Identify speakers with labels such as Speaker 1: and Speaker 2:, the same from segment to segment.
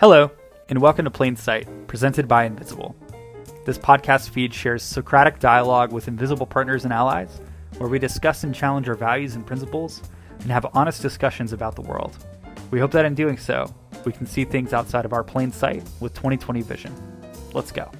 Speaker 1: Hello, and welcome to Plain Sight, presented by Invisible. This podcast feed shares Socratic dialogue with Invisible partners and allies, where we discuss and challenge our values and principles and have honest discussions about the world. We hope that in doing so, we can see things outside of our plain sight with 2020 vision. Let's go.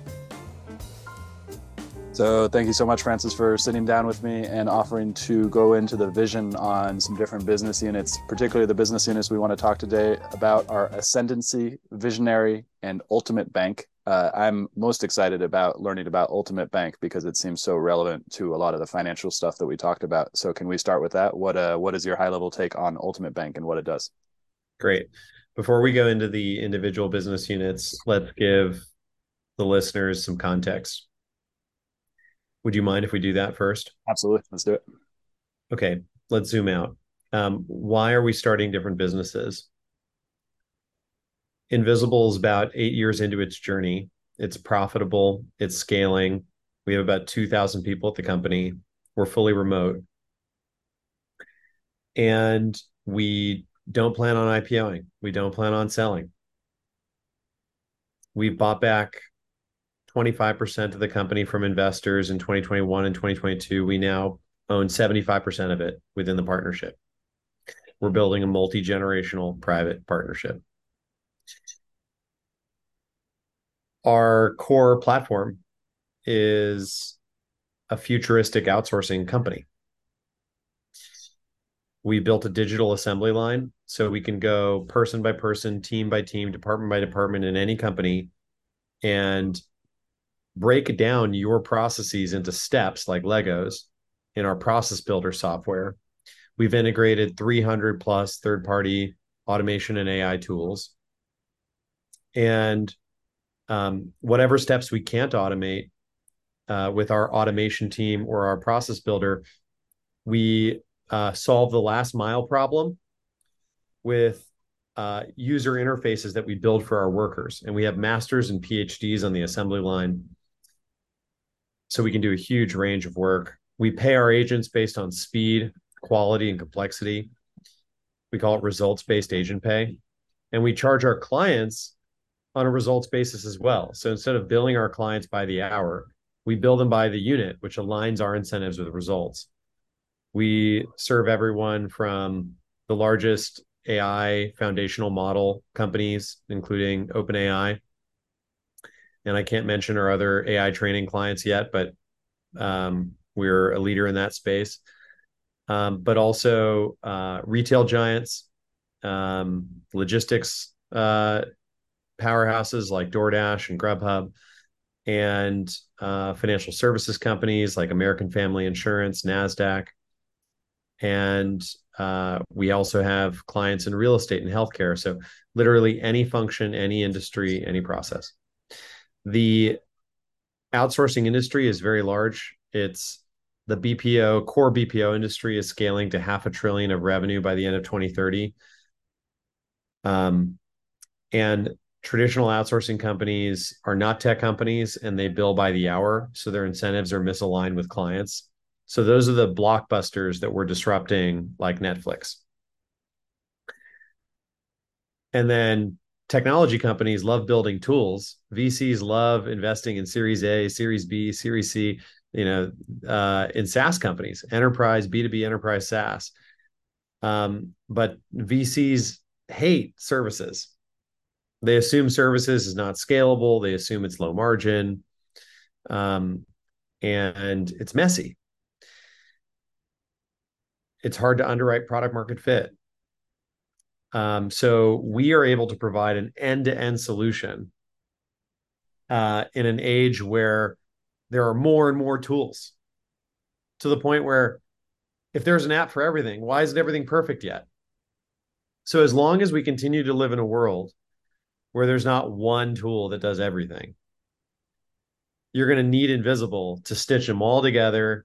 Speaker 2: So, thank you so much, Francis, for sitting down with me and offering to go into the vision on some different business units, particularly the business units we want to talk today about are Ascendency, Visionary, and Ultimate Bank. Uh, I'm most excited about learning about Ultimate Bank because it seems so relevant to a lot of the financial stuff that we talked about. So, can we start with that? What uh, what is your high level take on Ultimate Bank and what it does?
Speaker 3: Great. Before we go into the individual business units, let's give the listeners some context. Would you mind if we do that first?
Speaker 2: Absolutely. Let's do it.
Speaker 3: Okay, let's zoom out. Um, why are we starting different businesses? Invisible is about eight years into its journey. It's profitable, it's scaling. We have about 2,000 people at the company. We're fully remote. And we don't plan on IPOing, we don't plan on selling. We've bought back 25% of the company from investors in 2021 and 2022. We now own 75% of it within the partnership. We're building a multi generational private partnership. Our core platform is a futuristic outsourcing company. We built a digital assembly line so we can go person by person, team by team, department by department in any company and break down your processes into steps like Legos in our process builder software. We've integrated 300 plus third party automation and AI tools. And um, whatever steps we can't automate uh, with our automation team or our process builder, we uh, solve the last mile problem with uh, user interfaces that we build for our workers. And we have masters and PhDs on the assembly line so we can do a huge range of work. We pay our agents based on speed, quality, and complexity. We call it results based agent pay. And we charge our clients on a results basis as well. So instead of billing our clients by the hour, we bill them by the unit, which aligns our incentives with results. We serve everyone from the largest AI foundational model companies, including OpenAI, and I can't mention our other AI training clients yet, but um, we're a leader in that space. Um, but also uh, retail giants, um, logistics uh, powerhouses like DoorDash and Grubhub, and uh, financial services companies like American Family Insurance, NASDAQ. And uh, we also have clients in real estate and healthcare. So, literally any function, any industry, any process the outsourcing industry is very large. It's the BPO core BPO industry is scaling to half a trillion of revenue by the end of 2030. Um, and traditional outsourcing companies are not tech companies and they bill by the hour. So their incentives are misaligned with clients. So those are the blockbusters that we're disrupting, like Netflix. And then technology companies love building tools. VCs love investing in Series A, Series B, Series C, you know, uh, in SaaS companies, enterprise, B2B enterprise SaaS. Um, but VCs hate services. They assume services is not scalable. They assume it's low margin. Um, and it's messy. It's hard to underwrite product market fit. Um, so we are able to provide an end-to-end solution uh, in an age where there are more and more tools to the point where if there's an app for everything, why isn't everything perfect yet? So as long as we continue to live in a world where there's not one tool that does everything, you're going to need Invisible to stitch them all together,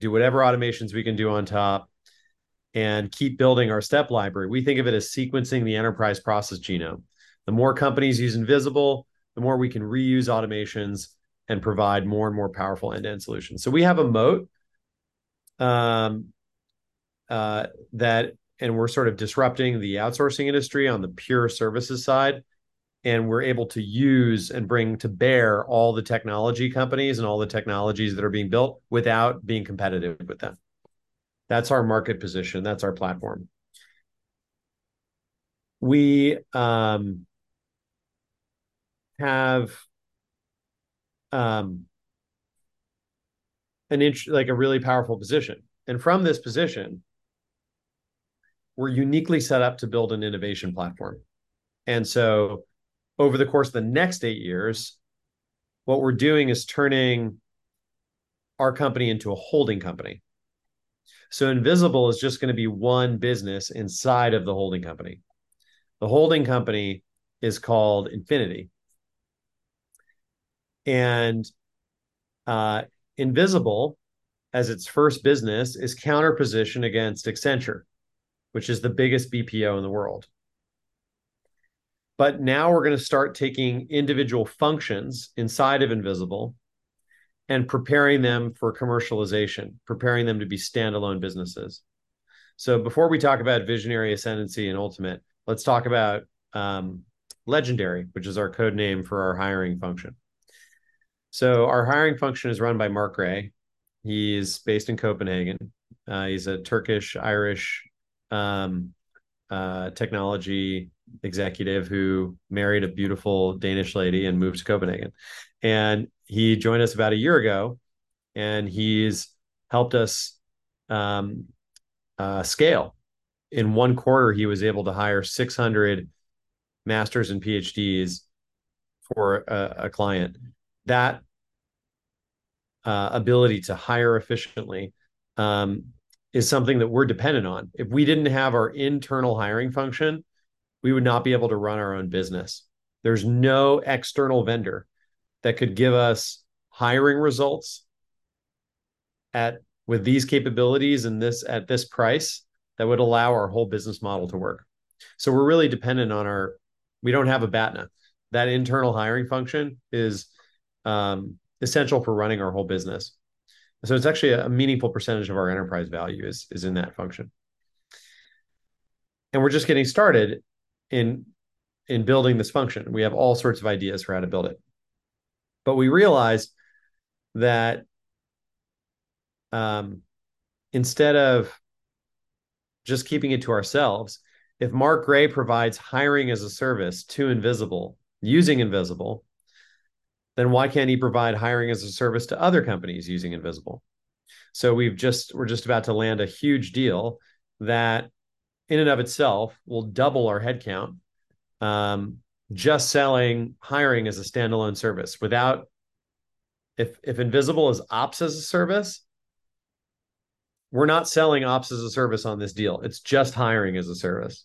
Speaker 3: do whatever automations we can do on top, and keep building our step library. We think of it as sequencing the enterprise process genome. The more companies use Invisible, the more we can reuse automations and provide more and more powerful end-to-end solutions. So we have a moat um, uh, that, and we're sort of disrupting the outsourcing industry on the pure services side. and we're able to use and bring to bear all the technology companies and all the technologies that are being built without being competitive with them. That's our market position. That's our platform. We um, have um, an inch like a really powerful position, and from this position, we're uniquely set up to build an innovation platform. And so over the course of the next eight years, what we're doing is turning our company into a holding company. So Invisible is just going to be one business inside of the holding company. The holding company is called Infinity. And uh, Invisible, as its first business, is counterposition against Accenture, which is the biggest BPO in the world. But now we're going to start taking individual functions inside of Invisible and preparing them for commercialization, preparing them to be standalone businesses. So before we talk about visionary ascendancy and ultimate, let's talk about um, legendary, which is our code name for our hiring function. So our hiring function is run by Mark Gray. He's based in Copenhagen. Uh, he's a Turkish Irish um, uh, technology executive who married a beautiful Danish lady and moved to Copenhagen. And he joined us about a year ago, and he's helped us um, uh, scale. In one quarter, he was able to hire 600 masters and PhDs for a, a client. That uh, ability to hire efficiently um, is something that we're dependent on. If we didn't have our internal hiring function, we would not be able to run our own business. There's no external vendor that could give us hiring results at with these capabilities and this at this price that would allow our whole business model to work. So we're really dependent on our we don't have a BATNA. That internal hiring function is um, essential for running our whole business. So it's actually a meaningful percentage of our enterprise value is is in that function. And we're just getting started in in building this function. We have all sorts of ideas for how to build it. But we realized that um, instead of just keeping it to ourselves, if Mark Gray provides hiring as a service to Invisible using Invisible, then why can't he provide hiring as a service to other companies using Invisible? So we've just we're just about to land a huge deal that in and of itself will double our headcount um, just selling hiring as a standalone service without if if invisible is ops as a service we're not selling ops as a service on this deal. It's just hiring as a service.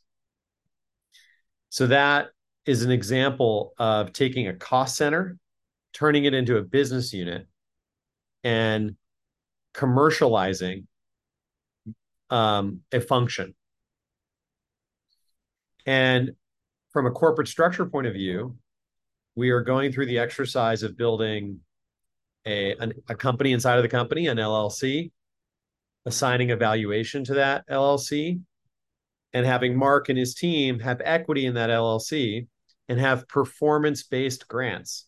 Speaker 3: So that is an example of taking a cost center turning it into a business unit and commercializing um, a function and from a corporate structure point of view, we are going through the exercise of building a, an, a company inside of the company, an LLC, assigning a valuation to that LLC, and having Mark and his team have equity in that LLC and have performance based grants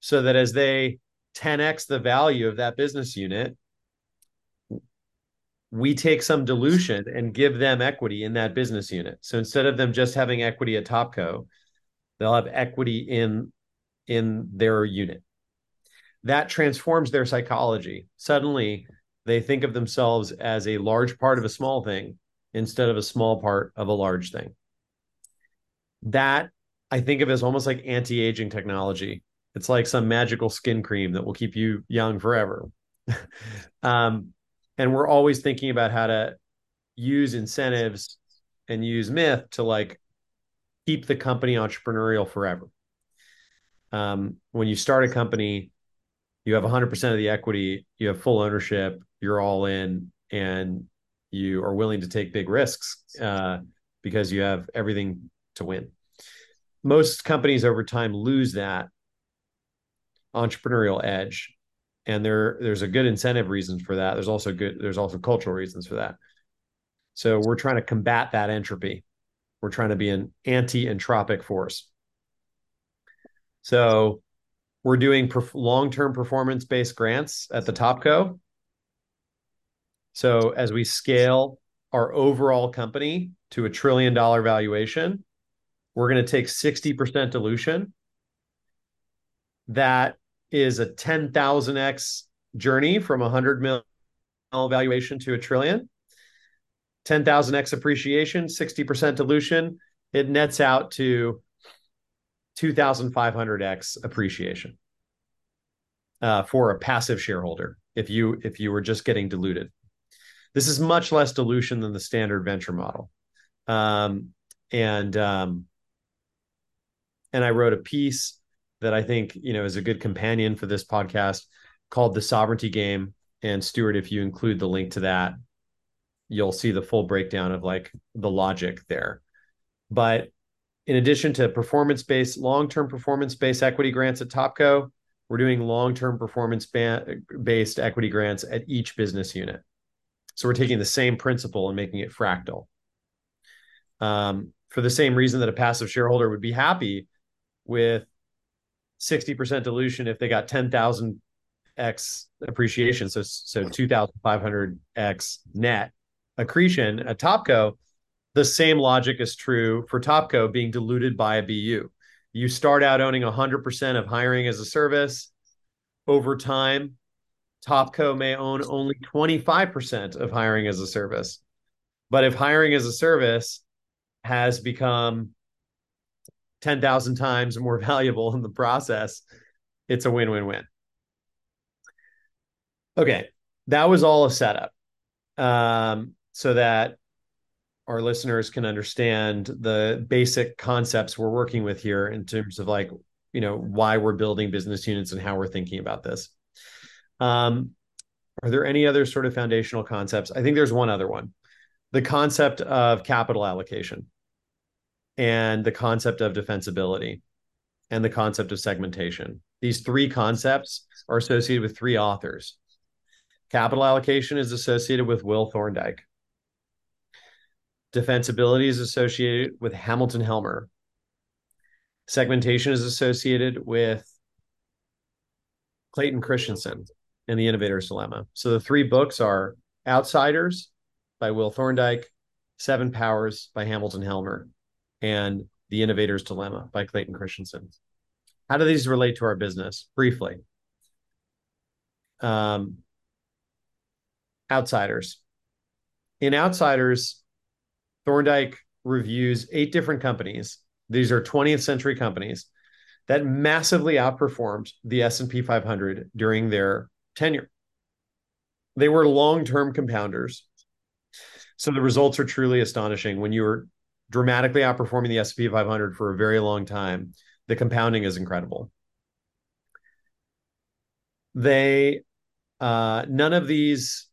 Speaker 3: so that as they 10x the value of that business unit, we take some dilution and give them equity in that business unit. So instead of them just having equity at Topco, they'll have equity in in their unit. That transforms their psychology. Suddenly, they think of themselves as a large part of a small thing instead of a small part of a large thing. That I think of as almost like anti-aging technology. It's like some magical skin cream that will keep you young forever. um, and we're always thinking about how to use incentives and use myth to like keep the company entrepreneurial forever. Um, when you start a company you have 100% of the equity you have full ownership you're all in and you are willing to take big risks uh, because you have everything to win. Most companies over time lose that entrepreneurial edge and there there's a good incentive reasons for that there's also good there's also cultural reasons for that so we're trying to combat that entropy we're trying to be an anti-entropic force So we're doing perf- long-term performance-based grants at the Topco. So as we scale our overall company to a trillion dollar valuation, we're going to take 60% dilution. That is a 10,000x journey from a 100 mil valuation to a trillion. 10,000x appreciation, 60% dilution, it nets out to 2,500x appreciation uh, for a passive shareholder if you if you were just getting diluted. This is much less dilution than the standard venture model. Um, and um, and I wrote a piece that I think you know is a good companion for this podcast called "The Sovereignty Game." And Stewart, if you include the link to that, you'll see the full breakdown of like the logic there. But in addition to performance based, long term performance based equity grants at Topco, we're doing long term performance based equity grants at each business unit. So we're taking the same principle and making it fractal. Um, for the same reason that a passive shareholder would be happy with 60% dilution if they got 10,000x appreciation, so so 2,500x net accretion at Topco, the same logic is true for Topco being diluted by a BU. You start out owning 100% of hiring as a service. Over time, Topco may own only 25% of hiring as a service. But if hiring as a service has become 10,000 times more valuable in the process, it's a win win win. Okay, that was all a setup um, so that our listeners can understand the basic concepts we're working with here in terms of like, you know, why we're building business units and how we're thinking about this. Um, are there any other sort of foundational concepts? I think there's one other one the concept of capital allocation and the concept of defensibility and the concept of segmentation. These three concepts are associated with three authors. Capital allocation is associated with Will Thorndike. Defensibility is associated with Hamilton Helmer. Segmentation is associated with Clayton Christensen and the Innovator's Dilemma. So the three books are Outsiders by Will Thorndike, Seven Powers by Hamilton Helmer, and The Innovator's Dilemma by Clayton Christensen. How do these relate to our business? Briefly. Um, outsiders. In Outsiders, Thorndike reviews eight different companies. These are 20th century companies that massively outperformed the S&P 500 during their tenure. They were long-term compounders. So the results are truly astonishing when you are dramatically outperforming the S&P 500 for a very long time. The compounding is incredible. They uh, none of these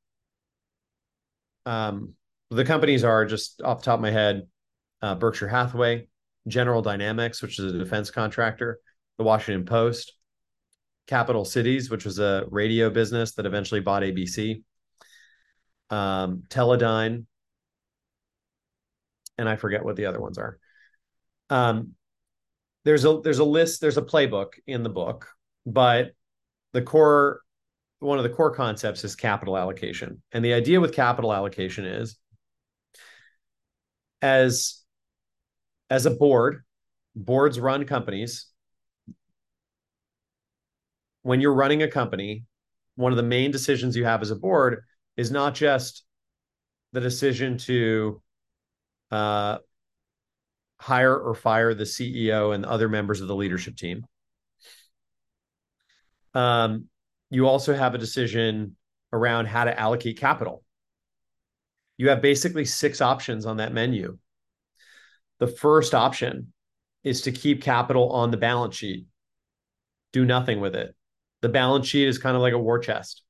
Speaker 3: um, the companies are just off the top of my head uh, Berkshire Hathaway, General Dynamics, which is a defense contractor, the Washington Post, Capital Cities, which was a radio business that eventually bought ABC, um, Teledyne, and I forget what the other ones are. Um, there's a there's a list, there's a playbook in the book, but the core one of the core concepts is capital allocation. And the idea with capital allocation is as as a board, boards run companies. When you're running a company, one of the main decisions you have as a board is not just the decision to uh, hire or fire the CEO and other members of the leadership team. Um, you also have a decision around how to allocate capital. You have basically six options on that menu. The first option is to keep capital on the balance sheet, do nothing with it. The balance sheet is kind of like a war chest.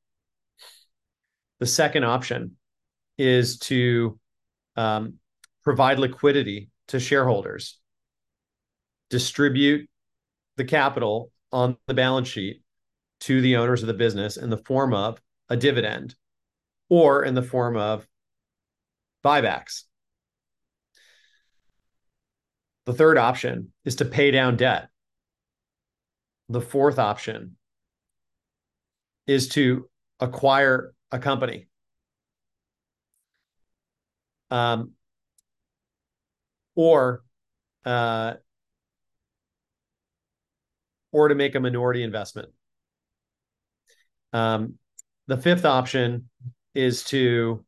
Speaker 3: The second option is to um, provide liquidity to shareholders, distribute the capital on the balance sheet to the owners of the business in the form of a dividend or in the form of buybacks. The third option is to pay down debt. the fourth option is to acquire a company. Um, or uh, or to make a minority investment. Um, the fifth option is to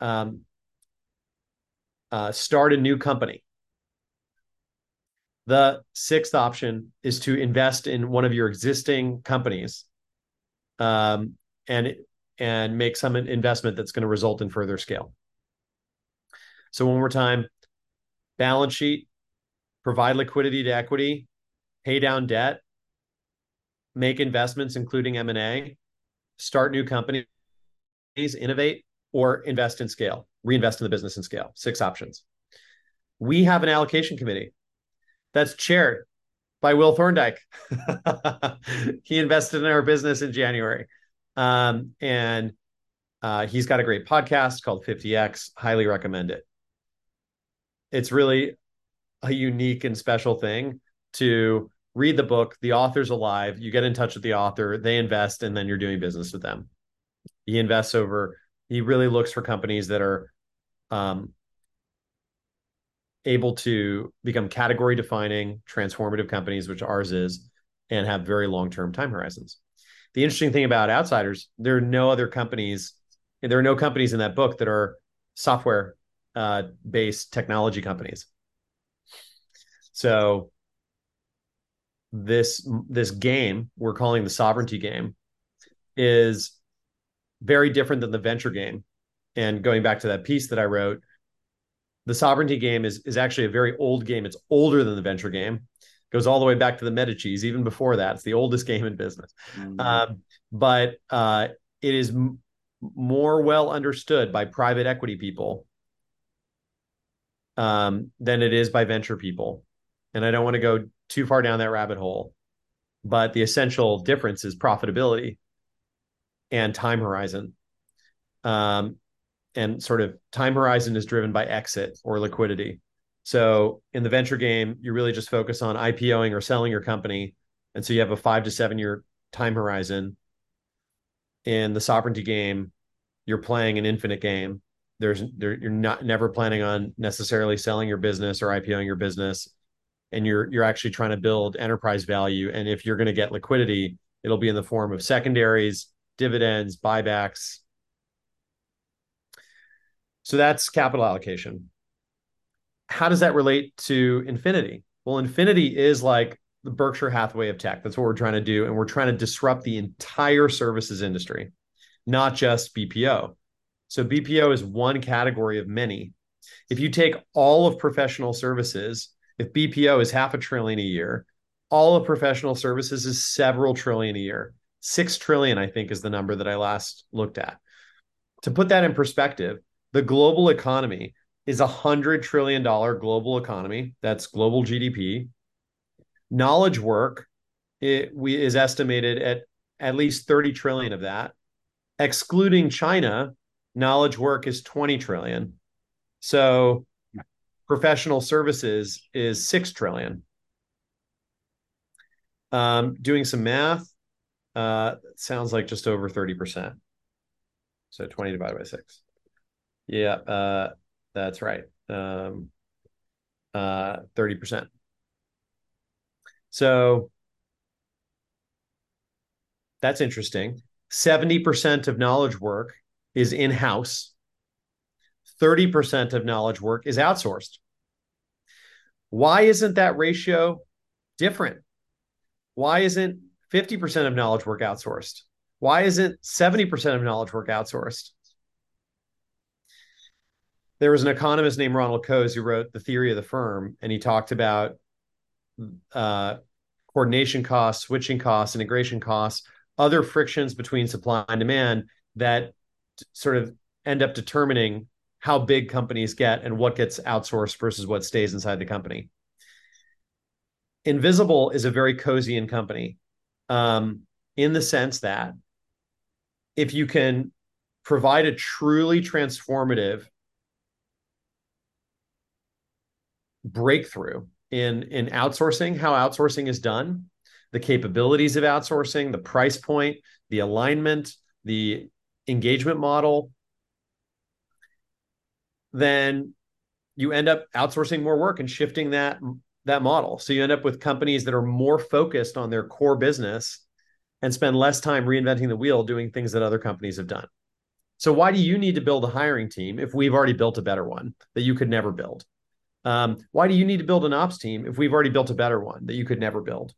Speaker 3: um, uh, start a new company. The sixth option is to invest in one of your existing companies um, and and make some investment that's going to result in further scale. So one more time, balance sheet, provide liquidity to equity, pay down debt, make investments including M&A, start new companies, innovate or invest in scale, reinvest in the business and scale. Six options. We have an allocation committee that's chaired by Will Thorndike. he invested in our business in January. Um, and uh, he's got a great podcast called 50X. Highly recommend it. It's really a unique and special thing to read the book. The author's alive. You get in touch with the author, they invest, and then you're doing business with them. He invests over, he really looks for companies that are um, able to become category defining, transformative companies, which ours is, and have very long term time horizons. The interesting thing about outsiders, there are no other companies, there are no companies in that book that are software uh, based technology companies. So this this game we're calling the sovereignty game is very different than the venture game. And going back to that piece that I wrote, the sovereignty game is is actually a very old game. It's older than the venture game. It goes all the way back to the Medici's. Even before that, it's the oldest game in business. Mm-hmm. Um, but uh, it is m- more well understood by private equity people um, than it is by venture people. And I don't want to go too far down that rabbit hole, but the essential difference is profitability and time horizon. Um, and sort of time horizon is driven by exit or liquidity. So in the venture game, you really just focus on IPOing or selling your company. And so you have a five to seven year time horizon. In the sovereignty game, you're playing an infinite game. There's there, you're not never planning on necessarily selling your business or IPOing your business. And you're you're actually trying to build enterprise value. And if you're going to get liquidity, it'll be in the form of secondaries, dividends, buybacks, so that's capital allocation. How does that relate to Infinity? Well, Infinity is like the Berkshire Hathaway of tech. That's what we're trying to do. And we're trying to disrupt the entire services industry, not just BPO. So BPO is one category of many. If you take all of professional services, if BPO is half a trillion a year, all of professional services is several trillion a year. Six trillion, I think, is the number that I last looked at. To put that in perspective, the global economy is a hundred trillion dollar global economy. That's global GDP. Knowledge work it, we, is estimated at at least 30 trillion of that. Excluding China, knowledge work is 20 trillion. So professional services is 6 trillion. Um, doing some math, uh, sounds like just over 30%. So 20 divided by 6. Yeah, uh, that's right. Um, uh, 30%. So that's interesting. 70% of knowledge work is in house, 30% of knowledge work is outsourced. Why isn't that ratio different? Why isn't 50% of knowledge work outsourced? Why isn't 70% of knowledge work outsourced? there was an economist named Ronald Coase who wrote The Theory of the Firm, and he talked about uh, coordination costs, switching costs, integration costs, other frictions between supply and demand that sort of end up determining how big companies get and what gets outsourced versus what stays inside the company. Invisible is a very Coasean company um, in the sense that if you can provide a truly transformative breakthrough in in outsourcing how outsourcing is done the capabilities of outsourcing, the price point, the alignment, the engagement model, then you end up outsourcing more work and shifting that that model. So you end up with companies that are more focused on their core business and spend less time reinventing the wheel doing things that other companies have done. So why do you need to build a hiring team if we've already built a better one that you could never build? Um, why do you need to build an ops team if we've already built a better one that you could never build?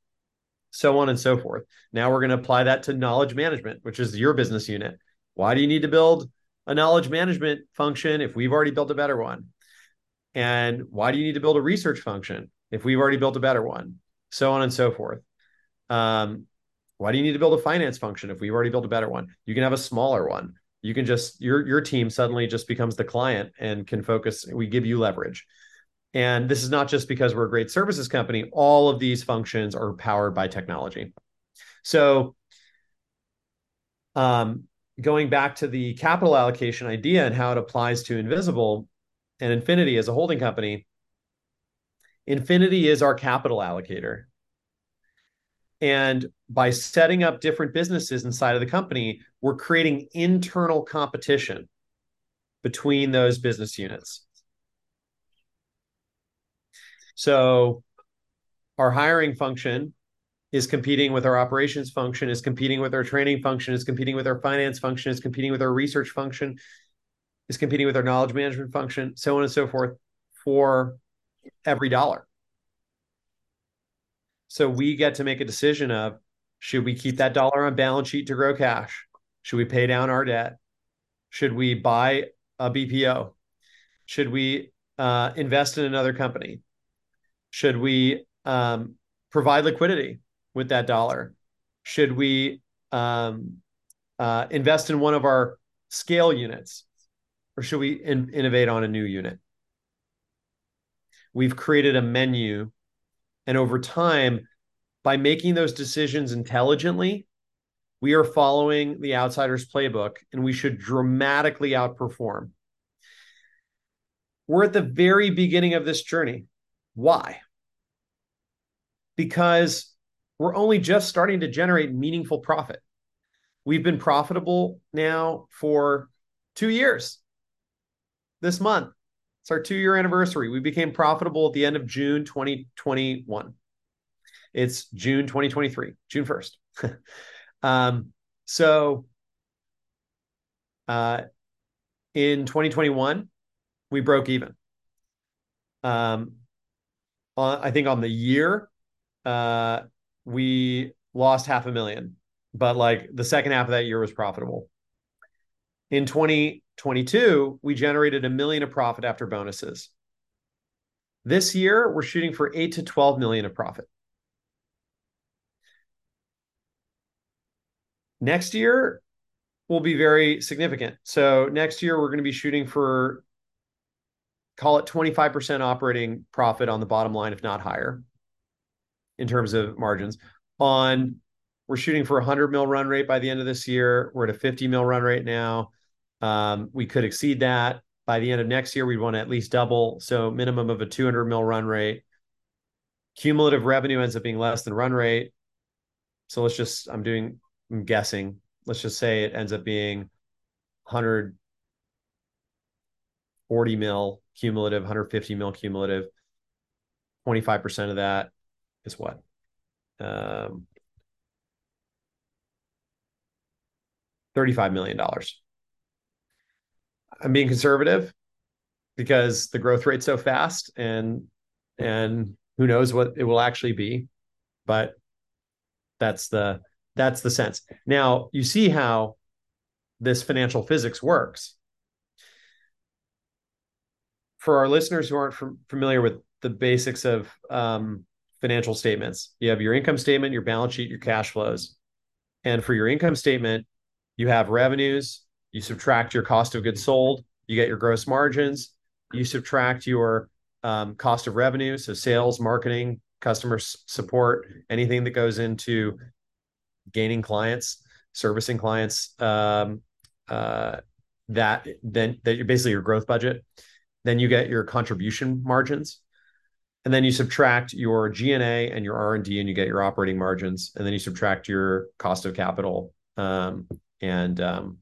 Speaker 3: So on and so forth. Now we're going to apply that to knowledge management, which is your business unit. Why do you need to build a knowledge management function if we've already built a better one? And why do you need to build a research function if we've already built a better one? So on and so forth. Um, why do you need to build a finance function if we've already built a better one? You can have a smaller one. You can just your your team suddenly just becomes the client and can focus. We give you leverage. And this is not just because we're a great services company. All of these functions are powered by technology. So, um, going back to the capital allocation idea and how it applies to Invisible and Infinity as a holding company, Infinity is our capital allocator. And by setting up different businesses inside of the company, we're creating internal competition between those business units. So our hiring function is competing with our operations function, is competing with our training function, is competing with our finance function, is competing with our research function, is competing with our knowledge management function, so on and so forth for every dollar. So we get to make a decision of should we keep that dollar on balance sheet to grow cash? Should we pay down our debt? Should we buy a BPO? Should we uh, invest in another company? Should we um, provide liquidity with that dollar? Should we um, uh, invest in one of our scale units? Or should we in- innovate on a new unit? We've created a menu. And over time, by making those decisions intelligently, we are following the outsider's playbook and we should dramatically outperform. We're at the very beginning of this journey. Why? Because we're only just starting to generate meaningful profit. We've been profitable now for two years. This month, it's our two year anniversary. We became profitable at the end of June 2021. It's June 2023, June 1st. um, so uh, in 2021, we broke even. Um, I think on the year, uh, we lost half a million, but like the second half of that year was profitable. In 2022, we generated a million of profit after bonuses. This year, we're shooting for eight to 12 million of profit. Next year will be very significant. So next year, we're going to be shooting for call it 25% operating profit on the bottom line, if not higher in terms of margins. On we're shooting for a 100 mil run rate by the end of this year. We're at a 50 mil run rate now. Um, we could exceed that by the end of next year. We'd want to at least double, so minimum of a 200 mil run rate. Cumulative revenue ends up being less than run rate. So let's just I'm doing I'm guessing. Let's just say it ends up being 140 mil cumulative, 150 mil cumulative. 25% of that is what? Um, $35 million. I'm being conservative because the growth rate's so fast and and who knows what it will actually be. But that's the that's the sense. Now you see how this financial physics works. For our listeners who aren't familiar with the basics of um, financial statements. You have your income statement, your balance sheet, your cash flows. And for your income statement, you have revenues, you subtract your cost of goods sold, you get your gross margins, you subtract your um, cost of revenue, so sales, marketing, customer support, anything that goes into gaining clients, servicing clients, um, uh, that then that you're basically your growth budget. Then you get your contribution margins, and then you subtract your G&A and your R&D and you get your operating margins. And then you subtract your cost of capital um, and um,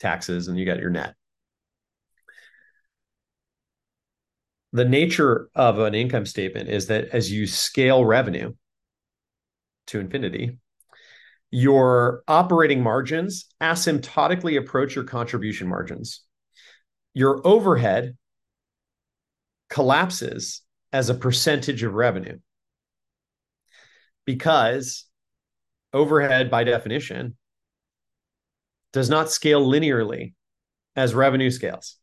Speaker 3: taxes and you get your net. The nature of an income statement is that as you scale revenue to infinity your operating margins asymptotically approach your contribution margins. Your overhead collapses as a percentage of revenue. Because overhead by definition does not scale linearly as revenue scales.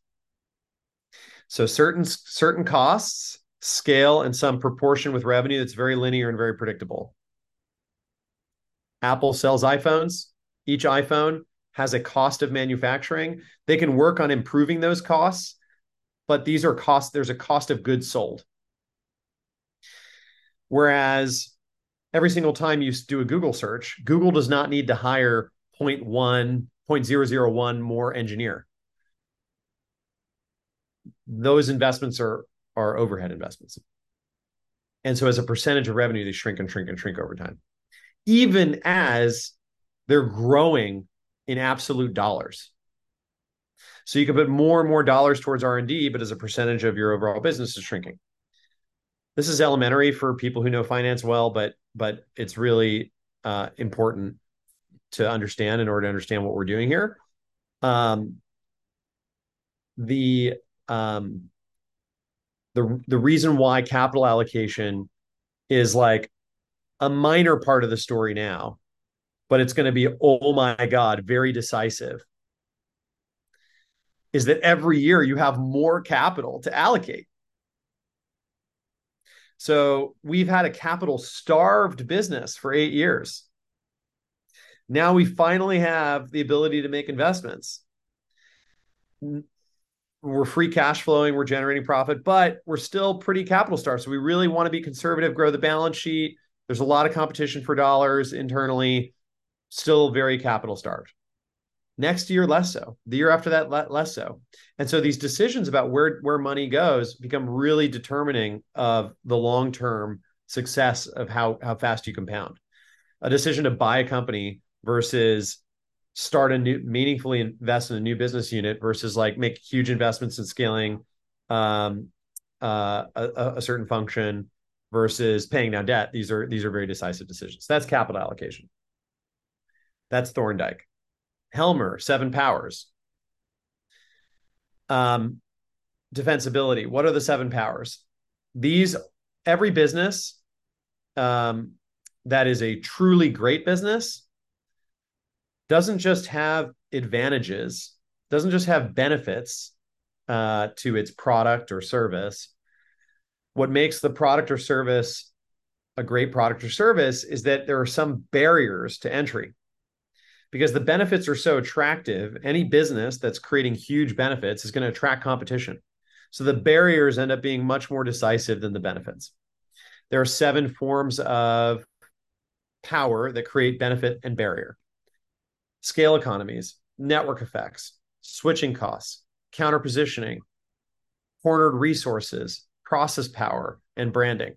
Speaker 3: So certain certain costs scale in some proportion with revenue that's very linear and very predictable. Apple sells iphones. Each iphone has a cost of manufacturing. They can work on improving those costs but these are costs there's a cost of goods sold Whereas every single time you do a Google search, Google does not need to hire 0.1, 0.001 more engineer. Those investments are are overhead investments. And so as a percentage of revenue, they shrink and shrink and shrink over time. Even as they're growing in absolute dollars. So you can put more and more dollars towards R&D, but as a percentage of your overall business is shrinking this is elementary for people who know finance well, but but it's really uh, important to understand in order to understand what we're doing here. Um, the um, the the reason why capital allocation is like a minor part of the story now, but it's going to be oh my god, very decisive. Is that every year you have more capital to allocate so we've had a capital starved business for eight years. Now we finally have the ability to make investments. We're free cash flowing, we're generating profit, but we're still pretty capital starved. So we really want to be conservative, grow the balance sheet. There's a lot of competition for dollars internally, still very capital starved. Next year, less so. The year after that, less so. And so these decisions about where where money goes become really determining of the long term success of how how fast you compound. A decision to buy a company versus start a new meaningfully invest in a new business unit versus like make huge investments in scaling um, uh, a, a certain function versus paying down debt. These are these are very decisive decisions. That's capital allocation. That's Thorndike. Helmer, seven powers. Um, defensibility. What are the seven powers? These, every business um, that is a truly great business doesn't just have advantages, doesn't just have benefits uh, to its product or service. What makes the product or service a great product or service is that there are some barriers to entry because the benefits are so attractive. Any business that's creating huge benefits is going to attract competition. So the barriers end up being much more decisive than the benefits. There are seven forms of power that create benefit and barrier scale economies, network effects, switching costs, counter positioning, cornered resources, process power, and branding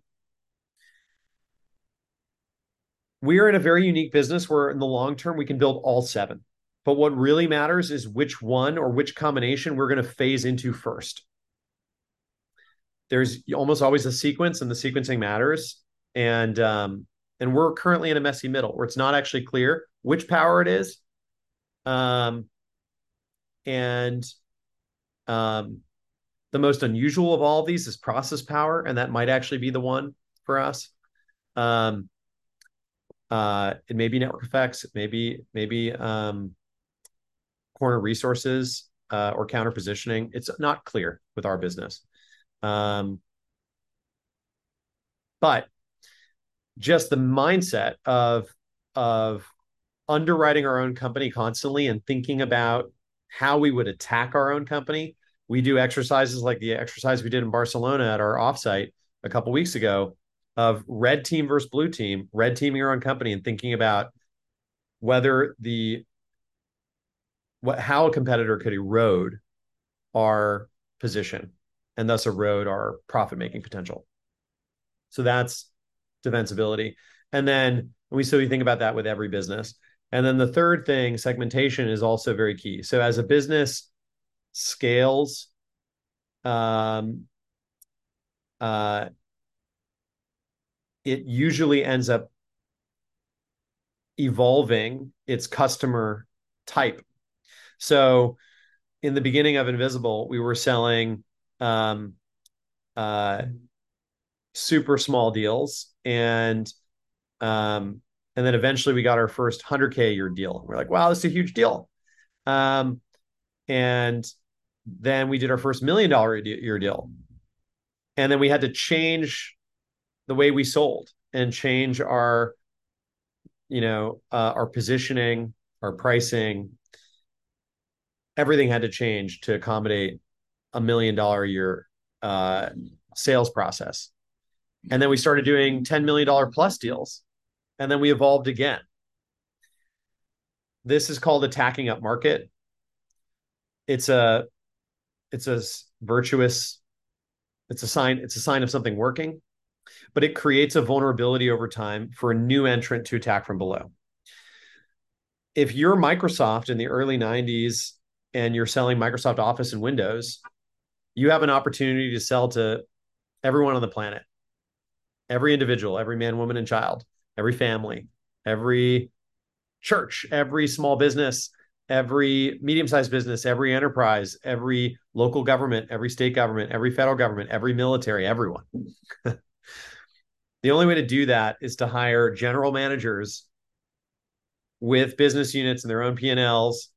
Speaker 3: we are in a very unique business where in the long term we can build all seven. But what really matters is which one or which combination we're going to phase into first. There's almost always a sequence, and the sequencing matters. And um, and we're currently in a messy middle where it's not actually clear which power it is. Um, and um, the most unusual of all of these is process power, and that might actually be the one for us. Um, uh, it may be network effects, maybe maybe um, corner resources uh, or counter positioning. It's not clear with our business. Um, but just the mindset of of underwriting our own company constantly and thinking about how we would attack our own company. We do exercises like the exercise we did in Barcelona at our offsite a couple weeks ago, of red team versus blue team, red teaming your own company and thinking about whether the what how a competitor could erode our position and thus erode our profit making potential. So that's defensibility. And then we so we think about that with every business. And then the third thing, segmentation is also very key. So as a business scales, um, uh, it usually ends up evolving its customer type. So in the beginning of Invisible, we were selling um, uh, super small deals and um, and then eventually we got our first 100k a year deal. We're like, wow, this is a huge deal. Um, and then we did our first million dollar a year deal. And then we had to change the way we sold and change our you know uh, our positioning our pricing. Everything had to change to accommodate a million dollar a year uh, sales process. And then we started doing 10 million dollar plus deals and then we evolved again. This is called attacking up market. It's a it's a virtuous it's a sign it's a sign of something working but it creates a vulnerability over time for a new entrant to attack from below. If you're Microsoft in the early 90s and you're selling Microsoft Office and Windows, you have an opportunity to sell to everyone on the planet, every individual, every man, woman, and child, every family, every church, every small business, every medium sized business, every enterprise, every local government, every state government, every federal government, every military, everyone. The only way to do that is to hire general managers with business units and their own P&Ls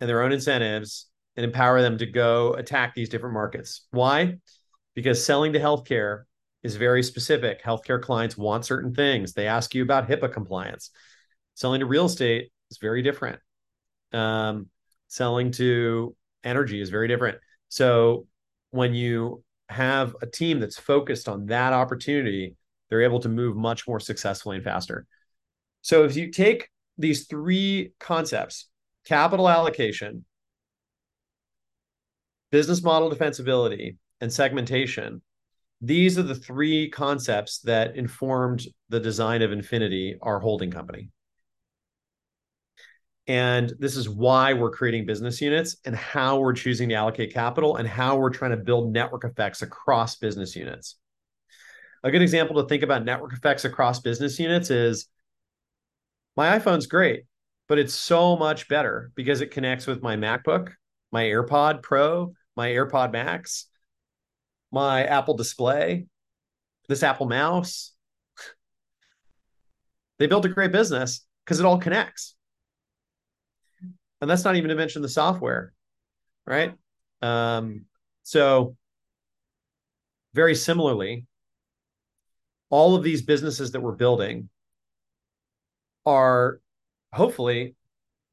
Speaker 3: and their own incentives and empower them to go attack these different markets. Why? Because selling to healthcare is very specific. Healthcare clients want certain things. They ask you about HIPAA compliance. Selling to real estate is very different. Um, selling to energy is very different. So when you have a team that's focused on that opportunity, they're able to move much more successfully and faster. So if you take these three concepts capital allocation, business model defensibility, and segmentation these are the three concepts that informed the design of Infinity, our holding company. And this is why we're creating business units and how we're choosing to allocate capital and how we're trying to build network effects across business units. A good example to think about network effects across business units is my iPhone's great, but it's so much better because it connects with my MacBook, my AirPod Pro, my AirPod Max, my Apple display, this Apple mouse. They built a great business because it all connects and that's not even to mention the software right? Um, so very similarly all of these businesses that we're building are hopefully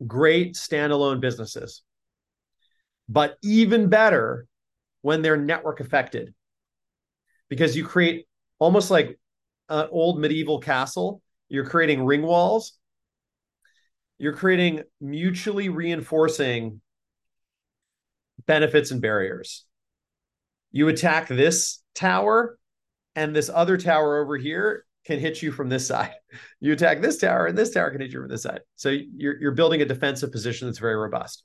Speaker 3: great standalone businesses but even better when they're network affected because you create almost like an old medieval castle. You're creating ring walls you're creating mutually reinforcing benefits and barriers. You attack this tower, and this other tower over here can hit you from this side. You attack this tower, and this tower can hit you from this side. So you're, you're building a defensive position that's very robust.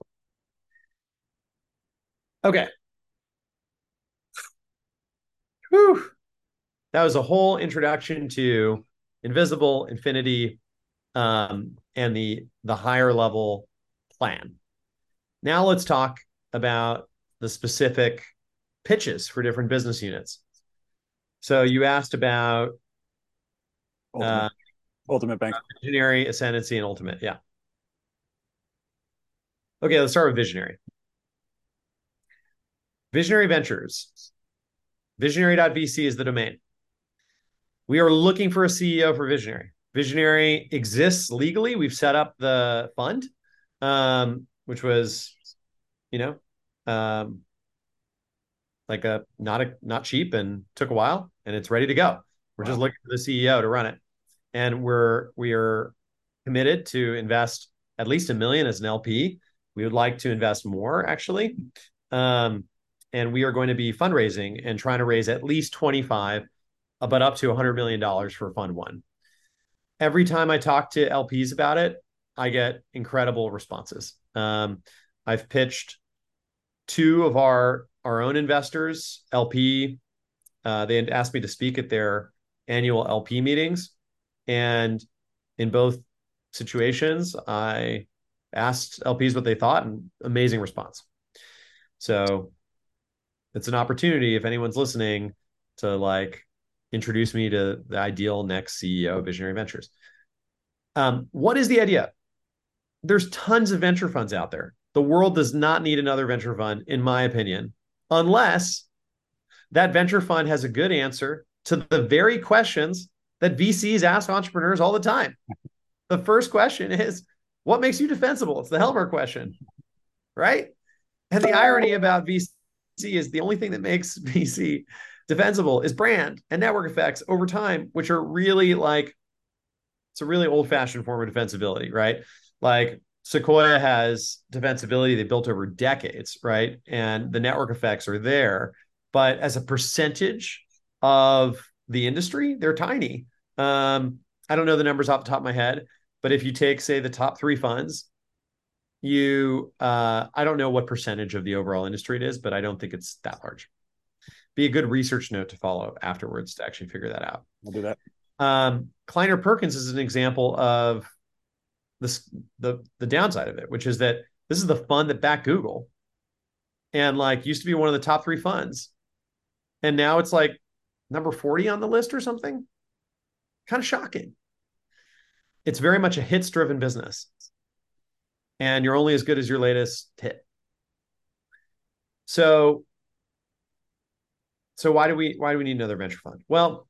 Speaker 3: Okay. Whew. That was a whole introduction to Invisible, Infinity, um, and the the higher level plan. Now let's talk about the specific pitches for different business units. So you asked about
Speaker 2: ultimate, uh, ultimate bank,
Speaker 3: visionary, Ascendency, and ultimate. Yeah. Okay, let's start with visionary. Visionary Ventures. Visionary.vc is the domain. We are looking for a CEO for Visionary. Visionary exists legally. We've set up the fund, um, which was, you know, um, like a not a not cheap and took a while, and it's ready to go. We're wow. just looking for the CEO to run it, and we're we are committed to invest at least a million as an LP. We would like to invest more, actually, um, and we are going to be fundraising and trying to raise at least twenty five but up to $100 million for fund one. Every time I talk to LPs about it, I get incredible responses. Um, I've pitched two of our our own investors, LP. Uh, they asked me to speak at their annual LP meetings, and in both situations, I asked LPs what they thought, and amazing response. So it's an opportunity if anyone's listening to like introduce me to the ideal next CEO of Visionary Ventures. Um, what is the idea? There's tons of venture funds out there. The world does not need another venture fund, in my opinion, unless that venture fund has a good answer to the very questions that VCs ask entrepreneurs all the time. The first question is, what makes you defensible? It's the Helmer question, right? And the irony about VC is the only thing that makes VC defensible is brand and network effects over time, which are really like it's a really old fashioned form of defensibility, right? Like Sequoia has defensibility they built over decades, right? And the network effects are there. But as a percentage of the industry, they're tiny. Um, I don't know the numbers off the top of my head, but if you take, say, the top three funds, you, uh, I don't know what percentage of the overall industry it is, but I don't think it's that large. Be a good research note to follow afterwards to actually figure that out.
Speaker 2: I'll do that.
Speaker 3: Um, Kleiner Perkins is an example of this the the downside of it, which is that this is the fund that backed Google, and like used to be one of the top three funds, and now it's like number forty on the list or something. Kind of shocking. It's very much a hits driven business, and you're only as good as your latest hit. So, so why do we why do we need another venture fund? Well,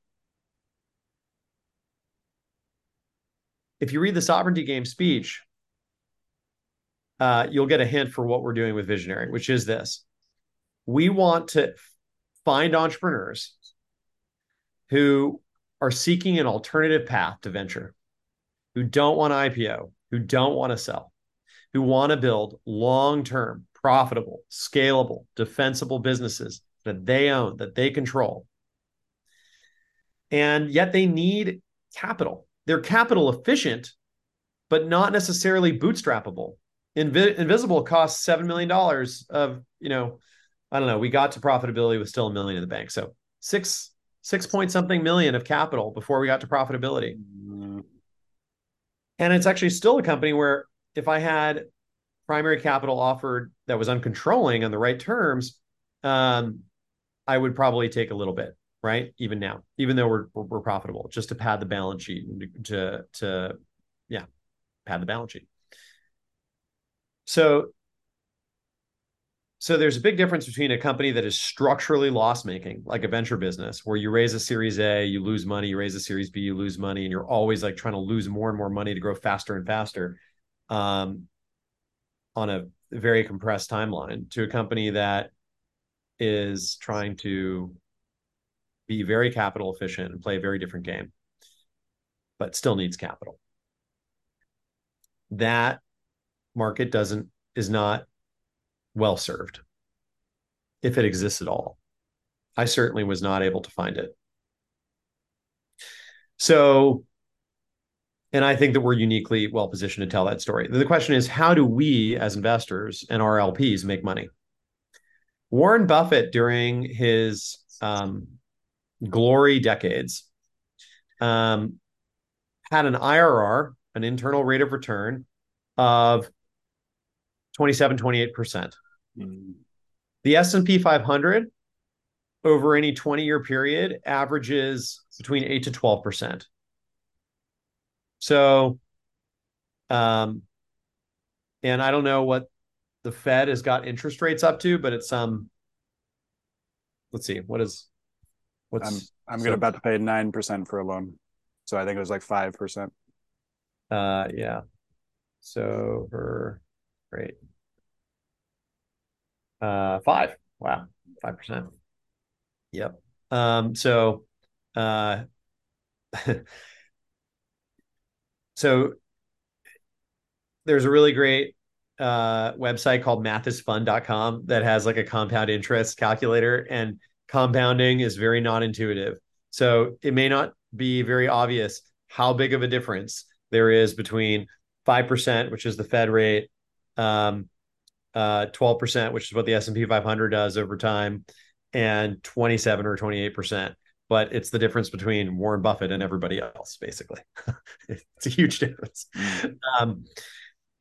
Speaker 3: if you read the sovereignty game speech, uh, you'll get a hint for what we're doing with Visionary, which is this: we want to find entrepreneurs who are seeking an alternative path to venture, who don't want IPO, who don't want to sell, who want to build long-term, profitable, scalable, defensible businesses that they own, that they control. And yet they need capital they're capital efficient, but not necessarily bootstrappable. Invi- Invisible costs seven million dollars of you know, I don't know. We got to profitability with still a million in the bank, so six six point something million of capital before we got to profitability. And it's actually still a company where if I had primary capital offered that was uncontrolling on the right terms, um, I would probably take a little bit right? Even now, even though we're we're profitable, just to pad the balance sheet to to yeah, pad the balance sheet. So so there's a big difference between a company that is structurally loss making, like a venture business, where you raise a Series A, you lose money, you raise a Series B, you lose money, and you're always like trying to lose more and more money to grow faster and faster, um, on a very compressed timeline, to a company that is trying to be very capital efficient and play a very different game, but still needs capital. That market doesn't is not well served if it exists at all. I certainly was not able to find it. So, and I think that we're uniquely well positioned to tell that story. The question is, how do we as investors and our LPs make money? Warren Buffett, during his um, glory decades, um, had an IRR, an internal rate of return of 27, 28%. Mm. The S&P 500 over any 20 year period averages between 8 to 12%. So, um, and I don't know what the Fed has got interest rates up to, but it's um, let's see, what is
Speaker 2: What's I'm I'm so, gonna about to pay nine percent for a loan, so I think it was like five percent.
Speaker 3: Uh, yeah. So for great. Uh, five. Wow, five percent. Yep. Um. So, uh. so there's a really great uh, website called mathsisfun.com that has like a compound interest calculator and compounding is very non-intuitive. So it may not be very obvious how big of a difference there is between 5%, which is the Fed rate, um, uh, 12%, which is what the S&P 500 does over time, and 27 or 28%. But it's the difference between Warren Buffett and everybody else, basically. it's a huge difference. Um,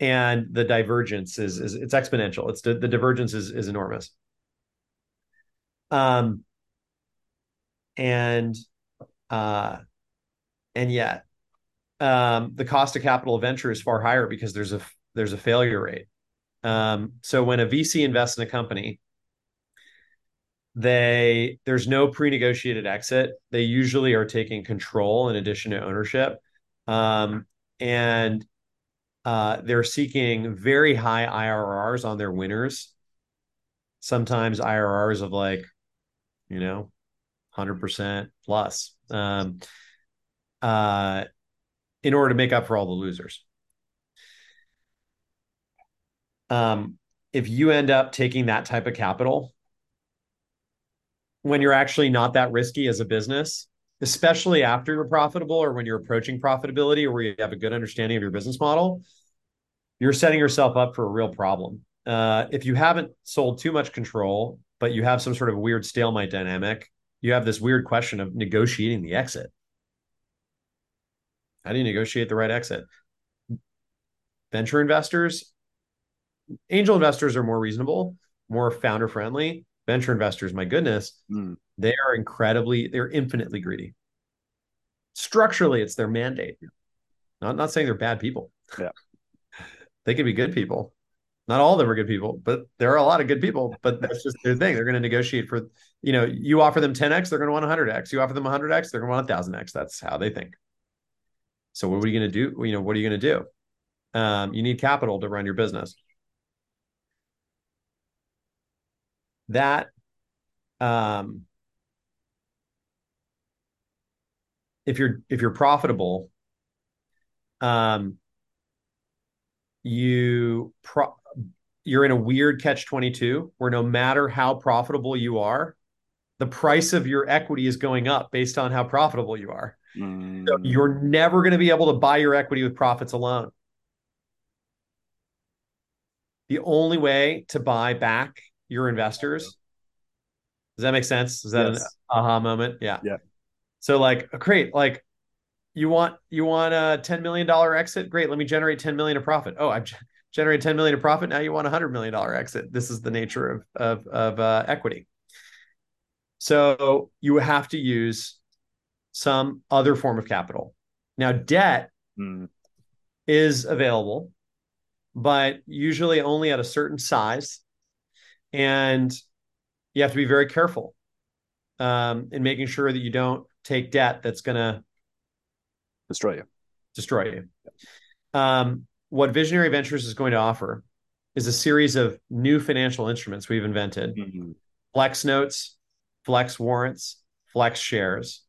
Speaker 3: and the divergence is, is it's exponential. It's the, divergence is, is enormous. Um, and uh, and yet um, the cost of capital of venture is far higher because there's a there's a failure rate. Um, so when a VC invests in a company, they there's no pre-negotiated exit. They usually are taking control in addition to ownership, um, and uh, they're seeking very high IRRs on their winners. Sometimes IRRs of like, you know, hundred percent plus. Um, uh, in order to make up for all the losers. Um, if you end up taking that type of capital when you're actually not that risky as a business, especially after you're profitable or when you're approaching profitability or where you have a good understanding of your business model, you're setting yourself up for a real problem. Uh, if you haven't sold too much control, but you have some sort of weird stalemate dynamic, you have this weird question of negotiating the exit. How do you negotiate the right exit? Venture investors, angel investors are more reasonable, more founder friendly. Venture investors, my goodness, mm. they are incredibly, they're infinitely greedy. Structurally, it's their mandate. Not not saying they're bad people.
Speaker 2: Yeah.
Speaker 3: they could be good people. Not all of them are good people, but there are a lot of good people. But that's just their thing. They're going to negotiate for, you know, you offer them 10x, they're going to want 100x. You offer them 100x, they're going to want 1000x. That's how they think. So what are you going to do? You know, what are you going to do? Um, you need capital to run your business. That um, if you're if you're profitable, um, you pro- you're in a weird catch 22 where no matter how profitable you are, the price of your equity is going up based on how profitable you are. Mm. So you're never going to be able to buy your equity with profits alone. The only way to buy back your investors. Does that make sense? Is that yes. an aha moment? Yeah.
Speaker 2: Yeah.
Speaker 3: So like great, like you want you want a $10 million exit? Great. Let me generate 10 million of profit. Oh, I've generated 10 million of profit. Now you want a hundred million dollar exit. This is the nature of of, of uh, equity. So you have to use some other form of capital. Now, debt mm. is available, but usually only at a certain size. And you have to be very careful um, in making sure that you don't take debt that's going to
Speaker 2: destroy you.
Speaker 3: Destroy you. Um, what Visionary Ventures is going to offer is a series of new financial instruments we've invented mm-hmm. flex notes, flex warrants, flex shares.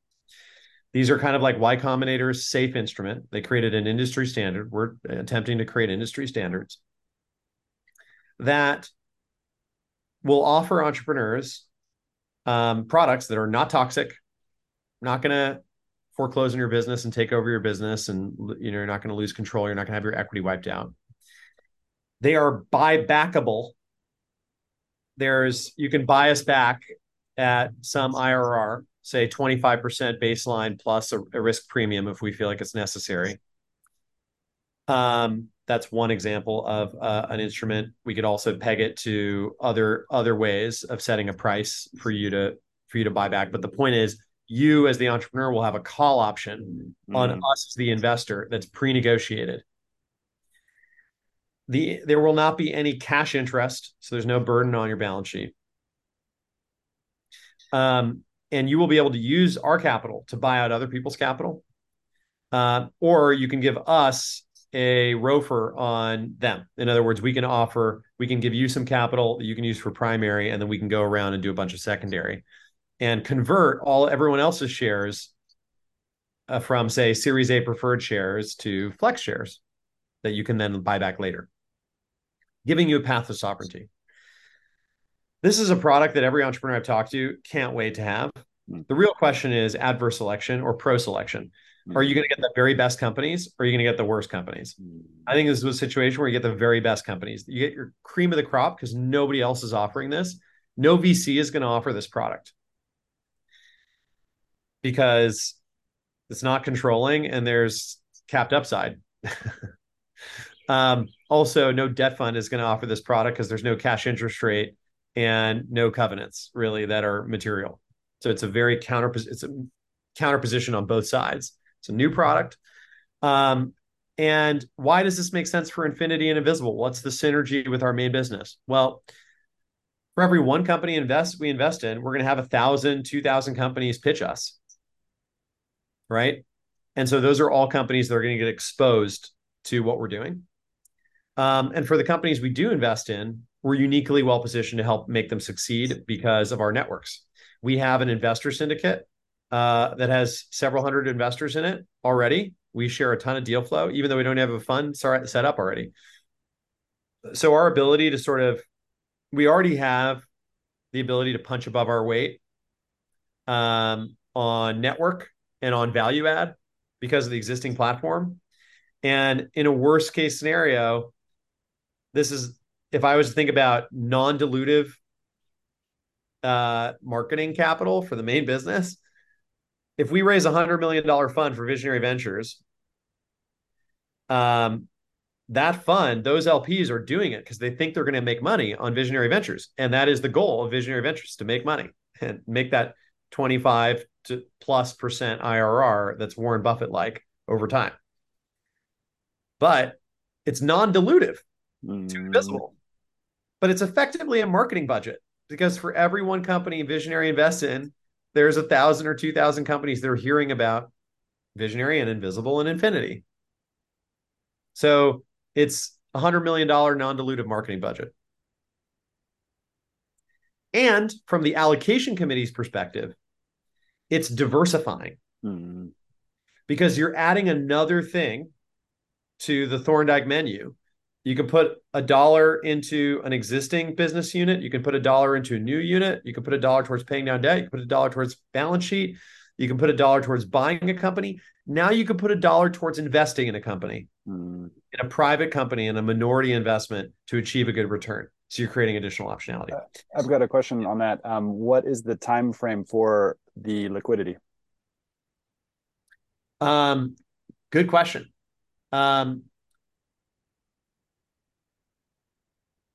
Speaker 3: These are kind of like Y Combinator's safe instrument. They created an industry standard. We're attempting to create industry standards that will offer entrepreneurs um, products that are not toxic, not going to foreclose on your business and take over your business, and you know you're not going to lose control. You're not going to have your equity wiped out. They are buy backable. There's you can buy us back at some IRR say 25% baseline plus a, a, risk premium if we feel like it's necessary. Um, that's one example of uh, an instrument. We could also peg it to other other ways of setting a price for you to for you to buy back. But the point is, you as the entrepreneur will have a call option mm. on us as the investor that's pre-negotiated. The there will not be any cash interest, so there's no burden on your balance sheet. Um, and you will be able to use our capital to buy out other people's capital. Uh, or you can give us a ROFR on them. In other words, we can offer, we can give you some capital that you can use for primary, and then we can go around and do a bunch of secondary and convert all everyone else's shares uh, from, say, Series A preferred shares to flex shares that you can then buy back later, giving you a path to sovereignty. This is a product that every entrepreneur I've talked to can't wait to have.
Speaker 2: Mm.
Speaker 3: The real question is adverse selection or pro selection. Are you going to get the very best companies or are you going to get the worst companies?
Speaker 2: Mm.
Speaker 3: I think this is a situation where you get the very best companies. You get your cream of the crop because nobody else is offering this. No VC is going to offer this product because it's not controlling and there's capped upside. um, also, no debt fund is going to offer this product because there's no cash interest rate and no covenants really that are material. So it's a very counter it's a counter position on both sides. It's a new product. Um, and why does this make sense for Infinity and Invisible? What's the synergy with our main business? Well, for every one company invest we invest in, we're going to have a thousand, two thousand companies pitch us, right? And so those are all companies that are going to get exposed to what we're doing. Um, and for the companies we do invest in, we're uniquely well positioned to help make them succeed because of our networks. We have an investor syndicate uh, that has several hundred investors in it already. We share a ton of deal flow, even though we don't have a fund set up already. So our ability to sort of, we already have the ability to punch above our weight um, on network and on value add because of the existing platform. And in a worst case scenario, this is if I was to think about non-dilutive uh, marketing capital for the main business, if we raise a hundred million dollar fund for Visionary Ventures, um, that fund, those LPs are doing it because they think they're going to make money on Visionary Ventures, and that is the goal of Visionary Ventures to make money and make that twenty five to plus percent IRR that's Warren Buffett like over time. But it's non-dilutive
Speaker 2: Mm.
Speaker 3: to Invisible, but it's effectively a marketing budget because for every one company Visionary invests in, there's a thousand or two thousand companies that are hearing about Visionary and Invisible and Infinity. So it's a hundred million dollar non-dilutive marketing budget. And from the allocation committee's perspective, it's diversifying
Speaker 2: Mm.
Speaker 3: because you're adding another thing to the Thorndike menu. You can put a dollar into an existing business unit. You can put a dollar into a new unit. You can put a dollar towards paying down debt. You can put a dollar towards balance sheet. You can put a dollar towards buying a company. Now you can put a dollar towards investing in a company,
Speaker 2: Mm.
Speaker 3: in a private company, in a minority investment to achieve a good return. So you're creating additional optionality.
Speaker 2: I've got a question on that. Um, what is the time frame for the liquidity?
Speaker 3: Um, good question. Um,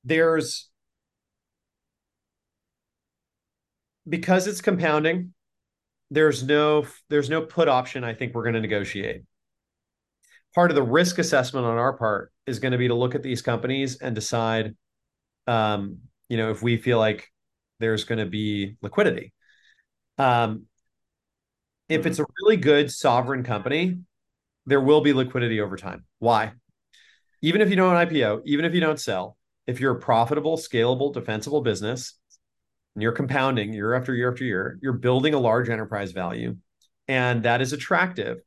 Speaker 3: there's because it's compounding. There's no there's no put option. I think we're going to negotiate. Part of the risk assessment on our part is going to be to look at these companies and decide, um, you know, if we feel like there's going to be liquidity. Um, if it's a really good sovereign company, there will be liquidity over time. Why? Even if you don't IPO, even if you don't sell, if you're a profitable, scalable, defensible business and you're compounding year after year after year, you're building a large enterprise value. And that is attractive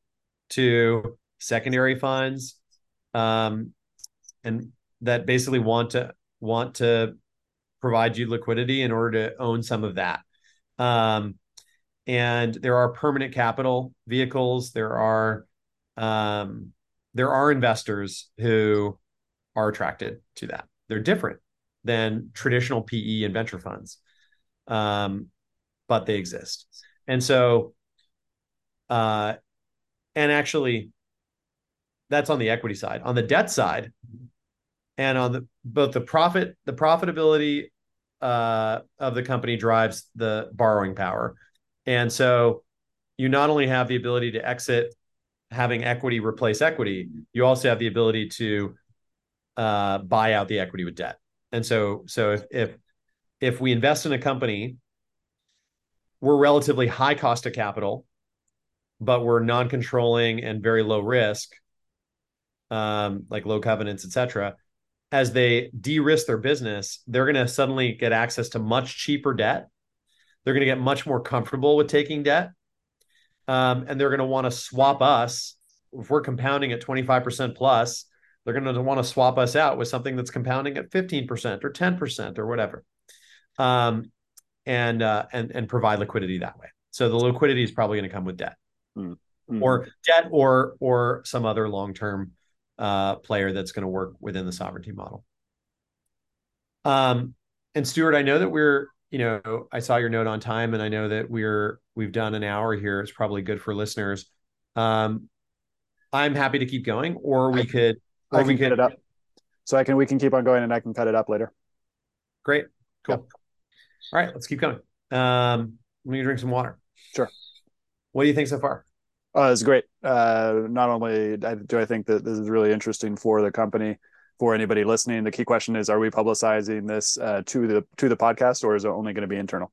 Speaker 3: to secondary funds um, and that basically want to want to provide you liquidity in order to own some of that. Um, and there are permanent capital vehicles. There are um, there are investors who are attracted to that. They're different than traditional PE and venture funds, um, but they exist. And so, uh, and actually, that's on the equity side. On the debt side, and on the both the profit, the profitability uh, of the company drives the borrowing power, and so you not only have the ability to exit having equity replace equity, you also have the ability to uh, buy out the equity with debt. And so, so if if if we invest in a company, we're relatively high cost of capital, but we're non-controlling and very low risk, um, like low covenants, et cetera. As they de-risk their business, they're going to suddenly get access to much cheaper debt. They're going to get much more comfortable with taking debt um, and they're going to want to swap us if we're compounding at 25% plus they're going to want to swap us out with something that's compounding at 15% or 10% or whatever um, and uh, and and provide liquidity that way So the liquidity is probably going to come with debt,
Speaker 2: Mm.
Speaker 3: or debt, or or some other long term uh, player that's going to work within the sovereignty model. Um, and Stewart, I know that we're you know I saw your note on time, and I know that we're we've done an hour here. It's probably good for listeners. Um, I'm happy to keep going, or we
Speaker 2: I-
Speaker 3: could,
Speaker 2: I
Speaker 3: we
Speaker 2: can cut it up. So I can we can keep on going and I can cut it up later.
Speaker 3: Great. Cool.
Speaker 2: Yep.
Speaker 3: All right, let's keep going. Um, let me drink some water.
Speaker 2: Sure.
Speaker 3: What do you think so far?
Speaker 2: Oh, it's great. Uh, not only do I think that this is really interesting for the company, for anybody listening, the key question is: Are we publicizing this uh, to the to the podcast, or is it only going to be internal?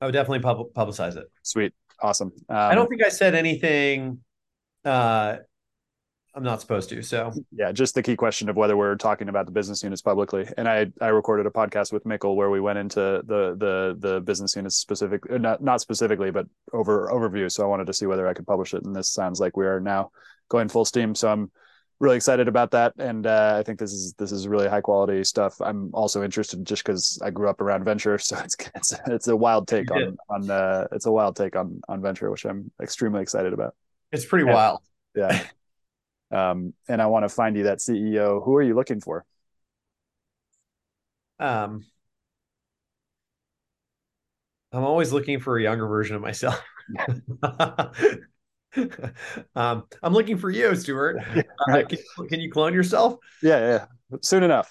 Speaker 3: I would definitely pub- publicize it.
Speaker 2: Sweet, awesome. Um,
Speaker 3: I don't think I said anything. Uh, I'm not supposed to. So
Speaker 2: yeah, just the key question of whether we're talking about the business units publicly. And I I recorded a podcast with Mikkel where we went into the the the business units specific, uh, not not specifically, but over overview. So I wanted to see whether I could publish it. And this sounds like we are now going full steam. So I'm really excited about that. And uh, I think this is this is really high quality stuff. I'm also interested just because I grew up around venture, so it's it's it's a wild take on on uh, it's a wild take on on venture, which I'm extremely excited about.
Speaker 3: it's pretty
Speaker 2: Yeah.
Speaker 3: wild.
Speaker 2: Yeah. Um, and I want to find you that CEO. Who are you looking for?
Speaker 3: Um, I'm always looking for a younger version of myself. um, I'm looking for you, Stewart. Uh,
Speaker 2: Right.
Speaker 3: can, can you clone yourself?
Speaker 2: Yeah, yeah. Soon enough.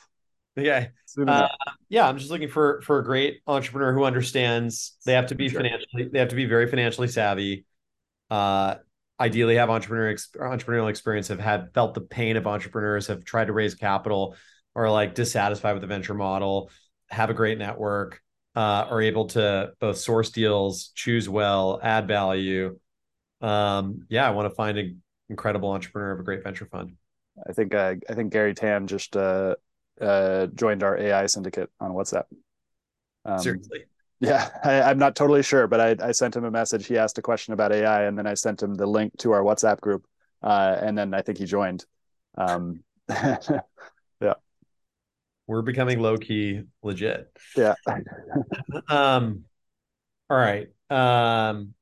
Speaker 3: Okay.
Speaker 2: Soon
Speaker 3: Uh, yeah, I'm just looking for for a great entrepreneur who understands they have to be
Speaker 2: Sure.
Speaker 3: financially they have to be very financially savvy. Uh, ideally, have entrepreneur ex- entrepreneurial experience, have had felt the pain of entrepreneurs, have tried to raise capital, or like dissatisfied with the venture model, have a great network, uh, are able to both source deals, choose well, add value. Um, yeah, I want to find an incredible entrepreneur of a great venture fund.
Speaker 2: I think uh, I think Garry Tan just uh, uh, joined our AI syndicate on WhatsApp. Um,
Speaker 3: Seriously.
Speaker 2: Yeah, I, I'm not totally sure, but I, I sent him a message. He asked a question about AI, and then I sent him the link to our WhatsApp group, uh, and then I think he joined. Um, yeah,
Speaker 3: We're becoming low key legit.
Speaker 2: yeah,
Speaker 3: Um, all right. Um,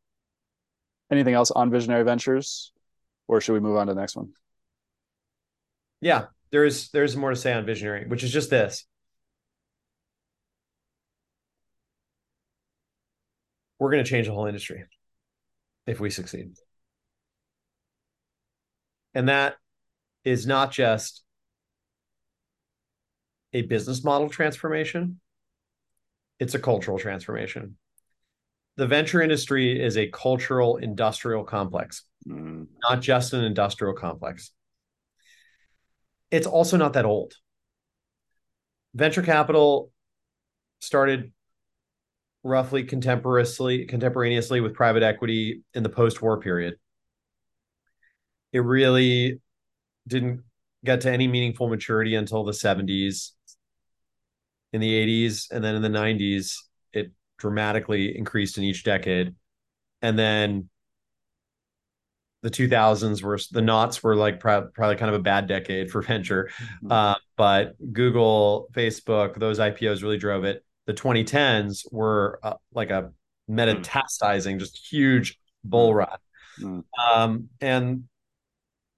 Speaker 2: anything else on Visionary Ventures, or should we move on to the next one?
Speaker 3: yeah, there's there's more to say on visionary, which is just this. We're going to change the whole industry if we succeed. And that is not just a business model transformation, it's a cultural transformation. The venture industry is a cultural industrial complex
Speaker 2: Mm,
Speaker 3: not just an industrial complex. It's also not that old. Venture capital started roughly contemporaneously contemporaneously with private equity in the post-war period. It really didn't get to any meaningful maturity until the 70s. In the 80s and then in the 90s, it dramatically increased in each decade. And then the 2000s were the knots were like probably kind of a bad decade for venture uh, but google facebook those ipos really drove it the 2010s were uh, like a metastasizing just huge bull run.
Speaker 2: Mm.
Speaker 3: um, and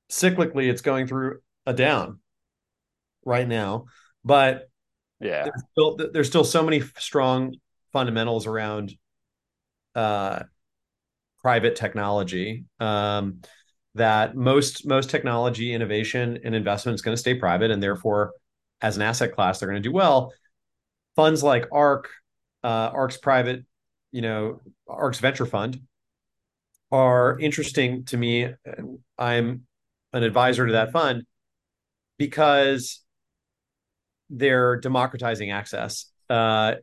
Speaker 3: cyclically it's going through a down right now but
Speaker 2: yeah,
Speaker 3: there's still, there's still so many strong fundamentals around uh, private technology um, that most most technology innovation and investment is going to stay private and therefore as an asset class they're going to do well funds like ARK uh, ARK's private you know ARK's venture fund are interesting to me i'm an advisor to that fund because they're democratizing access. Uh,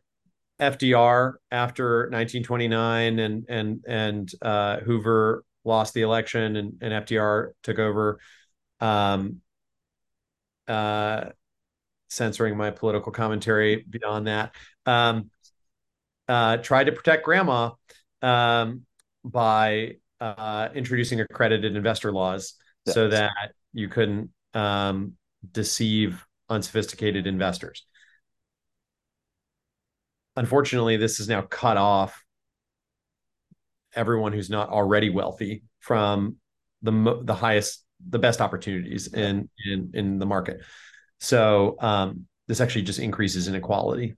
Speaker 3: FDR after 1929 and and and uh, Hoover lost the election and, and FDR took over, um, uh, censoring my political commentary beyond that. Um, uh, tried to protect grandma um, by uh, introducing accredited investor laws
Speaker 2: Yes.
Speaker 3: so that you couldn't um, deceive unsophisticated investors unfortunately this is now cut off everyone who's not already wealthy from the the highest the best opportunities in in in the market so um, this actually just increases inequality.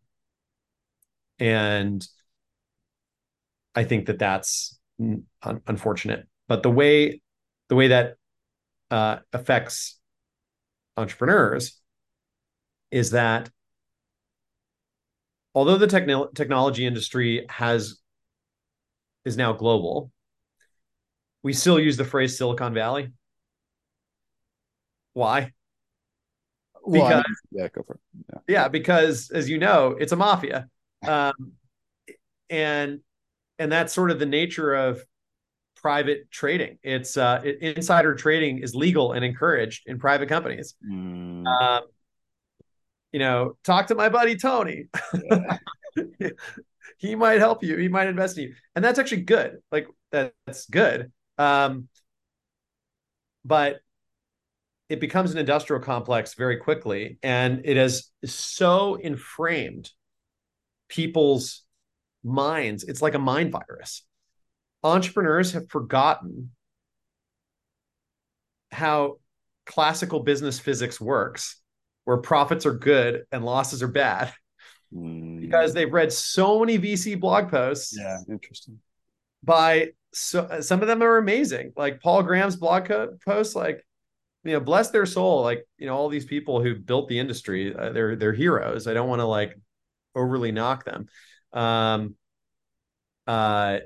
Speaker 3: And i think that that's un- unfortunate. But the way the way that uh, affects entrepreneurs is that although the techno- technology industry has is now global we still use the phrase silicon valley. Why
Speaker 2: Well, I
Speaker 3: Because-
Speaker 2: mean, yeah, go for it. Yeah.
Speaker 3: yeah because as you know it's a mafia. Um, and and that's sort of the nature of private trading. It's uh it, insider trading is legal and encouraged in private companies.
Speaker 2: Mm,
Speaker 3: um you know talk to my buddy tony.
Speaker 2: Yeah.
Speaker 3: he might help you. He might invest in you. And that's actually good. Like that's good. Um but it becomes an industrial complex very quickly and it has so inframed people's minds it's like a mind virus entrepreneurs have forgotten how classical business physics works where profits are good and losses are bad
Speaker 2: Mm,
Speaker 3: because they've read so many VC blog posts
Speaker 2: yeah, interesting.
Speaker 3: by so some of them are amazing. Like Paul Graham's blog posts, like you know, bless their soul. Like you know, all these people who built the industry, uh, they're they're heroes. I don't want to like overly knock them. Um, uh,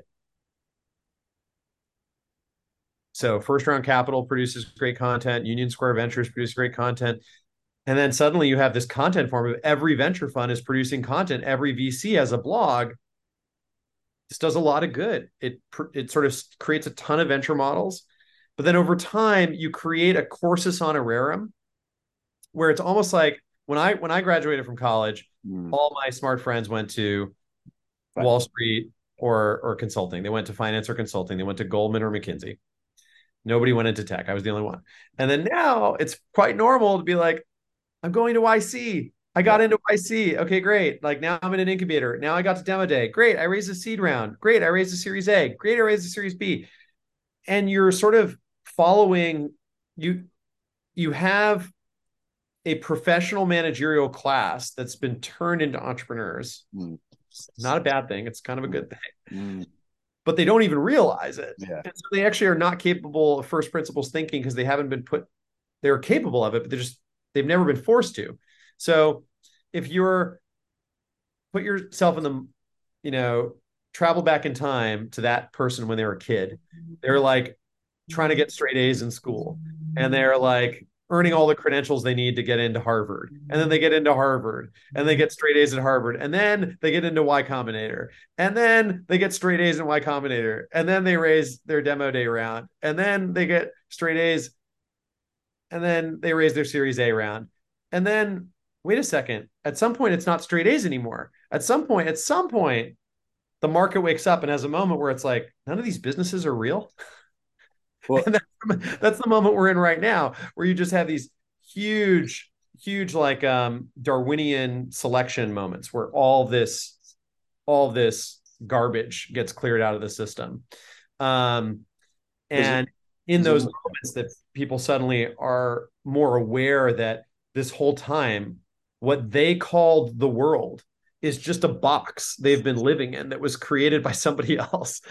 Speaker 3: so first round capital produces great content. Union Square Ventures produces great content. And then suddenly you have this content form of every venture fund is producing content. Every VC has a blog. This does a lot of good. It it sort of creates a ton of venture models, but then over time you create a cursus honorarum, where it's almost like when I when I graduated from college,
Speaker 2: Mm,
Speaker 3: all my smart friends went to
Speaker 2: Right.
Speaker 3: Wall Street or or consulting. They went to finance or consulting. They went to Goldman or McKinsey. Nobody went into tech. I was the only one. And then now it's quite normal to be like, I'm going to YC. I got into YC. Okay, great. Like now I'm in an incubator. Now I got to demo day. Great. I raised a seed round. Great. I raised a series A. Great. I raised a series B. And you're sort of following you you have a professional managerial class that's been turned into entrepreneurs.
Speaker 2: Mm.
Speaker 3: Not a bad thing. It's kind of a good thing.
Speaker 2: mm,
Speaker 3: But they don't even realize it.
Speaker 2: yeah.
Speaker 3: And so they actually are not capable of first principles thinking because they haven't been put, they're capable of it, but they're just, they've never been forced to. So if you're, put yourself in the, you know, travel back in time to that person when they were a kid, they're like trying to get straight A's in school and they're like earning all the credentials they need to get into Harvard. And then they get into Harvard and they get straight A's at Harvard. And then they get into Y Combinator. And then they get straight A's in Y Combinator. And then they raise their demo day round. And then they get straight A's. And then they raise their Series A round. And then wait a second. At some point, it's not straight A's anymore. At some point, at some point, the market wakes up and has a moment where it's like, none of these businesses are real.
Speaker 2: Well-
Speaker 3: that's, that's the moment we're in right now, where you just have these huge, huge like um Darwinian selection moments where all this, all this garbage gets cleared out of the system. Um and in those moments that people suddenly are more aware that this whole time what they called the world is just a box they've been living in that was created by somebody else.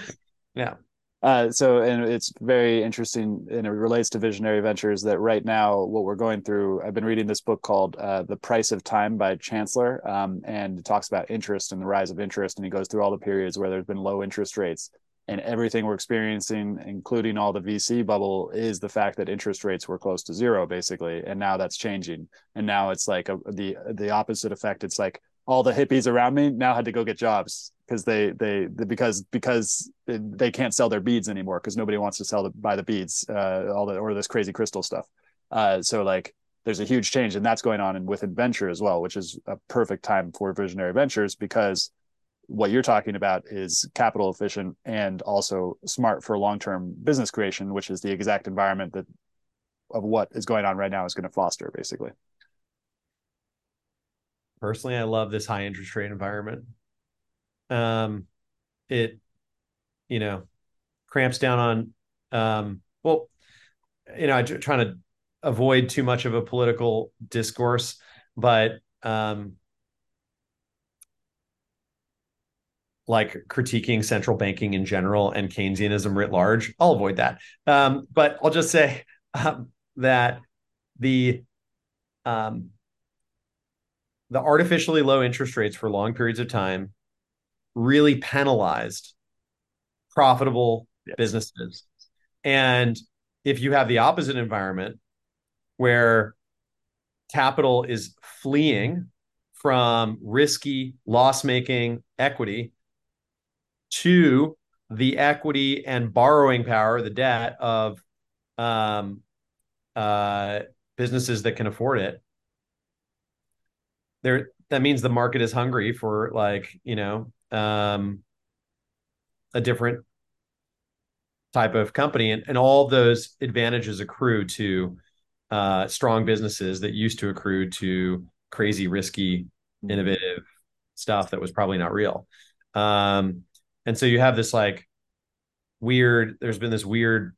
Speaker 3: Yeah.
Speaker 2: Uh, so, and it's very interesting, and it relates to visionary ventures. That right now, what we're going through, I've been reading this book called uh, "The Price of Time" by Chancellor, um, and it talks about interest and the rise of interest, and he goes through all the periods where there's been low interest rates, and everything we're experiencing, including all the VC bubble, is the fact that interest rates were close to zero, basically, and now that's changing, and now it's like a, the the opposite effect. It's like all the hippies around me now had to go get jobs because they, they they because because they can't sell their beads anymore because nobody wants to sell the buy the beads uh all the or this crazy crystal stuff uh so like there's a huge change and that's going on in, with adventure as well which is a perfect time for visionary ventures because what you're talking about is capital efficient and also smart for long-term business creation which is the exact environment that of what is going on right now is going to foster basically
Speaker 3: Personally, I love this high interest rate environment. Um, it, you know, cramps down on um, well, you know, I'm trying to avoid too much of a political discourse, but um, like critiquing central banking in general and Keynesianism writ large, I'll avoid that. Um, but I'll just say um, that the um, the artificially low interest rates for long periods of time really penalized profitable yes. businesses. And if you have the opposite environment where capital is fleeing from risky loss making equity to the equity and borrowing power, the debt of um, uh, businesses that can afford it. There, that means the market is hungry for like you know um, a different type of company, and, and all those advantages accrue to uh, strong businesses that used to accrue to crazy, risky, innovative stuff that was probably not real. Um, and so you have this like weird. There's been this weird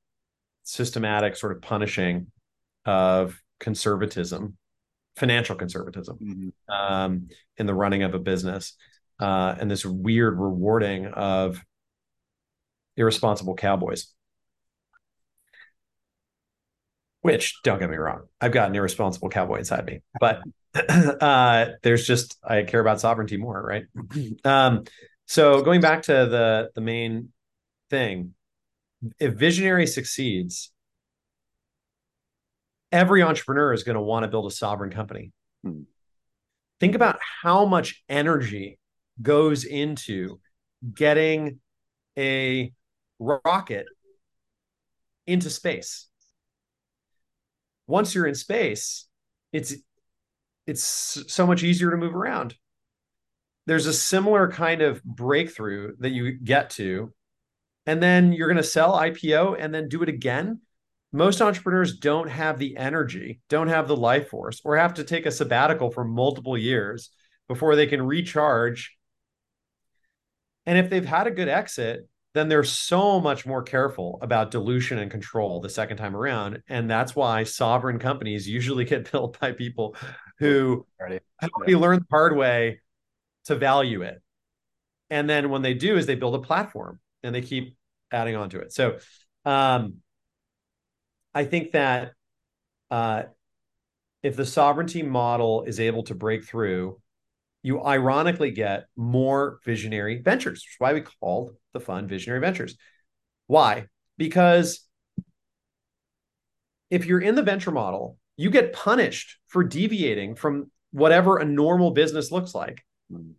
Speaker 3: systematic sort of punishing of conservatism, financial conservatism, mm-hmm. um, in the running of a business, uh, and this weird rewarding of irresponsible cowboys. Which don't get me wrong, I've got an irresponsible cowboy inside me, but uh, there's just I care about sovereignty more, right? Um, so going back to the the main thing, if visionary succeeds, every entrepreneur is going to want to build a sovereign company. Hmm. Think about how much energy goes into getting a rocket into space. Once you're in space, it's it's so much easier to move around. There's a similar kind of breakthrough that you get to, and then you're going to sell IPO and then do it again. Most entrepreneurs don't have the energy, don't have the life force, or have to take a sabbatical for multiple years before they can recharge. And if they've had a good exit, then they're so much more careful about dilution and control the second time around. And that's why sovereign companies usually get built by people who have already learned the hard way to value it. And then when they do is they build a platform and they keep adding on to it. So um, I think that uh, if the sovereignty model is able to break through you ironically get more visionary ventures, which is why we called the fund Visionary Ventures. Why? Because if you're in the venture model, you get punished for deviating from whatever a normal business looks like. Hmm.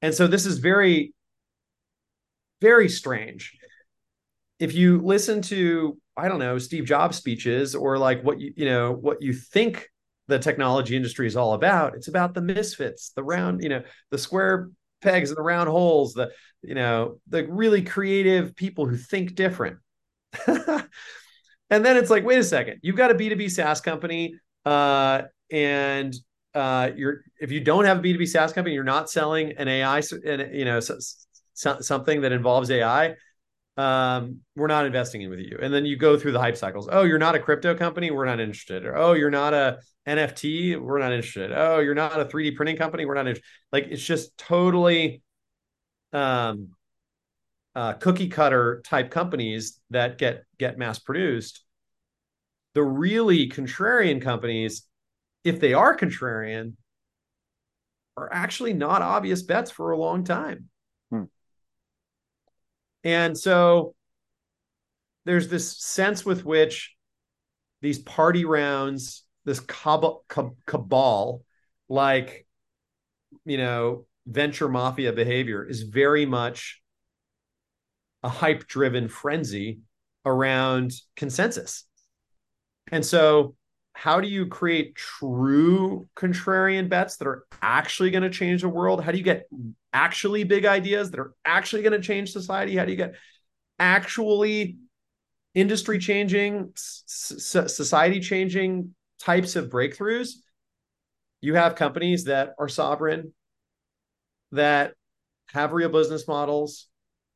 Speaker 3: And so this is very, very strange. If you listen to, I don't know, Steve Jobs speeches or like what you, you know, what you think the technology industry is all about. It's about the misfits, the round, you know, the square pegs and the round holes, the, you know, the really creative people who think different. and then it's like, wait a second, you've got a B2B SaaS company, uh, and uh, you're if you don't have a B2B SaaS company, you're not selling an AI, you know, so, so, something that involves AI um, we're not investing in with you. And then you go through the hype cycles. Oh, you're not a crypto company, we're not interested. Or oh, you're not a NFT, we're not interested. Oh, you're not a 3D printing company, we're not interested. Like it's just totally um uh, cookie cutter type companies that get get mass produced. The really contrarian companies, if they are contrarian, are actually not obvious bets for a long time. And so there's this sense with which these party rounds, this cabal, like, you know, venture mafia behavior is very much a hype driven frenzy around consensus. And so, how do you create true contrarian bets that are actually going to change the world? How do you get actually big ideas that are actually going to change society? How do you get actually industry changing, society changing types of breakthroughs? You have companies that are sovereign, that have real business models,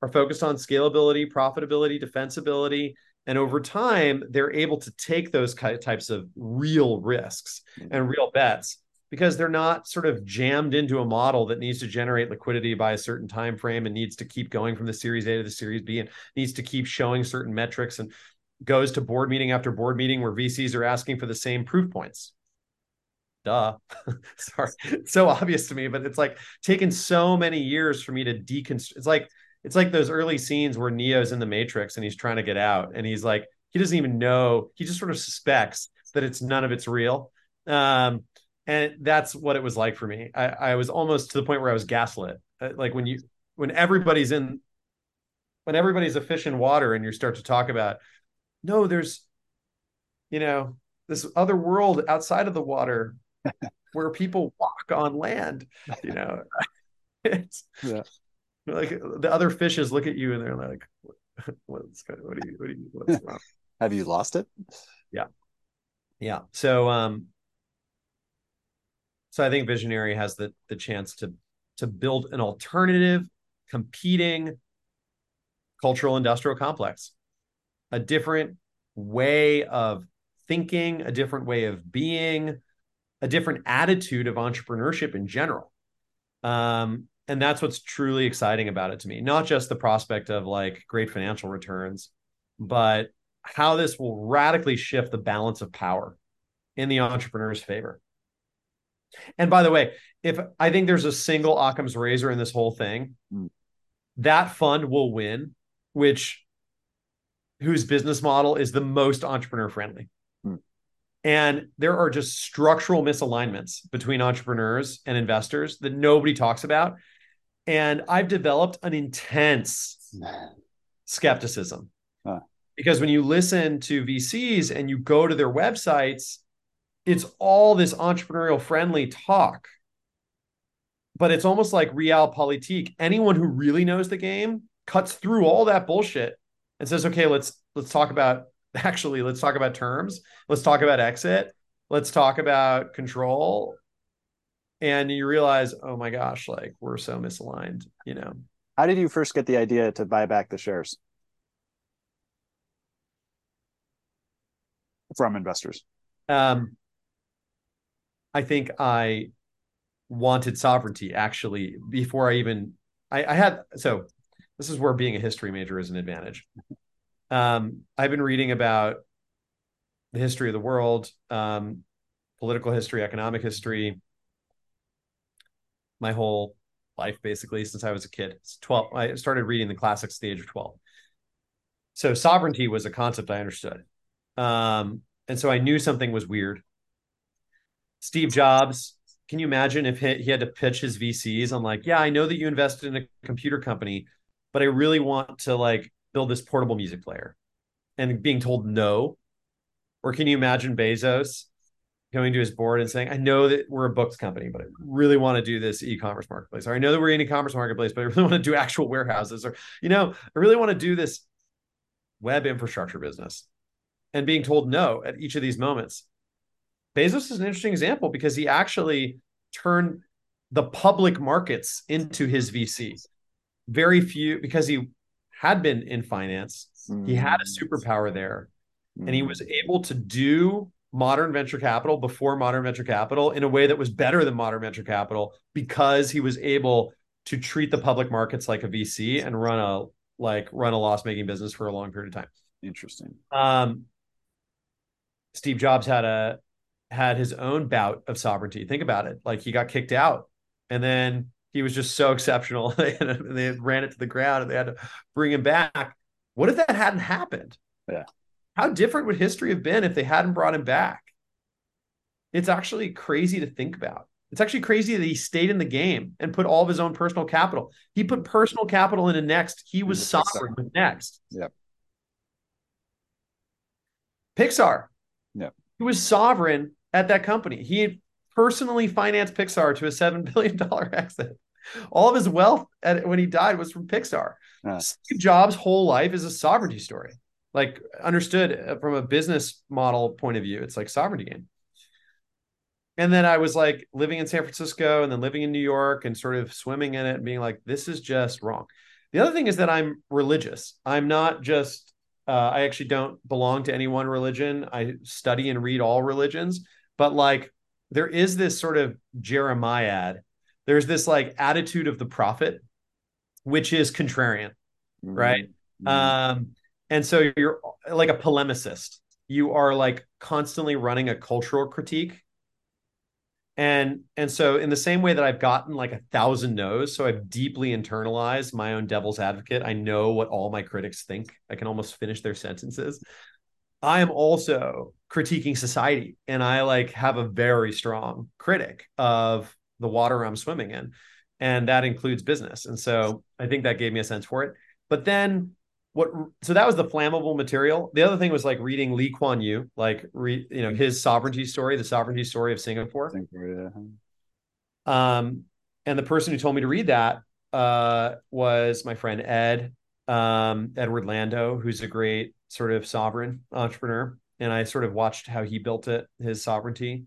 Speaker 3: are focused on scalability, profitability, defensibility. And over time, they're able to take those types of real risks and real bets because they're not sort of jammed into a model that needs to generate liquidity by a certain time frame and needs to keep going from the series A to the series B and needs to keep showing certain metrics and goes to board meeting after board meeting where VCs are asking for the same proof points. Duh. Sorry. It's so obvious to me, but it's like taken so many years for me to deconstruct. It's like it's like those early scenes where Neo's in the Matrix and he's trying to get out and he's like he doesn't even know, he just sort of suspects that it's none of it's real. Um, and that's what it was like for me. I, I was almost to the point where I was gaslit. Uh, like when you when everybody's in when everybody's a fish in water and you start to talk about no, there's, you know, this other world outside of the water where people walk on land, you know. it's yeah. like the other fishes look at you and they're like, what's going, what do you what do you what's wrong?
Speaker 2: Have you lost it?
Speaker 3: Yeah. Yeah. So um so I think Visionary has the the chance to to build an alternative competing cultural industrial complex a different way of thinking, a different way of being, a different attitude of entrepreneurship in general. Um, and that's what's truly exciting about it to me. Not just the prospect of like great financial returns, but how this will radically shift the balance of power in the entrepreneur's favor. And by the way, if I think there's a single Occam's razor in this whole thing, mm. that fund will win, which whose business model is the most entrepreneur friendly. Hmm. And there are just structural misalignments between entrepreneurs and investors that nobody talks about. And I've developed an intense skepticism huh. because when you listen to VCs and you go to their websites, it's all this entrepreneurial friendly talk. But it's almost like real realpolitik. Anyone who really knows the game cuts through all that bullshit and says, okay, let's let's talk about actually let's talk about terms. Let's talk about exit. Let's talk about control. And you realize, oh my gosh, like we're so misaligned, you know.
Speaker 2: How did you first get the idea to buy back the shares from investors?
Speaker 3: Um, I think I wanted sovereignty actually before I even I, I had so this is where being a history major is an advantage. Um, I've been reading about the history of the world, um, political history, economic history, my whole life basically since I was a kid. It's 12. I started reading the classics at the age of 12. So sovereignty was a concept I understood. Um, and so I knew something was weird. Steve Jobs, can you imagine if he, he had to pitch his VCs? I'm like, yeah, I know that you invested in a computer company, but I really want to like build this portable music player and being told no. Or can you imagine Bezos going to his board and saying, I know that we're a books company, but I really want to do this e-commerce marketplace. Or I know that we're an e-commerce marketplace, but I really want to do actual warehouses. Or, you know, I really want to do this web infrastructure business. And being told no at each of these moments. Bezos is an interesting example because he actually turned the public markets into his VC very few because he had been in finance. Mm. He had a mm. superpower there, mm. and he was mm. able to do modern venture capital before modern venture capital in a way that was better than modern venture capital because he was able to treat the public markets like a VC and run a like run a loss making business for a long period of time.
Speaker 2: Interesting.
Speaker 3: Um, Steve Jobs had a had his own bout of sovereignty. Think about it. Like he got kicked out and then he was just so exceptional. they, they ran it to the ground and they had to bring him back. What if that hadn't happened?
Speaker 2: Yeah.
Speaker 3: How different would history have been if they hadn't brought him back? It's actually crazy to think about. It's actually crazy that he stayed in the game and put all of his own personal capital. He put personal capital into Next. He was sovereign with Next.
Speaker 2: Yep.
Speaker 3: Pixar.
Speaker 2: Yep.
Speaker 3: He was sovereign at that company. He personally financed Pixar to a $7 billion exit. All of his wealth at, when he died was from Pixar. Steve Jobs' whole life is a sovereignty story. Like understood uh, from a business model point of view, it's like sovereignty game. And then I was like living in San Francisco and then living in New York and sort of swimming in it and being like, this is just wrong. The other thing is that I'm religious. I'm not just, uh, I actually don't belong to any one religion. I study and read all religions, but like there is this sort of Jeremiad. There's this like attitude of the prophet, which is contrarian, mm-hmm. right? Mm-hmm. Um, and so you're like a polemicist. You are like constantly running a cultural critique and and so in the same way that i've gotten like a thousand no's so i've deeply internalized my own devil's advocate i know what all my critics think i can almost finish their sentences i am also critiquing society and i like have a very strong critic of the water i'm swimming in and that includes business and so i think that gave me a sense for it. But then what so that was the flammable material. The other thing was like reading lee kuan yew like re, you know his sovereignty story the sovereignty story of singapore, singapore yeah. um and the person who told me to read that uh was my friend ed um edward lando who's a great sort of sovereign entrepreneur and i sort of watched how he built it his sovereignty.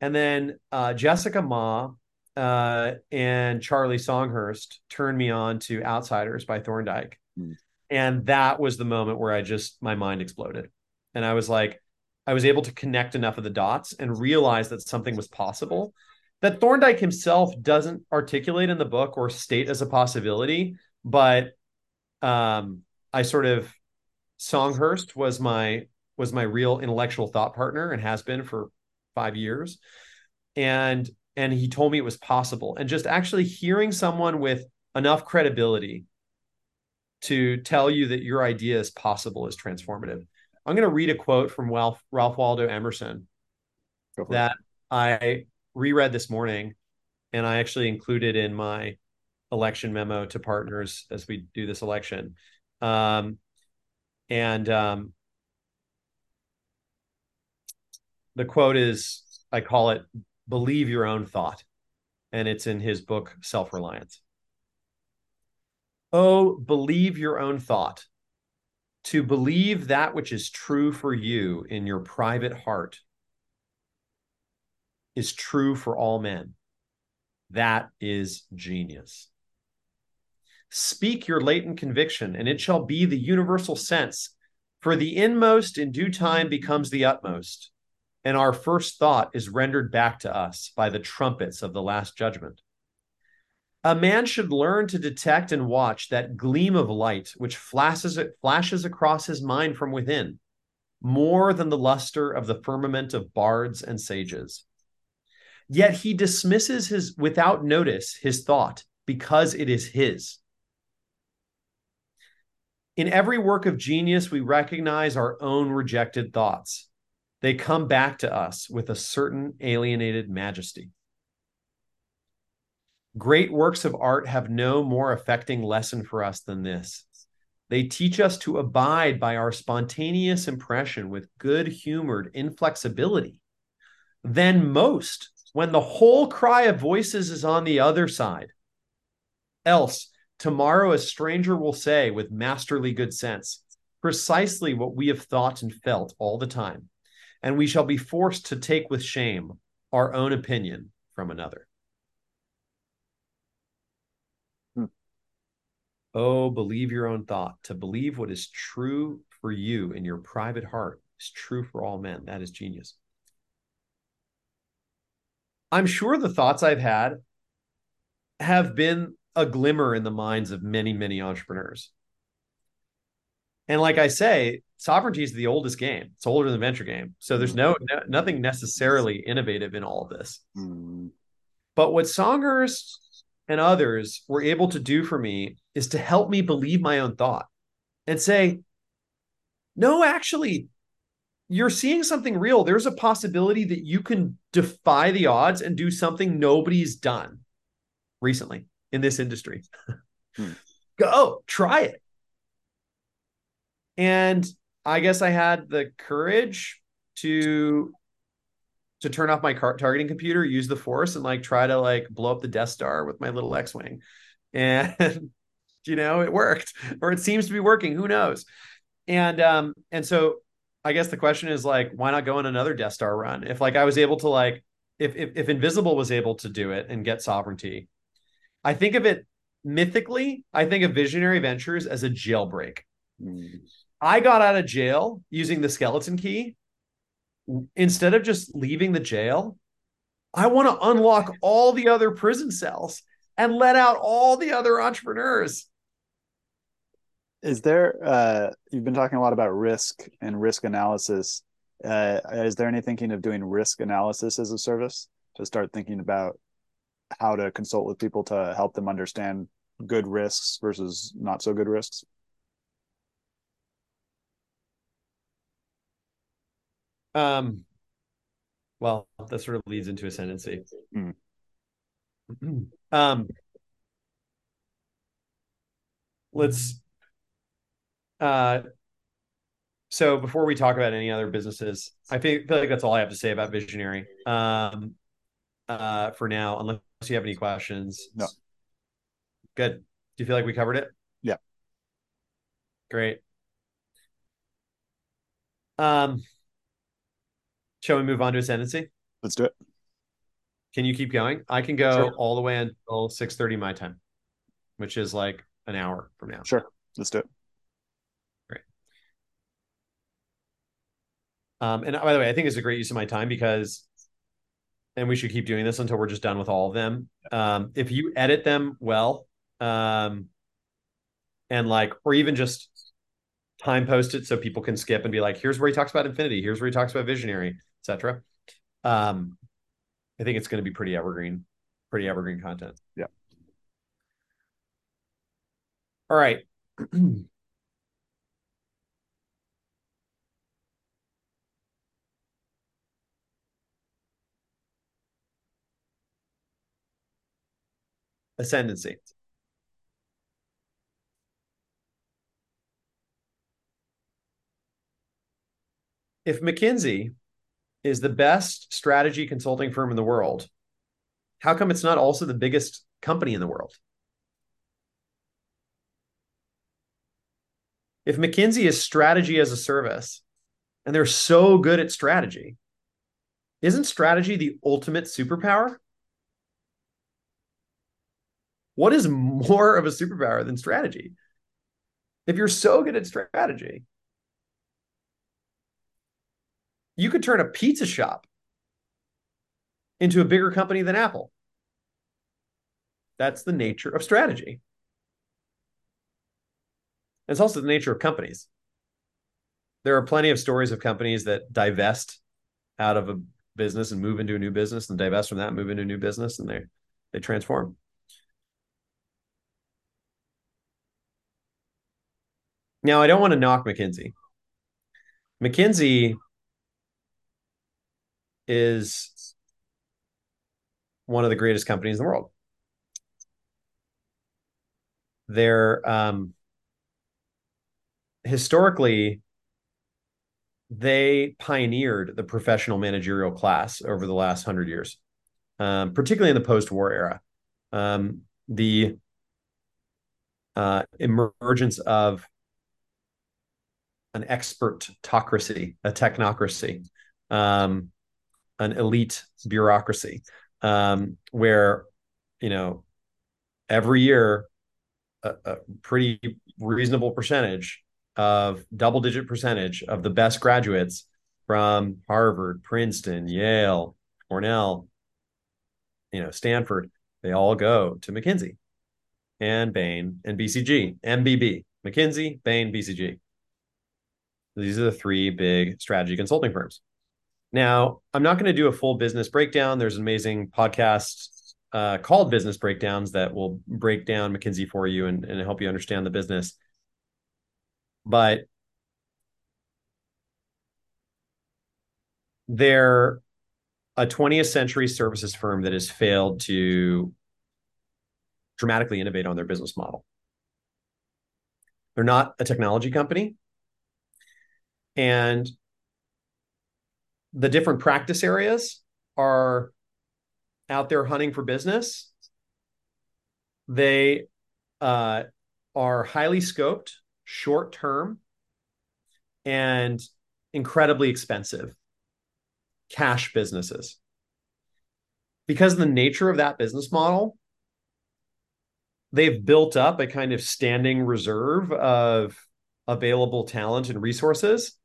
Speaker 3: And then uh jessica ma uh, and Charlie Songhurst turned me on to Outsiders by Thorndike. Mm and that was the moment where i just my mind exploded. And i was like i was able to connect enough of the dots and realize that something was possible. That thorndike himself doesn't articulate in the book or state as a possibility but um i sort of songhurst was my was my real intellectual thought partner and has been for five years and and he told me it was possible and just actually hearing someone with enough credibility to tell you that your idea is possible is transformative. I'm going to read a quote from Ralph, Ralph Waldo Emerson that it. I reread this morning, and I actually included in my election memo to partners as we do this election. Um, and um, the quote is I call it believe your own thought. And it's in his book, Self Reliance. Oh, believe your own thought. To believe that which is true for you in your private heart is true for all men. That is genius. Speak your latent conviction, and it shall be the universal sense. For the inmost in due time becomes the utmost, and our first thought is rendered back to us by the trumpets of the last judgment. A man should learn to detect and watch that gleam of light which flashes, flashes across his mind from within, more than the luster of the firmament of bards and sages. Yet he dismisses his without notice his thought because it is his. In every work of genius, we recognize our own rejected thoughts. They come back to us with a certain alienated majesty. Great works of art have no more affecting lesson for us than this. They teach us to abide by our spontaneous impression with good humored inflexibility than most when the whole cry of voices is on the other side. Else, tomorrow a stranger will say with masterly good sense precisely what we have thought and felt all the time, and we shall be forced to take with shame our own opinion from another. Hmm. Oh, believe your own thought. To believe what is true for you in your private heart is true for all men. That is genius. I'm sure the thoughts I've had have been a glimmer in the minds of many, many entrepreneurs. And like I say, sovereignty is the oldest game. It's older than venture game. So there's no, no nothing necessarily innovative in all of this. Mm. But what Songhurst and others were able to do for me is to help me believe my own thought and say, no, actually, you're seeing something real. There's a possibility that you can defy the odds and do something nobody's done recently in this industry. hmm. Go try it. And I guess I had the courage to to turn off my car- targeting computer, use the force, and like try to like blow up the Death Star with my little X-wing, and you know it worked, or it seems to be working. Who knows? And um and so I guess the question is like, why not go on another Death Star run? If like I was able to like if if, if Invisible was able to do it and get sovereignty, I think of it mythically, I think of visionary ventures as a jailbreak.
Speaker 2: Mm.
Speaker 3: I got out of jail using the skeleton key. Instead of just leaving the jail, I want to unlock all the other prison cells and let out all the other entrepreneurs.
Speaker 2: Is there, uh, you've been talking a lot about risk and risk analysis. Uh, is there any thinking of doing risk analysis as a service to start thinking about how to consult with people to help them understand good risks versus not so good risks?
Speaker 3: Um, well, that sort of leads into ascendency.
Speaker 2: Mm.
Speaker 3: Um, let's. Uh, so before we talk about any other businesses, I feel, feel like that's all I have to say about Visionary. Um, uh, for now, unless you have any questions.
Speaker 2: No.
Speaker 3: Good. Do you feel like we covered it?
Speaker 2: Yeah.
Speaker 3: Great. Um, shall we move on to ascendency?
Speaker 2: Let's do it.
Speaker 3: Can you keep going? I can go
Speaker 2: Sure.
Speaker 3: all the way until six thirty my time, which is like an hour from now.
Speaker 2: Sure. Let's do it. Great.
Speaker 3: Um, and by the way, I think it's a great use of my time because, and we should keep doing this until we're just done with all of them. Um, if you edit them well, um, and like, or even just time post it so people can skip and be like, here's where he talks about infinity, here's where he talks about visionary, etc. Um, I think it's going to be pretty evergreen, pretty evergreen content.
Speaker 2: Yeah.
Speaker 3: All right. ascendency. If McKinsey is the best strategy consulting firm in the world, how come it's not also the biggest company in the world? If McKinsey is strategy as a service and they're so good at strategy, isn't strategy the ultimate superpower? What is more of a superpower than strategy? If you're so good at strategy, you could turn a pizza shop into a bigger company than Apple. That's the nature of strategy. It's also the nature of companies. There are plenty of stories of companies that divest out of a business and move into a new business and divest from that, move into a new business, and they they transform. Now, I don't want to knock McKinsey. McKinsey is one of the greatest companies in the world. They're um, historically they pioneered the professional managerial class over the last hundred years, um, particularly in the post-war era. Um, the uh, emergence of an expertocracy, a technocracy, um, an elite bureaucracy, um, where you know every year a, a pretty reasonable percentage of double digit percentage of the best graduates from Harvard, Princeton, Yale, Cornell, you know, Stanford, they all go to McKinsey and Bain and BCG, MBB, McKinsey, Bain, BCG. These are the three big strategy consulting firms. Now, I'm not going to do a full business breakdown. There's an amazing podcast uh, called Business Breakdowns that will break down McKinsey for you and, and help you understand the business. But they're a 20th century services firm that has failed to dramatically innovate on their business model. They're not a technology company. And the different practice areas are out there hunting for business. They uh, are highly scoped, short term, and incredibly expensive cash businesses. Because of the nature of that business model, they've built up a kind of standing reserve of available talent and resources.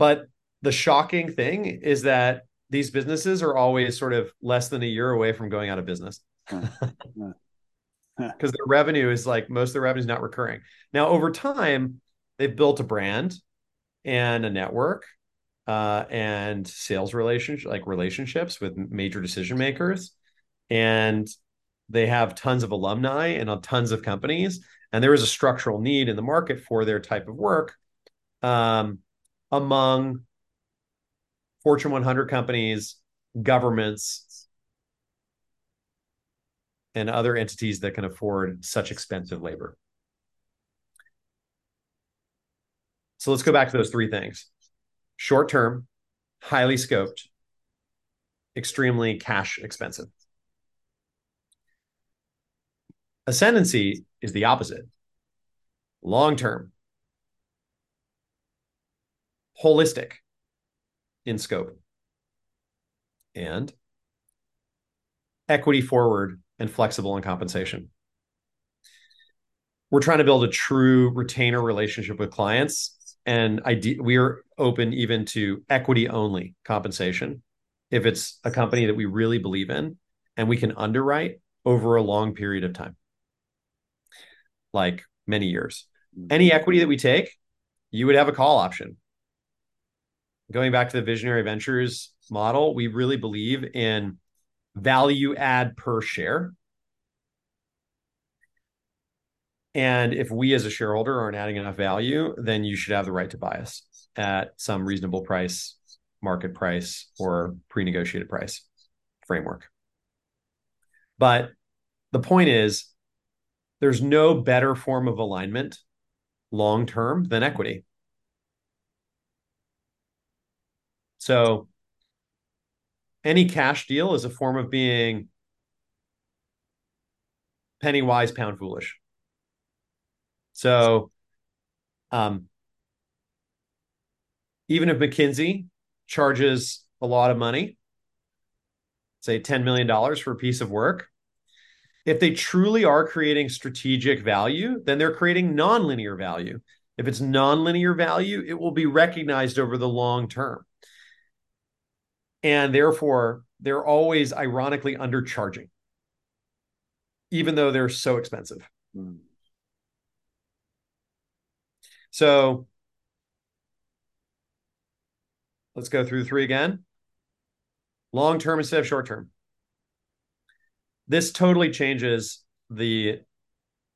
Speaker 3: But the shocking thing is that these businesses are always sort of less than a year away from going out of business. Because their revenue is like most of the revenue is not recurring. Now, over time, they've built a brand and a network uh, and sales relationship like relationships with major decision makers. And they have tons of alumni and tons of companies. And there is a structural need in the market for their type of work um, among fortune 100 companies governments and other entities that can afford such expensive labor. So let's go back to those three things. Short term highly scoped extremely cash expensive. Ascendency is the opposite. Long term, holistic in scope, and equity forward and flexible in compensation. We're trying to build a true retainer relationship with clients, and ide- we are open even to equity only compensation if it's a company that we really believe in and we can underwrite over a long period of time like many years. Any equity that we take, you would have a call option. Going back to the visionary ventures model, we really believe in value add per share. And if we as a shareholder aren't adding enough value, then you should have the right to buy us at some reasonable price, market price, or pre negotiated price framework. But the point is, there's no better form of alignment long term than equity. So any cash deal is a form of being penny wise, pound foolish. So um, even if McKinsey charges a lot of money, say $10 million for a piece of work, if they truly are creating strategic value, then they're creating nonlinear value. If it's nonlinear value, it will be recognized over the long term. And therefore, they're always ironically undercharging, even though they're so expensive. Mm. So let's go through three again long term instead of short term this totally changes the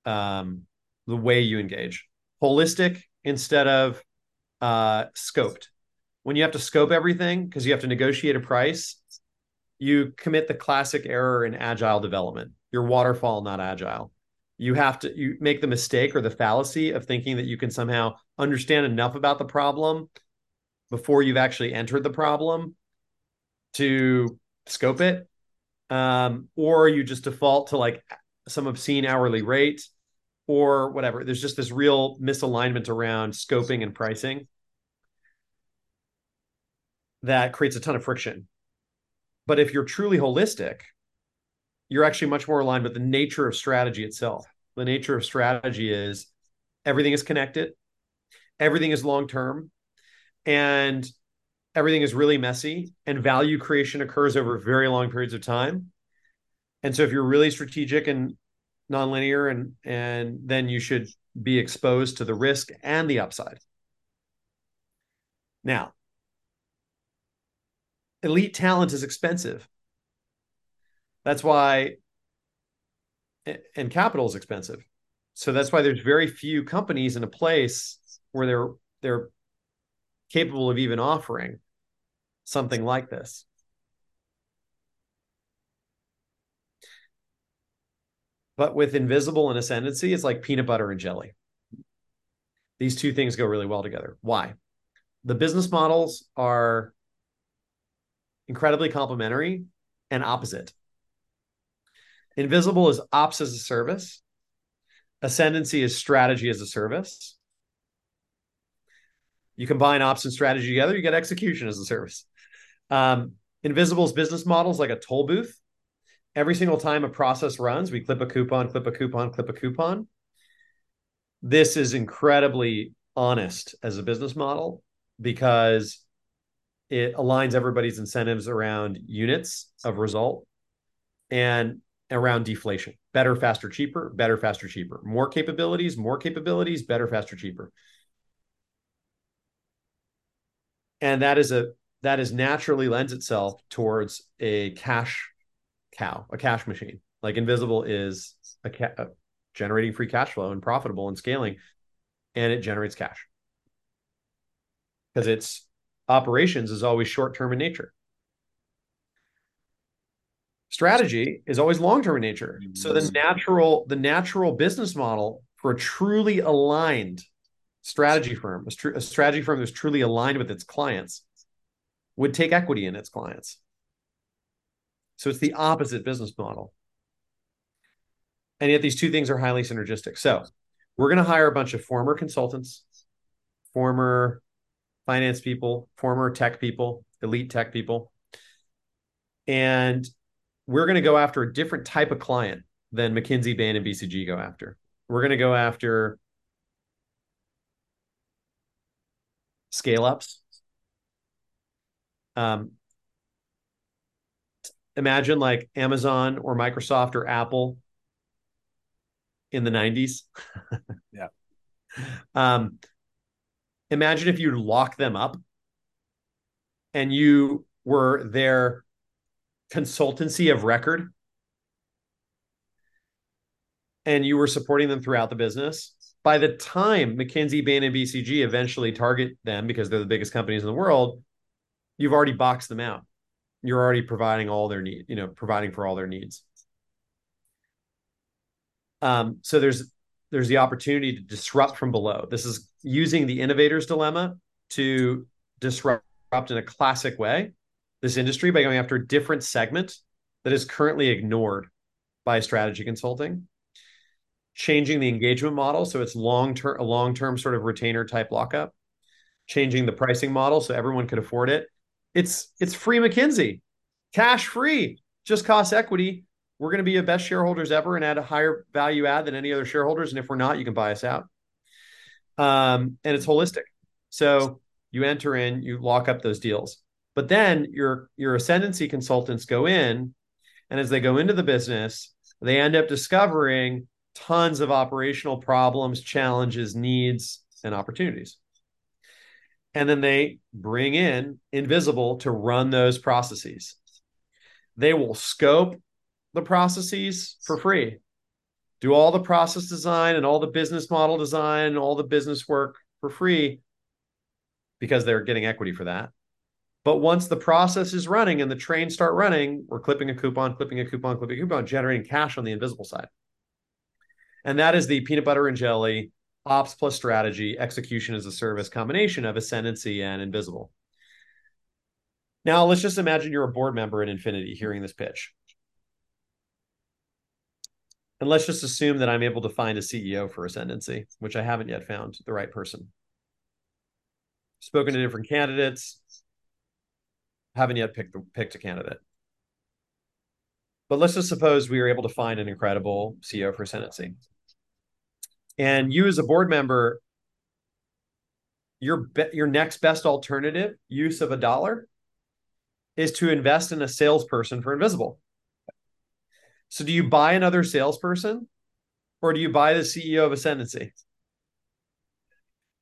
Speaker 3: um, the way you engage. Holistic instead of uh, scoped. When you have to scope everything because you have to negotiate a price, you commit the classic error in agile development. You're waterfall, not agile. You have to you make the mistake or the fallacy of thinking that you can somehow understand enough about the problem before you've actually entered the problem to scope it um, or you just default to like some obscene hourly rate or whatever. There's just this real misalignment around scoping and pricing that creates a ton of friction. But if you're truly holistic, you're actually much more aligned with the nature of strategy itself. The nature of strategy is everything is connected, everything is long term, and everything is really messy and value creation occurs over very long periods of time. And so if you're really strategic and nonlinear and and then you should be exposed to the risk and the upside. Now, elite talent is expensive. That's why and capital is expensive. So that's why there's very few companies in a place where they're they're capable of even offering something like this. But with invisible and ascendency, it's like peanut butter and jelly. These two things go really well together. Why? The business models are incredibly complementary and opposite. Invisible is ops as a service. Ascendency is strategy as a service. You combine ops and strategy together, you get execution as a service. Um, Invisible's business model is like a toll booth. every single time a process runs, we clip a coupon, clip a coupon, clip a coupon. This is incredibly honest as a business model because it aligns everybody's incentives around units of result and around deflation. Better, faster, cheaper, better, faster, cheaper. More capabilities, more capabilities, better, faster, cheaper. And that is a that is naturally lends itself towards a cash cow, a cash machine. Like Invisible is a, ca- uh, generating free cash flow and profitable and scaling, and it generates cash because its operations is always short term in nature. Strategy is always long term in nature. So the mm-hmm. natural the natural business model for a truly aligned strategy firm, a, tr- a strategy firm that's truly aligned with its clients, would take equity in its clients. So it's the opposite business model. And yet these two things are highly synergistic. So we're going to hire a bunch of former consultants, former finance people, former tech people, elite tech people. And we're going to go after a different type of client than McKinsey, Bain, and BCG go after. We're going to go after scale ups. Um, imagine like Amazon or Microsoft or Apple in the 90s.
Speaker 2: yeah.
Speaker 3: Um, imagine if you lock them up and you were their consultancy of record and you were supporting them throughout the business. By the time McKinsey, Bain, and BCG eventually target them because they're the biggest companies in the world, you've already boxed them out. You're already providing all their need, you know, providing for all their needs. Um, so there's there's the opportunity to disrupt from below. This is using the innovator's dilemma to disrupt in a classic way this industry by going after a different segment that is currently ignored by strategy consulting changing the engagement model so it's long term a long term sort of retainer type lockup changing the pricing model so everyone could afford it it's it's free mckinsey cash free just costs equity we're going to be the best shareholders ever and add a higher value add than any other shareholders and if we're not you can buy us out. Um, and it's holistic. So you enter in you lock up those deals. But then your your ascendency consultants go in and as they go into the business they end up discovering tons of operational problems challenges needs and opportunities. And then they bring in invisible to run those processes. They will scope the processes for free do all the process design and all the business model design all the business work for free because they're getting equity for that but once the process is running and the trains start running, we're clipping a coupon, clipping a coupon, clipping a coupon, generating cash on the invisible side. And that is the peanut butter and jelly, ops plus strategy, execution as a service combination of ascendency and invisible. Now, let's just imagine you're a board member in Infinity hearing this pitch. And let's just assume that I'm able to find a CEO for Ascendency, which I haven't yet found the right person. Spoken to different candidates, haven't yet picked picked a candidate. But let's just suppose we were able to find an incredible CEO for Ascendency. And you as a board member, your be- your next best alternative use of a dollar is to invest in a salesperson for Invisible. So do you buy another salesperson or do you buy the CEO of Ascendency?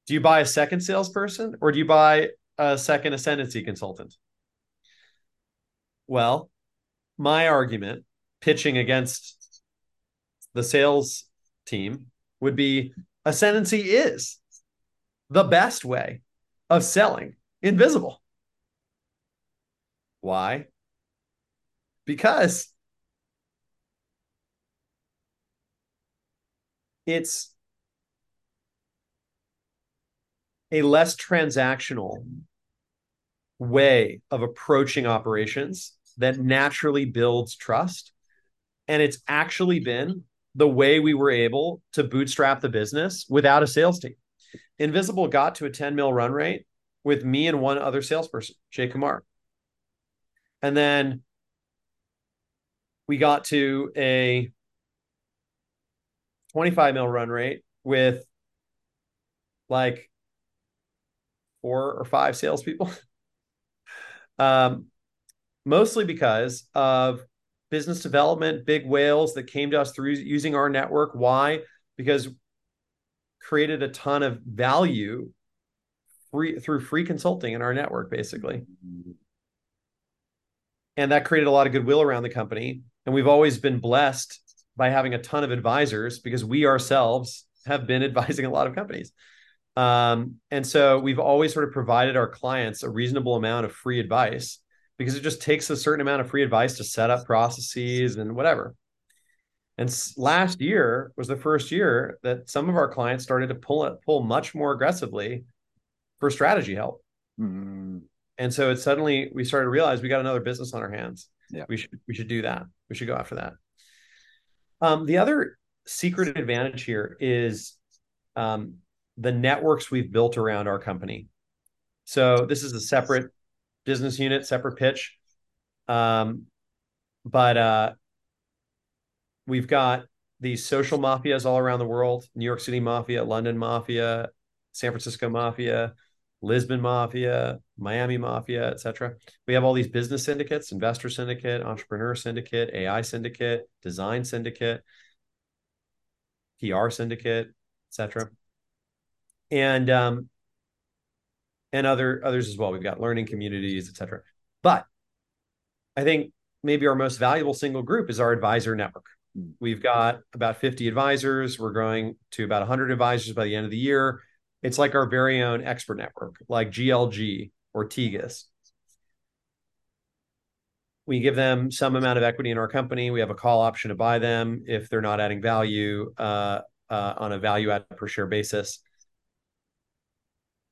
Speaker 3: Do you buy a second salesperson or do you buy a second Ascendency consultant? Well, my argument pitching against the sales team would be ascendency is the best way of selling invisible. Why? Because it's a less transactional way of approaching operations that naturally builds trust. And it's actually been the way we were able to bootstrap the business without a sales team. Invisible got to a 10 mil run rate with me and one other salesperson, Jay Kumar. And then we got to a 25 mil run rate with like four or five salespeople. um, mostly because of business development, big whales that came to us through using our network. Why? Because created a ton of value free through free consulting in our network, basically. And that created a lot of goodwill around the company. And we've always been blessed by having a ton of advisors because we ourselves have been advising a lot of companies. Um, and so we've always sort of provided our clients a reasonable amount of free advice because it just takes a certain amount of free advice to set up processes and whatever. And last year was the first year that some of our clients started to pull it, pull much more aggressively for strategy help. Mm-hmm. And so it suddenly we started to realize we got another business on our hands. Yeah. We should we should do that. We should go after that. Um, the other secret advantage here is um, the networks we've built around our company. So this is a separate business unit, separate pitch. Um, but uh, we've got these social mafias all around the world New York City Mafia, London Mafia, San Francisco Mafia, Lisbon Mafia, Miami Mafia, etc. We have all these business syndicates, investor syndicate, entrepreneur syndicate, AI syndicate, design syndicate, PR syndicate, etc. And um, and other others as well. We've got learning communities, etc. But I think maybe our most valuable single group is our advisor network. We've got about 50 advisors. We're growing to about 100 advisors by the end of the year. It's like our very own expert network, like GLG or Tegus. We give them some amount of equity in our company. We have a call option to buy them if they're not adding value uh, uh, on a value add per share basis.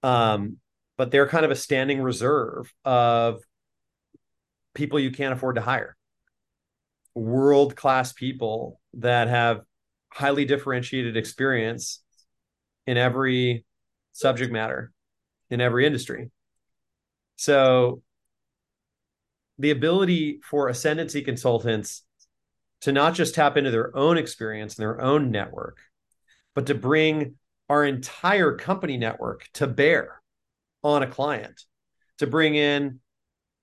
Speaker 3: Um, but they're kind of a standing reserve of people you can't afford to hire world class people that have highly differentiated experience in every subject matter in every industry. So the ability for ascendency consultants to not just tap into their own experience and their own network, but to bring our entire company network to bear on a client, to bring in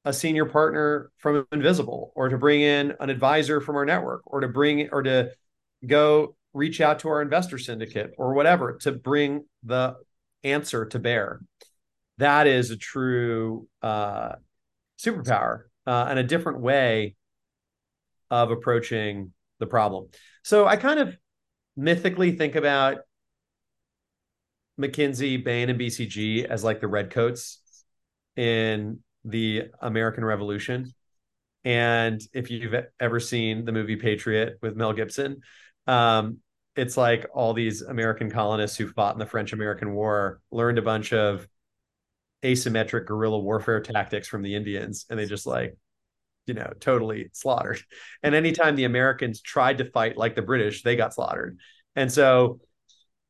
Speaker 3: a senior partner from Invisible or to bring in an advisor from our network or to bring or to go reach out to our investor syndicate or whatever to bring the answer to bear. That is a true uh, superpower uh, and a different way of approaching the problem. So I kind of mythically think about McKinsey, Bain, and BCG as like the redcoats in the American Revolution. And if you've ever seen the movie Patriot with Mel Gibson, um, it's like all these American colonists who fought in the French American War learned a bunch of asymmetric guerrilla warfare tactics from the Indians, and they just like, you know, totally slaughtered. And anytime the Americans tried to fight like the British, they got slaughtered. And so,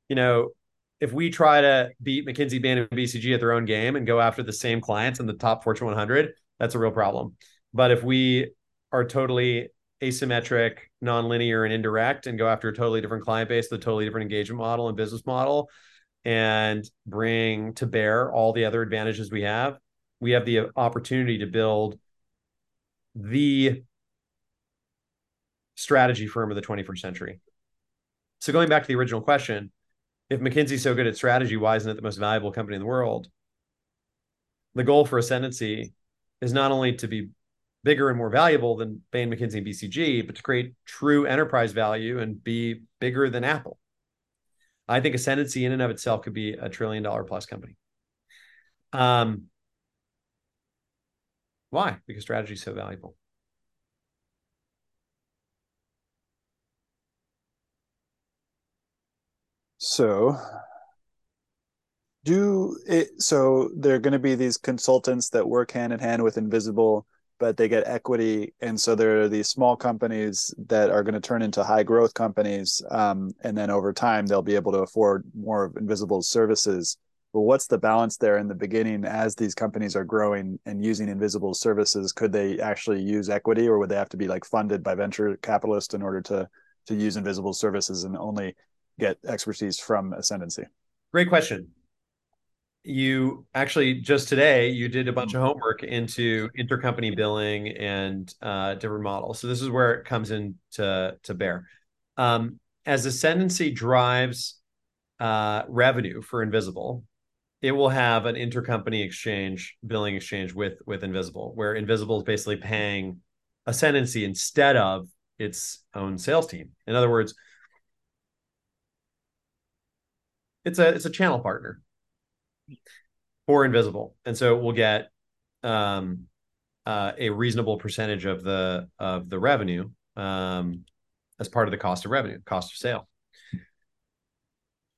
Speaker 3: you know, if we try to beat McKinsey, Bain, and BCG at their own game and go after the same clients in the top Fortune 100, that's a real problem. But if we are totally asymmetric, nonlinear, and indirect, and go after a totally different client base, the totally different engagement model and business model, and bring to bear all the other advantages we have, we have the opportunity to build the strategy firm of the 21st century. So going back to the original question, if McKinsey's so good at strategy, why isn't it the most valuable company in the world? The goal for Ascendency is not only to be bigger and more valuable than Bain, McKinsey, and BCG, but to create true enterprise value and be bigger than Apple. I think Ascendency in and of itself could be a trillion dollar plus company. Um, why? Because strategy is so valuable.
Speaker 2: So do it so there are going to be these consultants that work hand in hand with invisible but they get equity and so there are these small companies that are going to turn into high growth companies um, and then over time they'll be able to afford more of invisible services But what's the balance there in the beginning as these companies are growing and using invisible services? Could they actually use equity, or would they have to be like funded by venture capitalists in order to to use invisible services and only get expertise from Ascendency?
Speaker 3: Great question. You actually just today you did a bunch of homework into intercompany billing and uh, different models. So this is where it comes into to bear. Um, as Ascendency drives uh, revenue for Invisible, it will have an intercompany exchange, billing exchange with with Invisible, where Invisible is basically paying Ascendency instead of its own sales team. In other words, it's a it's a channel partner for Invisible, and so we'll get um, uh, a reasonable percentage of the of the revenue um, as part of the cost of revenue, cost of sale.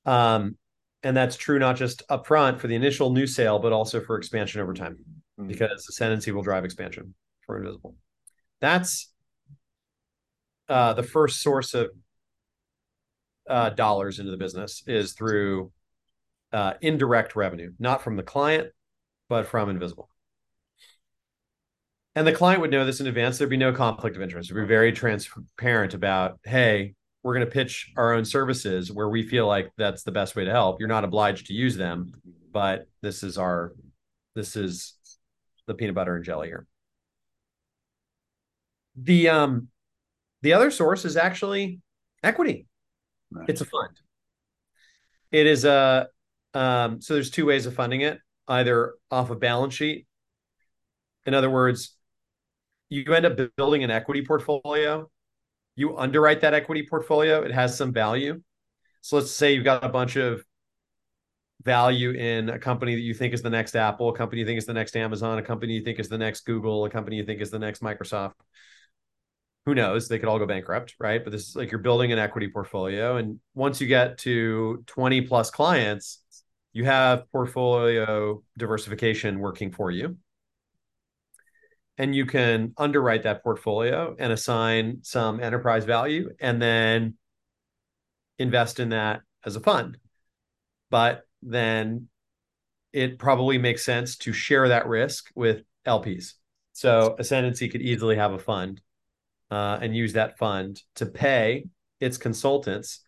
Speaker 3: Um, and that's true not just upfront for the initial new sale, but also for expansion over time, mm-hmm. because ascendency will drive expansion for Invisible. That's uh, the first source of uh, dollars into the business is through uh, indirect revenue, not from the client, but from Invisible. And the client would know this in advance. There'd be no conflict of interest. We'd be very transparent about, hey, we're going to pitch our own services where we feel like that's the best way to help. You're not obliged to use them, but this is our, this is the peanut butter and jelly here. The um, the other source is actually equity. Right. It's a fund. It is a um, so there's two ways of funding it, either off a balance sheet. In other words, you end up building an equity portfolio. You underwrite that equity portfolio, it has some value. So let's say you've got a bunch of value in a company that you think is the next Apple, a company you think is the next Amazon, a company you think is the next Google, a company you think is the next Microsoft. Who knows? They could all go bankrupt, right? But this is like you're building an equity portfolio. And once you get to 20 plus clients, you have portfolio diversification working for you. And you can underwrite that portfolio and assign some enterprise value and then invest in that as a fund. But then it probably makes sense to share that risk with LPs. So Ascendency could easily have a fund uh, and use that fund to pay its consultants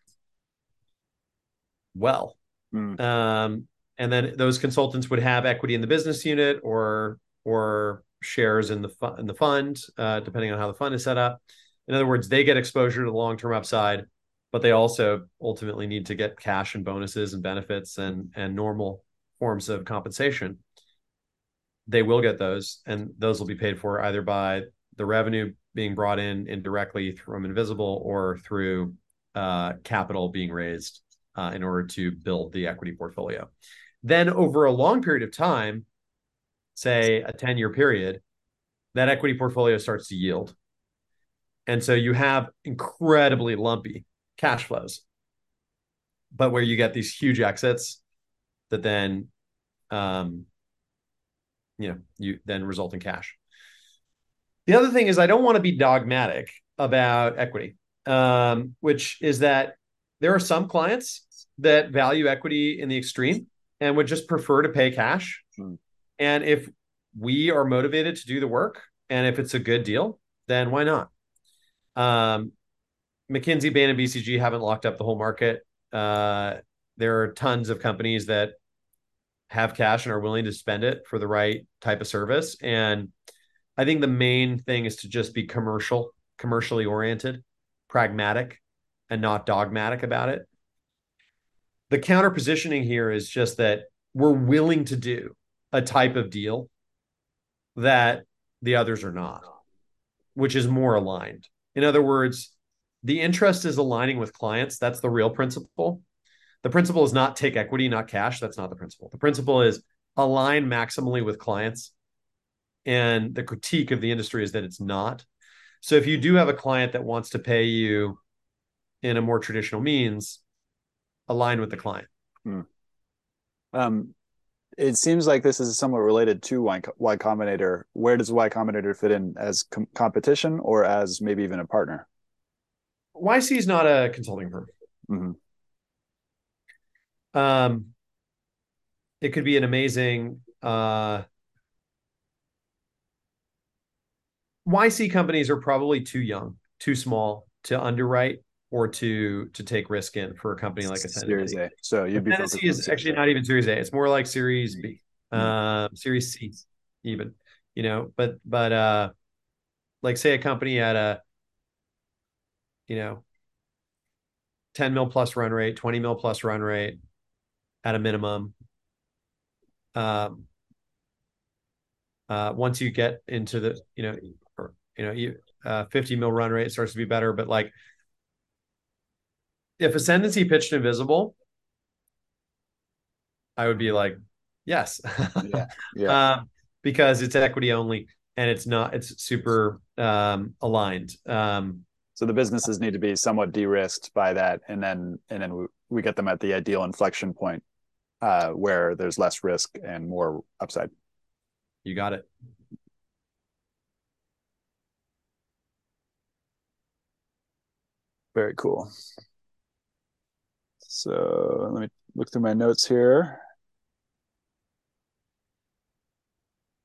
Speaker 3: well Mm. Um, and then those consultants would have equity in the business unit or or shares in the fu- in the fund, uh, depending on how the fund is set up. In other words, they get exposure to the long term upside, but they also ultimately need to get cash and bonuses and benefits and and normal forms of compensation. They will get those, and those will be paid for either by the revenue being brought in indirectly from Invisible or through uh, capital being raised uh, in order to build the equity portfolio. Then over a long period of time, say a 10 year period, that equity portfolio starts to yield. And so you have incredibly lumpy cash flows, but where you get these huge exits that then, um, you know, you then result in cash. The other thing is, I don't want to be dogmatic about equity, um, which is that there are some clients that value equity in the extreme and would just prefer to pay cash. Hmm. And if we are motivated to do the work and if it's a good deal, then why not? Um, McKinsey, Bain, and BCG haven't locked up the whole market. Uh, there are tons of companies that have cash and are willing to spend it for the right type of service. And I think the main thing is to just be commercial, commercially oriented, pragmatic, and not dogmatic about it. The counter positioning here is just that we're willing to do a type of deal that the others are not, which is more aligned. In other words, the interest is aligning with clients. That's the real principle. The principle is not take equity, not cash. That's not the principle. The principle is align maximally with clients. And the critique of the industry is that it's not. So if you do have a client that wants to pay you in a more traditional means align with the client. Hmm.
Speaker 2: Um, it seems like this is somewhat related to Y, y Combinator. Where does Y Combinator fit in as com- competition or as maybe even a partner?
Speaker 3: YC is not a consulting firm. Mm-hmm. Um, it could be an amazing uh, YC companies are probably too young, too small to underwrite or to to take risk in for a company like a
Speaker 2: Series A. So you'd be
Speaker 3: Ascendency is actually not even Series A. It's more like Series B, uh, Series C, even. You know, but but uh, like say a company at a you know 10 mil plus run rate, 20 mil plus run rate at a minimum. Um, uh, once you get into the, you know, or, you know, you, uh, 50 mil run rate starts to be better, but like if ascendency pitched invisible, I would be like, yes.
Speaker 2: yeah. Yeah.
Speaker 3: um, because it's equity only and it's not, it's super um, aligned. Um,
Speaker 2: so the businesses need to be somewhat de-risked by that, and then and then we, we get them at the ideal inflection point uh, where there's less risk and more upside.
Speaker 3: You got it.
Speaker 2: Very cool. So let me look through my notes here.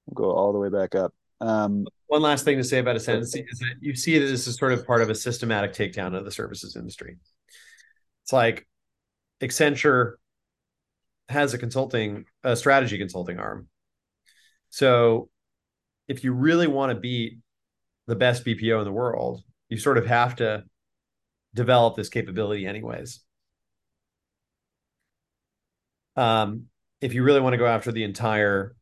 Speaker 2: We'll go all the way back up. Um,
Speaker 3: One last thing to say about ascendency is that you see that this is sort of part of a systematic takedown of the services industry. It's like Accenture has a consulting, a strategy consulting arm. So if you really want to beat the best BPO in the world, you sort of have to develop this capability anyways. Um, if you really want to go after the entire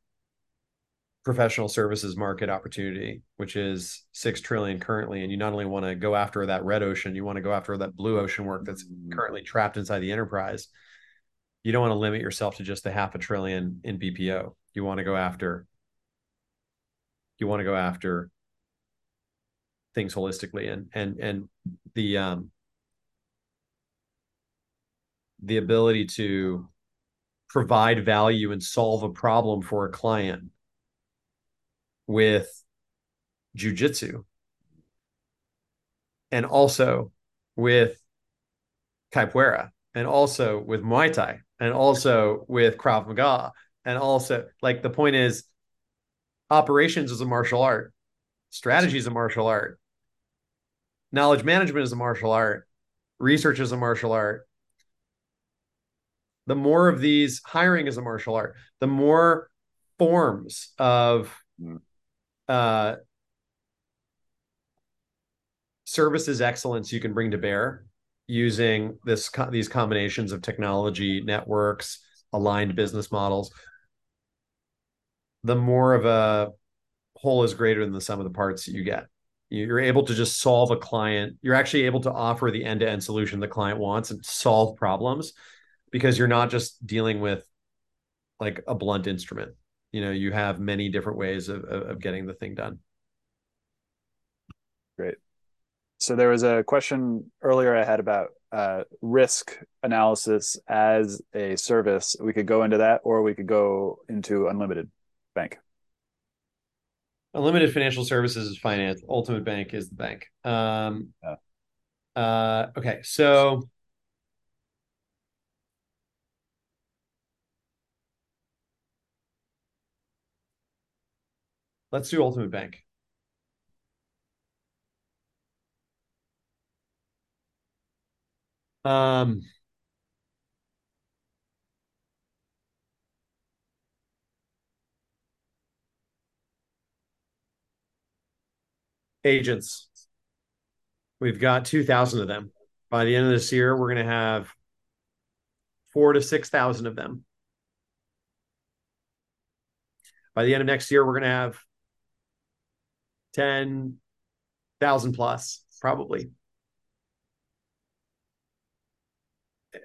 Speaker 3: professional services market opportunity, which is six trillion currently, and you not only want to go after that red ocean, you want to go after that blue ocean work that's mm-hmm. currently trapped inside the enterprise. You don't want to limit yourself to just the half a trillion in BPO. You want to go after. You want to go after things holistically, and and and the um the ability to provide value and solve a problem for a client with jujitsu. And also with capoeira. And also with muay thai. And also with krav maga. And also like the point is operations is a martial art. Strategy is a martial art. Knowledge management is a martial art. Research is a martial art the more of these hiring is a martial art the more forms of mm. uh, services excellence you can bring to bear using this these combinations of technology networks aligned business models. The more of a whole is greater than the sum of the parts you get. You're able to just solve a client you're actually able to offer the end-to-end solution the client wants and solve problems because you're not just dealing with like a blunt instrument. You know you have many different ways of, of getting the thing done.
Speaker 2: Great. So there was a question earlier i had about uh, risk analysis as a service. We could go into that or we could go into unlimited bank.
Speaker 3: Unlimited financial services is finance. Ultimate bank is the bank. Um, yeah. uh, okay. So Let's do Ultimate Bank. Um, agents. We've got 2,000 of them. By the end of this year, we're going to have four to 6,000 of them. By the end of next year, we're going to have 10,000 plus, probably.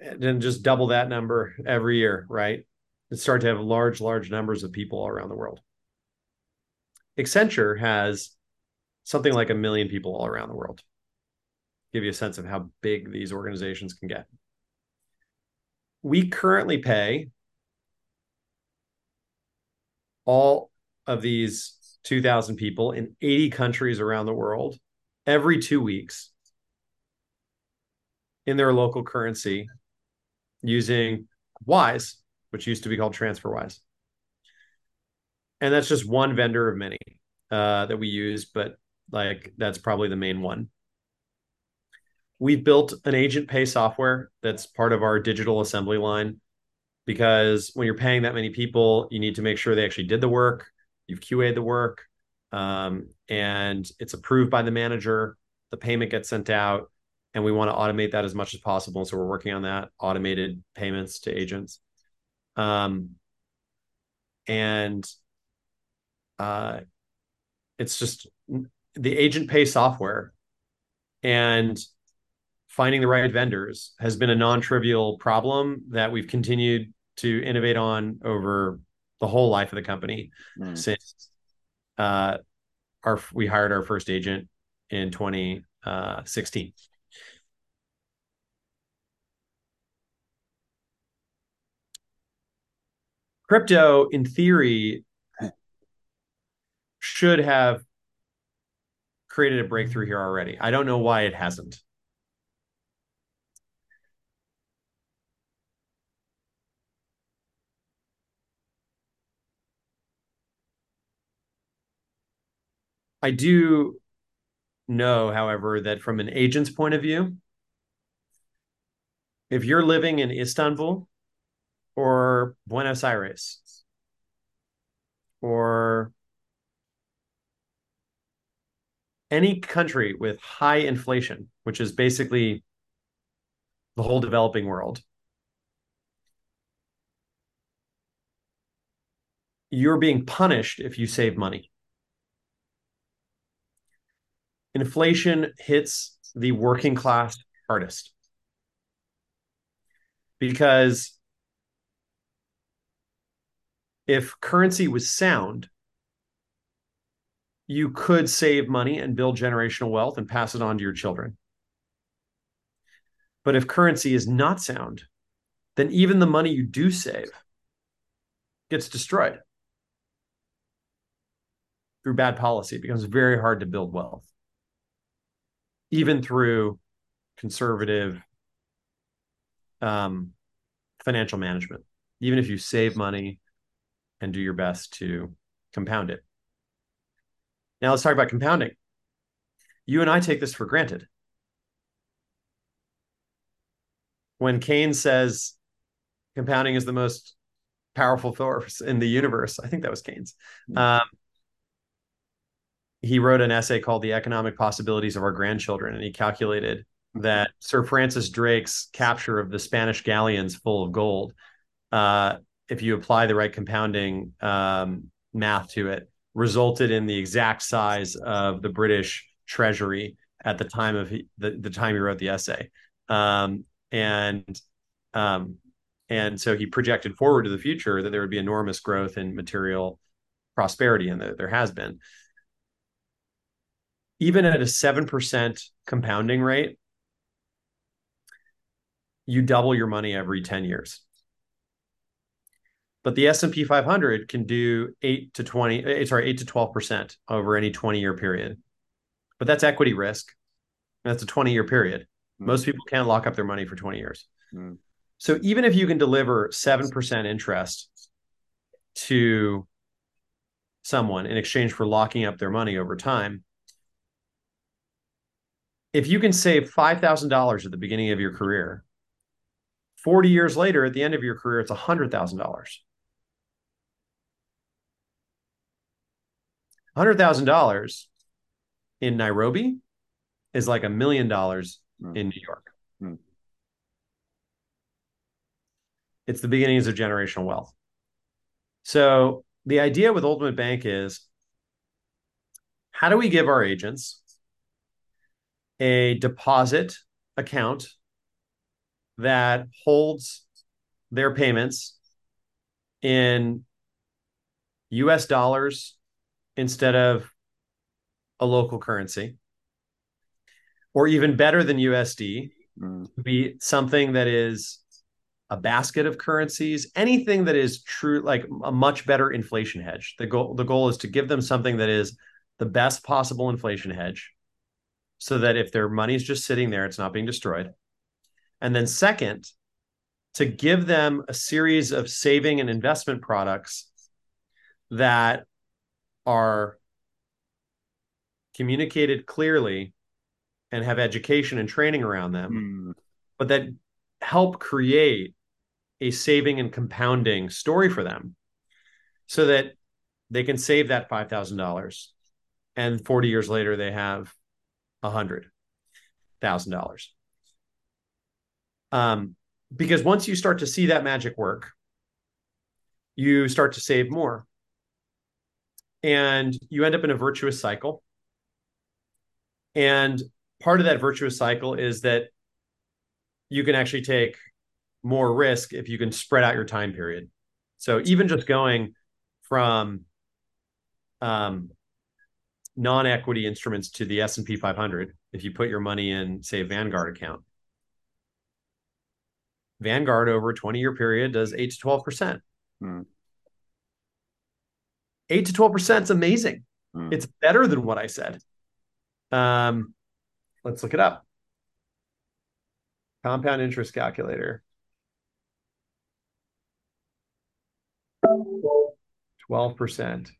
Speaker 3: And then just double that number every year, right? And start to have large, large numbers of people all around the world. Accenture has something like a million people all around the world. Give you a sense of how big these organizations can get. We currently pay all of these 2,000 people in 80 countries around the world every two weeks in their local currency using Wise, which used to be called TransferWise. And that's just one vendor of many uh, that we use, but like that's probably the main one. We've built an agent pay software that's part of our digital assembly line because when you're paying that many people, you need to make sure they actually did the work, you've QA'd the work, um, and it's approved by the manager. The payment gets sent out, and we want to automate that as much as possible. So we're working on that automated payments to agents. Um, and uh, it's just the agent pay software and finding the right vendors has been a non-trivial problem that we've continued to innovate on over the whole life of the company mm. since uh, our we hired our first agent in 2016. Crypto, in theory, should have created a breakthrough here already. I don't know why it hasn't. I do know, however, that from an agent's point of view, if you're living in Istanbul or Buenos Aires or any country with high inflation, which is basically the whole developing world, you're being punished if you save money. Inflation hits the working class hardest because if currency was sound, you could save money and build generational wealth and pass it on to your children. But if currency is not sound, then even the money you do save gets destroyed through bad policy. It becomes very hard to build wealth, even through conservative um, financial management. Even if you save money and do your best to compound it. Now let's talk about compounding. You and I take this for granted. When Keynes says compounding is the most powerful force in the universe, I think that was Keynes. Hmm. Um, he wrote an essay called The Economic Possibilities of Our Grandchildren, and he calculated hmm. that Sir Francis Drake's capture of the Spanish galleons full of gold, uh, if you apply the right compounding um, math to it, resulted in the exact size of the British Treasury at the time of he, the, the time he wrote the essay. Um, and um, and so he projected forward to the future that there would be enormous growth in material prosperity, and there, there has been. Even at a 7% compounding rate, you double your money every 10 years. But the S&P 500 can do 8 to 20 eh, sorry 8 to 12% over any 20 year period. But that's equity risk. That's a 20 year period. Mm. most people can't lock up their money for 20 years. Mm. so even if you can deliver 7% interest to someone in exchange for locking up their money over time if you can save $5000 at the beginning of your career 40 years later at the end of your career it's $100000 $100,000 hundred thousand dollars in Nairobi is like a million dollars hmm. in New York. Mm. It's the beginnings of generational wealth. So the idea with Ultimate Bank is how do we give our agents a deposit account that holds their payments in US dollars instead of a local currency, or even better than USD, mm. be something that is a basket of currencies, anything that is true, like a much better inflation hedge. The goal, the goal is to give them something that is the best possible inflation hedge so that if their money is just sitting there, it's not being destroyed. And then second, to give them a series of saving and investment products that are communicated clearly and have education and training around them,
Speaker 2: Mm.
Speaker 3: but that help create a saving and compounding story for them so that they can save that $5,000 and 40 years later they have $100,000. Um, because once you start to see that magic work, you start to save more. And you end up in a virtuous cycle. And part of that virtuous cycle is that you can actually take more risk if you can spread out your time period. So even just going from um, non-equity instruments to the S&P 500, if you put your money in, say, Vanguard account, Vanguard over a 20-year period does 8 to 12%.
Speaker 2: Hmm.
Speaker 3: 8 to 12% is amazing.
Speaker 2: Hmm.
Speaker 3: It's better than what I said. Um, let's look it up. Compound interest calculator. 12%.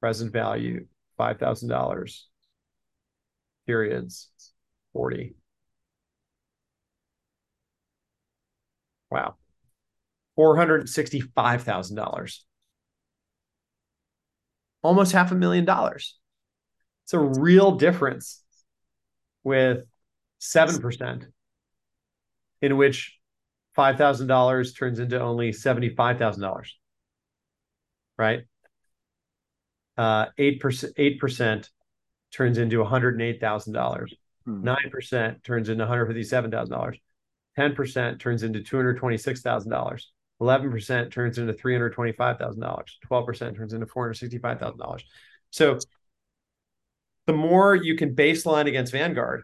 Speaker 3: Present value, $5,000. Periods, 40. Wow. $465,000. Almost half a million dollars. It's a real difference with 7%, in which $5,000 turns into only $75,000. Right? Uh, 8%, 8% turns into $108,000.
Speaker 2: Hmm.
Speaker 3: 9% turns into $157,000. 10% turns into $226,000. 11% turns into $325,000. 12% turns into $465,000. So the more you can baseline against Vanguard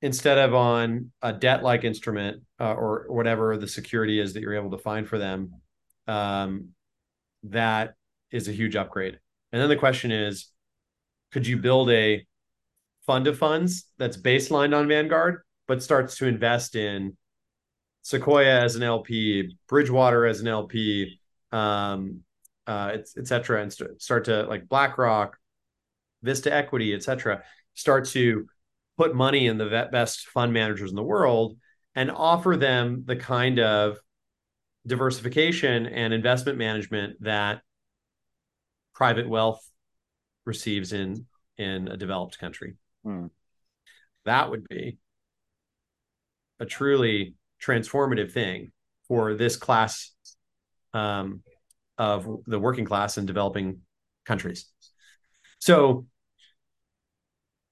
Speaker 3: instead of on a debt like instrument uh, or whatever the security is that you're able to find for them, um, that is a huge upgrade. And then the question is could you build a fund of funds that's baselined on Vanguard, but starts to invest in Sequoia as an LP, Bridgewater as an LP, um, uh, et, et cetera, and st- start to like BlackRock, Vista Equity, et cetera, start to put money in the best fund managers in the world and offer them the kind of diversification and investment management that private wealth receives in in a developed country.
Speaker 2: Hmm.
Speaker 3: That would be a truly transformative thing for this class um, of the working class in developing countries. So,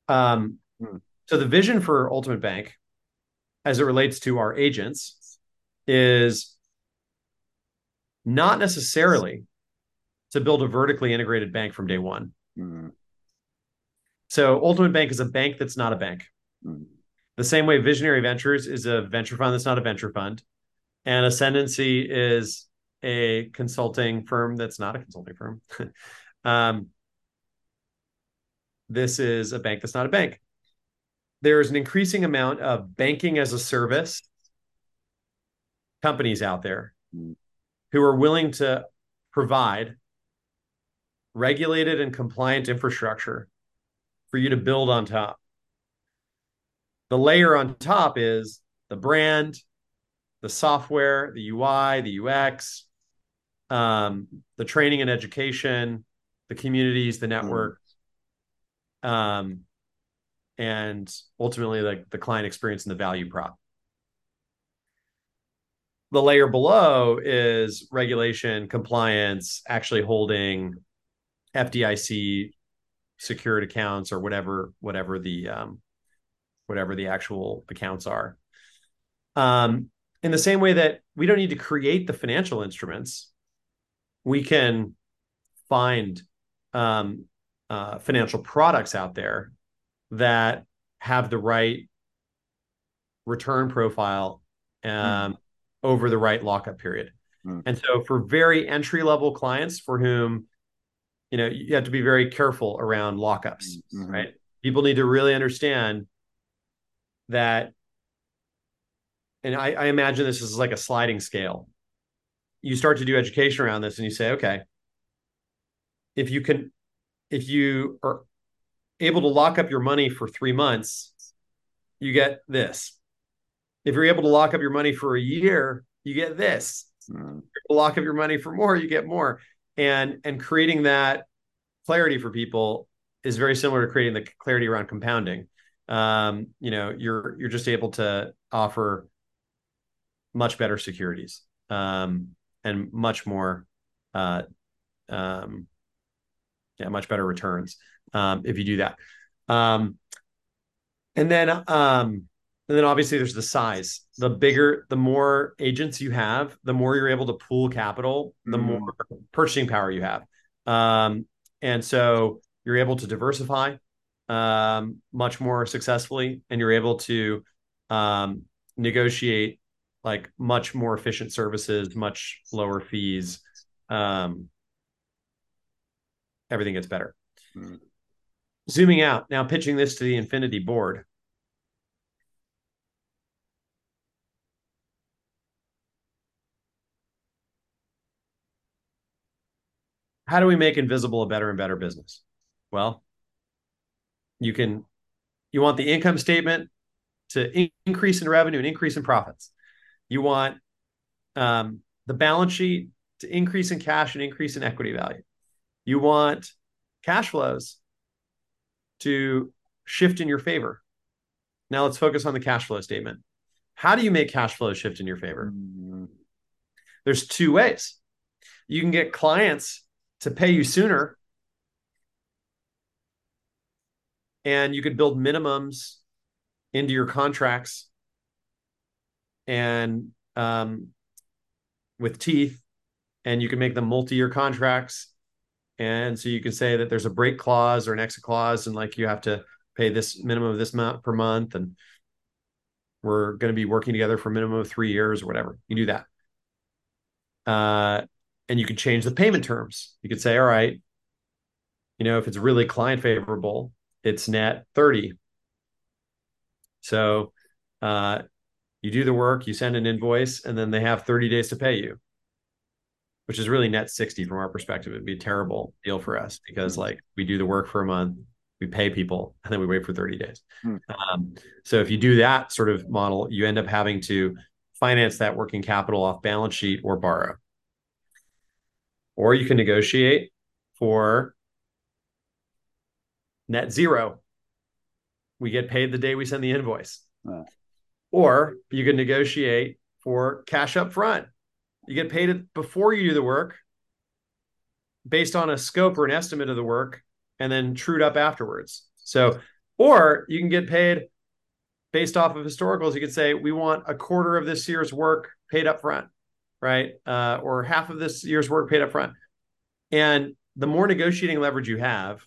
Speaker 3: um,
Speaker 2: Hmm.
Speaker 3: so the vision for Ultimate Bank, as it relates to our agents, is not necessarily to build a vertically integrated bank from day one.
Speaker 2: Hmm.
Speaker 3: So, Ultimate Bank is a bank that's not a bank.
Speaker 2: Hmm.
Speaker 3: The same way Visionary Ventures is a venture fund that's not a venture fund, and Ascendency is a consulting firm that's not a consulting firm. um, this is a bank that's not a bank. There is an increasing amount of banking as a service companies out there
Speaker 2: Mm.
Speaker 3: who are willing to provide regulated and compliant infrastructure for you to build on top. The layer on top is the brand, the software, the UI, the UX, um, the training and education, the communities, the network, um, and ultimately the, the client experience and the value prop. The layer below is regulation, compliance, actually holding FDIC secured accounts or whatever whatever the um, whatever the actual accounts are. Um, in the same way that we don't need to create the financial instruments, we can find um, uh, financial products out there that have the right return profile um, mm. over the right lockup period.
Speaker 2: Mm.
Speaker 3: And so, for very entry level clients for whom you know you have to be very careful around lockups,
Speaker 2: Mhm.
Speaker 3: right? People need to really understand that and I, I imagine this is like a sliding scale. You start to do education around this and you say, okay, if you can, if you are able to lock up your money for three months, you get this. If you're able to lock up your money for a year, you get this. Mm. lock up your money for more, you get more. And and creating that clarity for people is very similar to creating the clarity around compounding. Um, you know, you're you're just able to offer much better securities um, and much more, uh, um, yeah, much better returns um, if you do that. Um, and then, um, and then obviously there's the size. The bigger, the more agents you have, the more you're able to pool capital, the mm. more purchasing power you have. Um, and so you're able to diversify um, much more successfully, and you're able to um, negotiate like much more efficient services, much lower fees. Um, everything gets better. Mm. Zooming out now, pitching this to the Infinity board. How do we make Invisible a better and better business? Well, you can you want the income statement to in- increase in revenue and increase in profits. You want um, the balance sheet to increase in cash and increase in equity value. You want cash flows to shift in your favor. Now let's focus on the cash flow statement. How do you make cash flow shift in your favor? Mm-hmm. There's two ways. You can get clients to pay you sooner, and you could build minimums into your contracts and um, with teeth, and you can make them multi-year contracts and so you can say that there's a break clause or an exit clause, and like you have to pay this minimum of this amount per month, and we're going to be working together for a minimum of three years or whatever. You do that. Uh, and you can change the payment terms. You could say, all right, you know, if it's really client favorable, it's net 30. So uh, you do the work, you send an invoice, and then they have 30 days to pay you which is really net 60 from our perspective. It'd be a terrible deal for us because mm-hmm. like we do the work for a month, we pay people, and then we wait for 30 days. Mm. Um, so if you do that sort of model, you end up having to finance that working capital off balance sheet or borrow. Or you can negotiate for net zero. We get paid the day we send the invoice. Or you can negotiate for cash up front you get paid before you do the work based on a scope or an estimate of the work and then trued up afterwards. So, or you can get paid based off of historicals. You could say, we want a quarter of this year's work paid up front, right? Uh, or half of this year's work paid up front. And the more negotiating leverage you have,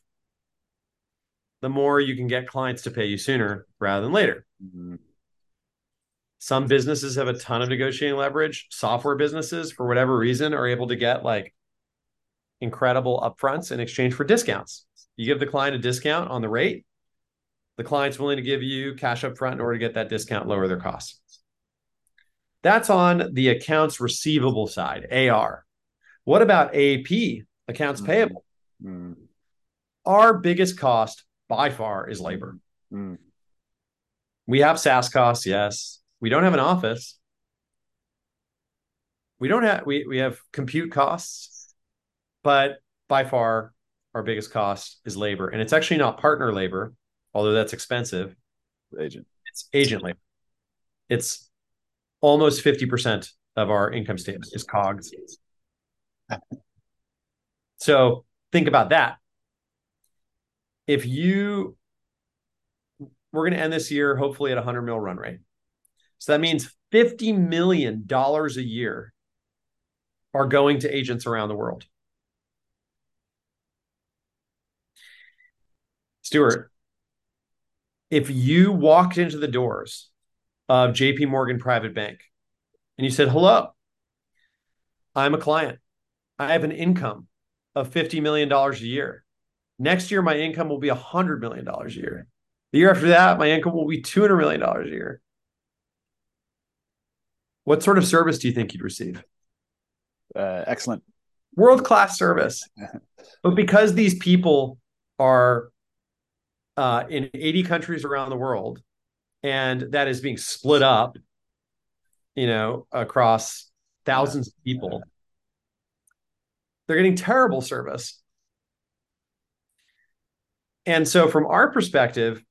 Speaker 3: the more you can get clients to pay you sooner rather than later. Mm-hmm. Some businesses have a ton of negotiating leverage. Software businesses, for whatever reason, are able to get like incredible upfronts in exchange for discounts. You give the client a discount on the rate, the client's willing to give you cash upfront in order to get that discount, lower their costs. That's on the accounts receivable side, AR. What about AP, accounts mm. payable? Mm. Our biggest cost by far is labor. Mm. We have SaaS costs, yes. We don't have an office. We don't have we we have compute costs, but by far our biggest cost is labor, and it's actually not partner labor, although that's expensive.
Speaker 2: Agent.
Speaker 3: It's agent labor. It's almost fifty percent of our income statement is COGS. So think about that. If you, we're going to end this year hopefully at a 100 mil run rate. So that means $50 million a year are going to agents around the world. Stewart, if you walked into the doors of JP Morgan Private Bank and you said, Hello, I'm a client. I have an income of $50 million a year. Next year, my income will be $100 million a year. The year after that, my income will be $200 million a year. What sort of service do you think you'd receive?
Speaker 2: Uh, excellent.
Speaker 3: World class service. but because these people are uh, in 80 countries around the world, and that is being split up, you know, across thousands of people, they're getting terrible service. And so, from our perspective,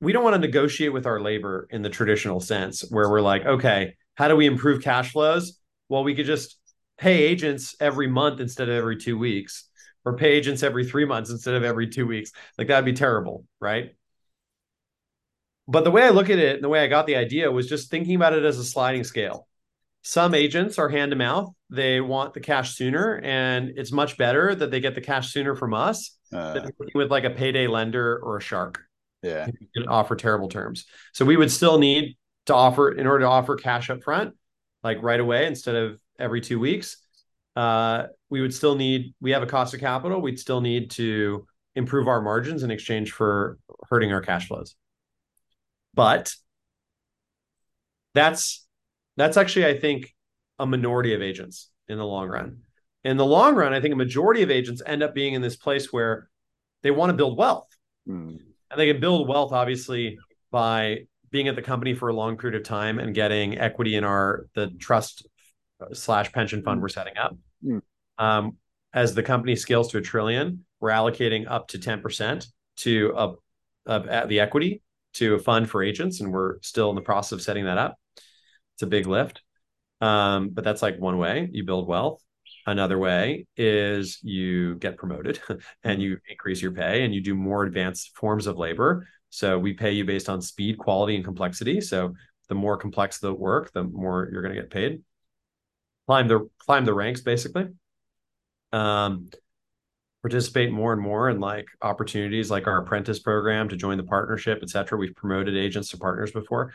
Speaker 3: we don't want to negotiate with our labor in the traditional sense where we're like, okay, how do we improve cash flows? Well, we could just pay agents every month instead of every two weeks, or pay agents every three months instead of every two weeks. Like that'd be terrible, right? But the way I look at it and the way I got the idea was just thinking about it as a sliding scale. Some agents are hand to mouth. They want the cash sooner, and it's much better that they get the cash sooner from us uh, than with like a payday lender or a shark.
Speaker 2: Yeah.
Speaker 3: Offer terrible terms. So we would still need to offer in order to offer cash up front, like right away instead of every two weeks. Uh, we would still need, we have a cost of capital. We'd still need to improve our margins in exchange for hurting our cash flows. But that's that's actually, I think, a minority of agents in the long run. In the long run, I think a majority of agents end up being in this place where they want to build wealth. Mm. And they can build wealth, obviously, by being at the company for a long period of time and getting equity in our the trust slash pension fund we're setting up. Mm. Um, as the company scales to a trillion, we're allocating up to 10% to a, of the equity to a fund for agents, and we're still in the process of setting that up. It's a big lift. Um, but that's like one way you build wealth. Another way is you get promoted and you increase your pay and you do more advanced forms of labor. So we pay you based on speed, quality, and complexity. So the more complex the work, the more you're going to get paid. Climb the climb the ranks, basically. Um, participate more and more in like opportunities like our apprentice program to join the partnership, et cetera. We've promoted agents to partners before.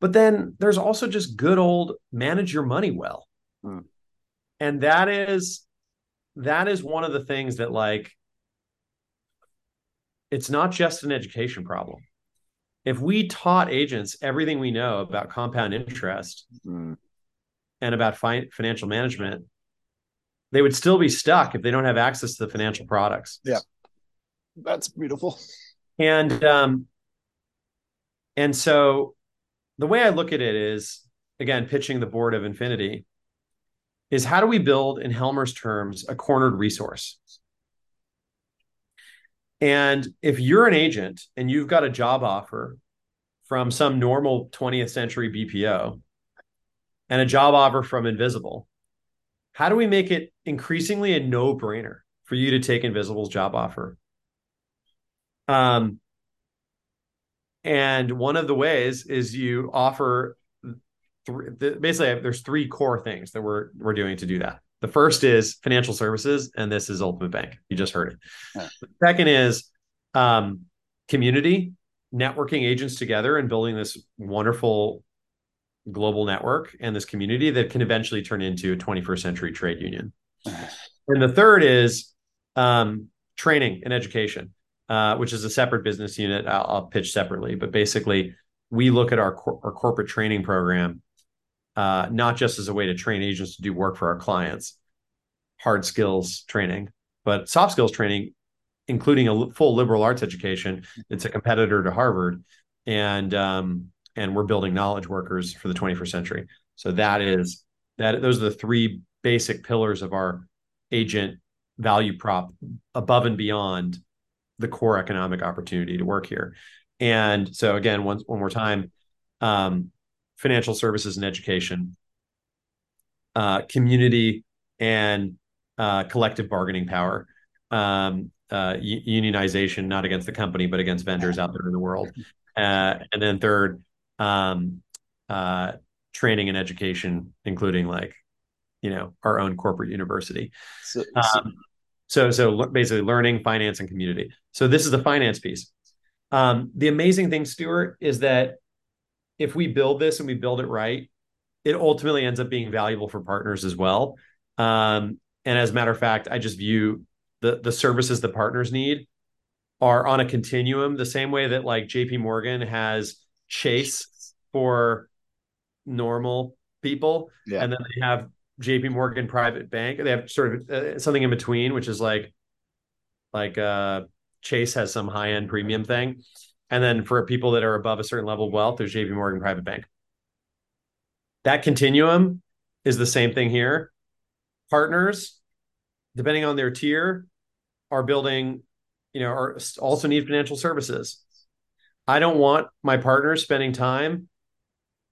Speaker 3: But then there's also just good old manage your money well. Hmm. And that is that is one of the things that like it's not just an education problem. If we taught agents everything we know about compound interest hmm. and about fi- financial management, they would still be stuck if they don't have access to the financial products.
Speaker 2: Yeah. That's beautiful.
Speaker 3: And um and so the way I look at it is again pitching the board of infinity is how do we build in Helmer's terms a cornered resource? And if you're an agent and you've got a job offer from some normal 20th century BPO and a job offer from Invisible, how do we make it increasingly a no brainer for you to take Invisible's job offer? Um, and one of the ways is you offer three, basically there's three core things that we're we're doing to do that. The first is financial services, and this is Ultimate Bank. You just heard it. Yeah. The second is um, community, networking agents together and building this wonderful global network and this community that can eventually turn into a 21st century trade union. and the third is um, training and education. Uh, which is a separate business unit. I'll, I'll, pitch separately, but basically, we look at our cor- our corporate training program uh, not just as a way to train agents to do work for our clients, hard skills training, but soft skills training, including a full liberal arts education. It's a competitor to Harvard, and um, and we're building knowledge workers for the 21st century. So that is that. Those are the three basic pillars of our agent value prop above and beyond the core economic opportunity to work here. And so again, one one more time, um, financial services and education, uh, community and uh, collective bargaining power, um, uh, unionization, not against the company, but against vendors out there in the world. Uh, and then third, um, uh, training and education, including like, you know, our own corporate university. So, so, um, so, so basically learning, finance, and community. So this is the finance piece. Um, the amazing thing, Stewart, is that if we build this and we build it right, it ultimately ends up being valuable for partners as well. Um, and as a matter of fact, I just view the the services the partners need are on a continuum, the same way that like JP Morgan has Chase for normal people,
Speaker 2: Yeah.
Speaker 3: and then they have J.P. Morgan Private Bank. They have sort of uh, something in between, which is like like uh, Chase has some high end premium thing, and then for people that are above a certain level of wealth, there's J.P. Morgan Private Bank. That continuum is the same thing here. Partners, depending on their tier, are building, you know, are also need financial services. I don't want my partners spending time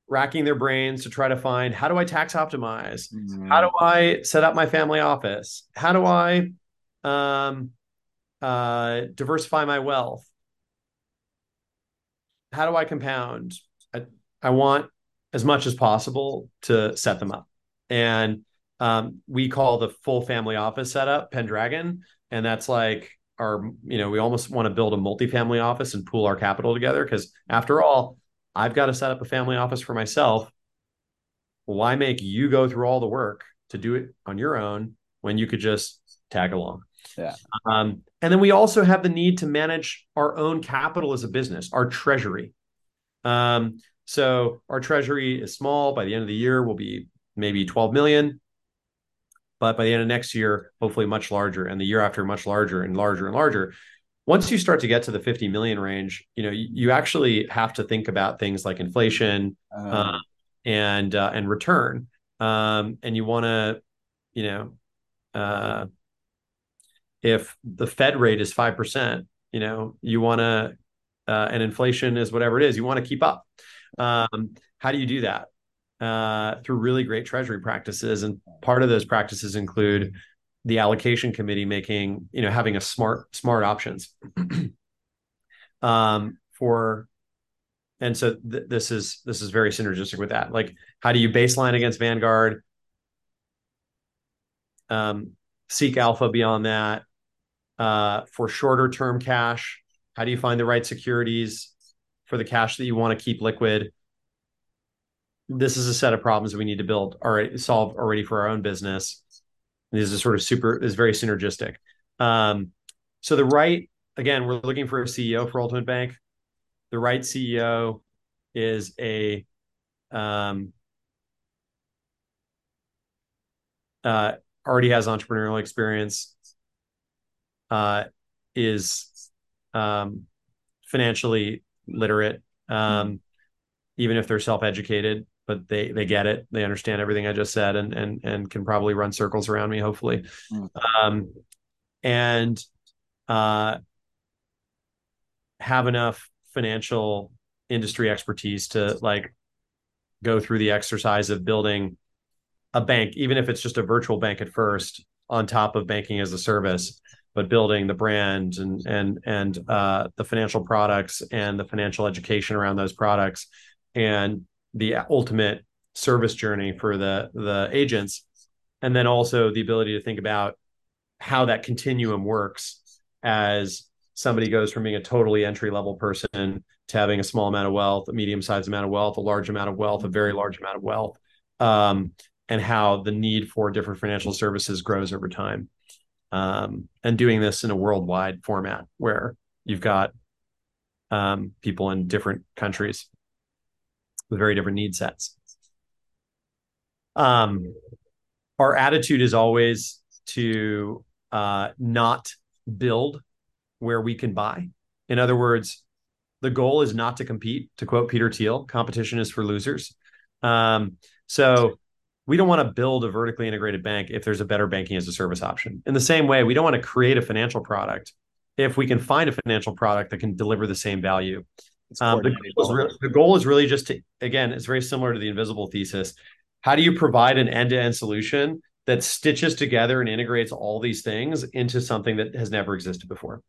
Speaker 3: racking their brains to try to find how do I tax optimize?
Speaker 2: Mm-hmm.
Speaker 3: How do I set up my family office? How do I um, uh, diversify my wealth? How do I compound? I, I want as much as possible to set them up. And um, we call the full family office setup Pendragon. And that's like our, you know, we almost want to build a multifamily office and pool our capital together. Because after all, I've got to set up a family office for myself. Why make you go through all the work to do it on your own when you could just tag along?
Speaker 2: Yeah.
Speaker 3: Um, and then we also have the need to manage our own capital as a business, our treasury. Um, so our treasury is small. By the end of the year, will be maybe 12 million. But by the end of next year, hopefully much larger, and the year after, much larger and larger and larger. Once you start to get to the 50 million range, you know, you, you actually have to think about things like inflation
Speaker 2: Um,
Speaker 3: uh, and uh, and return. Um, and you want to, you know, uh, if the Fed rate is five percent, you know, you want to, uh, and inflation is whatever it is, you want to keep up. Um, how do you do that? Uh, through really great treasury practices, and part of those practices include the allocation committee making, you know, having a smart smart options. Um, for and so th- this is this is very synergistic with that. Like how do you baseline against vanguard? Um, seek alpha beyond that uh, for shorter term cash. How do you find the right securities for the cash that you want to keep liquid this is a set of problems we need to build already solve already for our own business. This is sort of super is very synergistic. Um, so the right again we're looking for a ceo for ultimate bank. The right CEO is a um, uh, already has entrepreneurial experience, uh, is um, financially literate, um, even if they're self-educated, but they they get it, they understand everything I just said, and and and can probably run circles around me, hopefully,
Speaker 2: Mm.
Speaker 3: um, and uh, have enough financial industry expertise to like go through the exercise of building a bank even if it's just a virtual bank at first on top of banking as a service but building the brand and and and uh, the financial products and the financial education around those products. And the ultimate service journey for the the agents and then also the ability to think about how that continuum works as somebody goes from being a totally entry level person to having a small amount of wealth, a medium sized amount of wealth, a large amount of wealth, a very large amount of wealth, um, and how the need for different financial services grows over time. Um, and doing this in a worldwide format where you've got um, people in different countries with very different need sets. Um, our attitude is always to uh, not build where we can buy. In other words, the goal is not to compete. To quote Peter Thiel, competition is for losers. Um, so we don't want to build a vertically integrated bank if there's a better banking as a service option. In the same way, we don't want to create a financial product if we can find a financial product that can deliver the same value. Um, the, goal is really, the goal is really just to, again, it's very similar to the invisible thesis. How do you provide an end to end solution that stitches together and integrates all these things into something that has never existed before?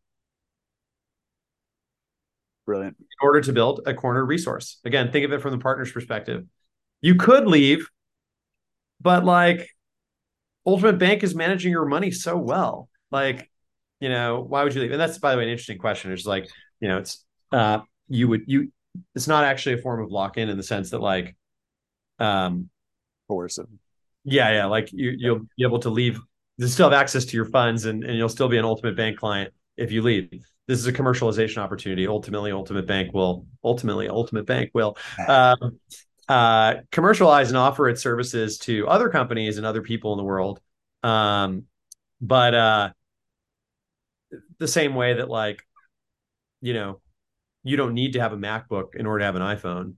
Speaker 2: Brilliant.
Speaker 3: in order to build a corner resource. Again, think of it from the partner's perspective. You could leave, but like Ultimate Bank is managing your money so well. Like, you know, why would you leave? And that's by the way an interesting question. It's like, you know, it's uh you would you it's not actually a form of lock-in in the sense that like um
Speaker 2: Coercive.
Speaker 3: yeah, yeah, like you you'll be able to leave you still have access to your funds and, and you'll still be an ultimate bank client if you leave. This is a commercialization opportunity. Ultimately, Ultimate Bank will ultimately Ultimate Bank will um, uh, commercialize and offer its services to other companies and other people in the world. Um, but uh, the same way that like, you know, you don't need to have a MacBook in order to have an iPhone.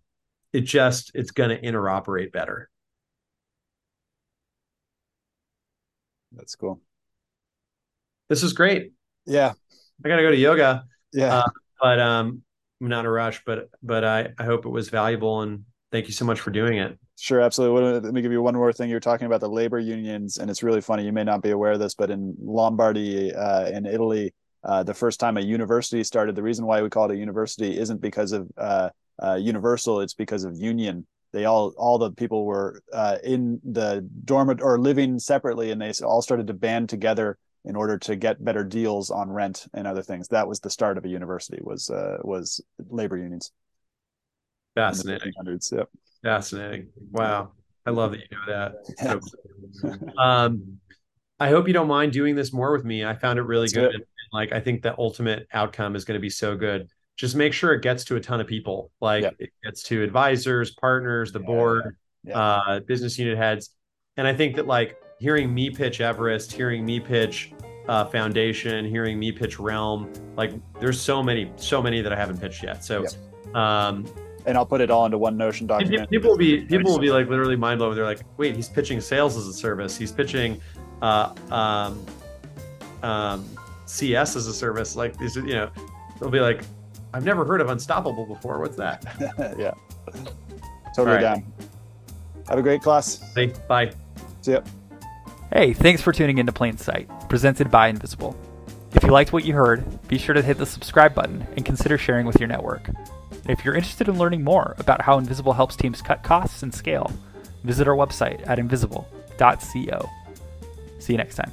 Speaker 3: It just it's going to interoperate better.
Speaker 2: That's cool.
Speaker 3: This is great.
Speaker 2: Yeah.
Speaker 3: I got to go to yoga.
Speaker 2: Yeah.
Speaker 3: Uh, but um, I'm not in a rush, but but I, I hope it was valuable and thank you so much for doing it.
Speaker 2: Sure, absolutely. Let me give you one more thing. You're talking about the labor unions, and it's really funny. You may not be aware of this, but in Lombardy, uh, in Italy, uh, the first time a university started, the reason why we call it a university isn't because of uh, uh universal; it's because of union. They all, all the people were uh, in the dormant or living separately, and they all started to band together in order to get better deals on rent and other things. That was the start of a university. Was uh, was labor unions.
Speaker 3: Fascinating.
Speaker 2: Yep.
Speaker 3: Fascinating. Wow. I love that you know that. So, um, I hope you don't mind doing this more with me. I found it really That's good. Like, I think the ultimate outcome is going to be so good. Just make sure it gets to a ton of people. Like, yep. it gets to advisors, partners, the yeah, board, yeah. Uh, business unit heads. And I think that, like, hearing me pitch Everest, hearing me pitch uh, Foundation, hearing me pitch Realm, like, there's so many, so many that I haven't pitched yet. So, um,
Speaker 2: and I'll put it all into one Notion document.
Speaker 3: People will be people will be like literally mind blown. They're like, wait, he's pitching sales as a service. He's pitching uh, um, um, CS as a service. Like these, you know, they'll be like, I've never heard of Unstoppable before. What's that?
Speaker 2: yeah, totally right. down. Have a great class.
Speaker 3: Hey, bye.
Speaker 2: See ya.
Speaker 1: Hey, thanks for tuning into Plain Sight, presented by Invisible. If you liked what you heard, be sure to hit the subscribe button and consider sharing with your network. If you're interested in learning more about how Invisible helps teams cut costs and scale, visit our website at invisible.co. See you next time.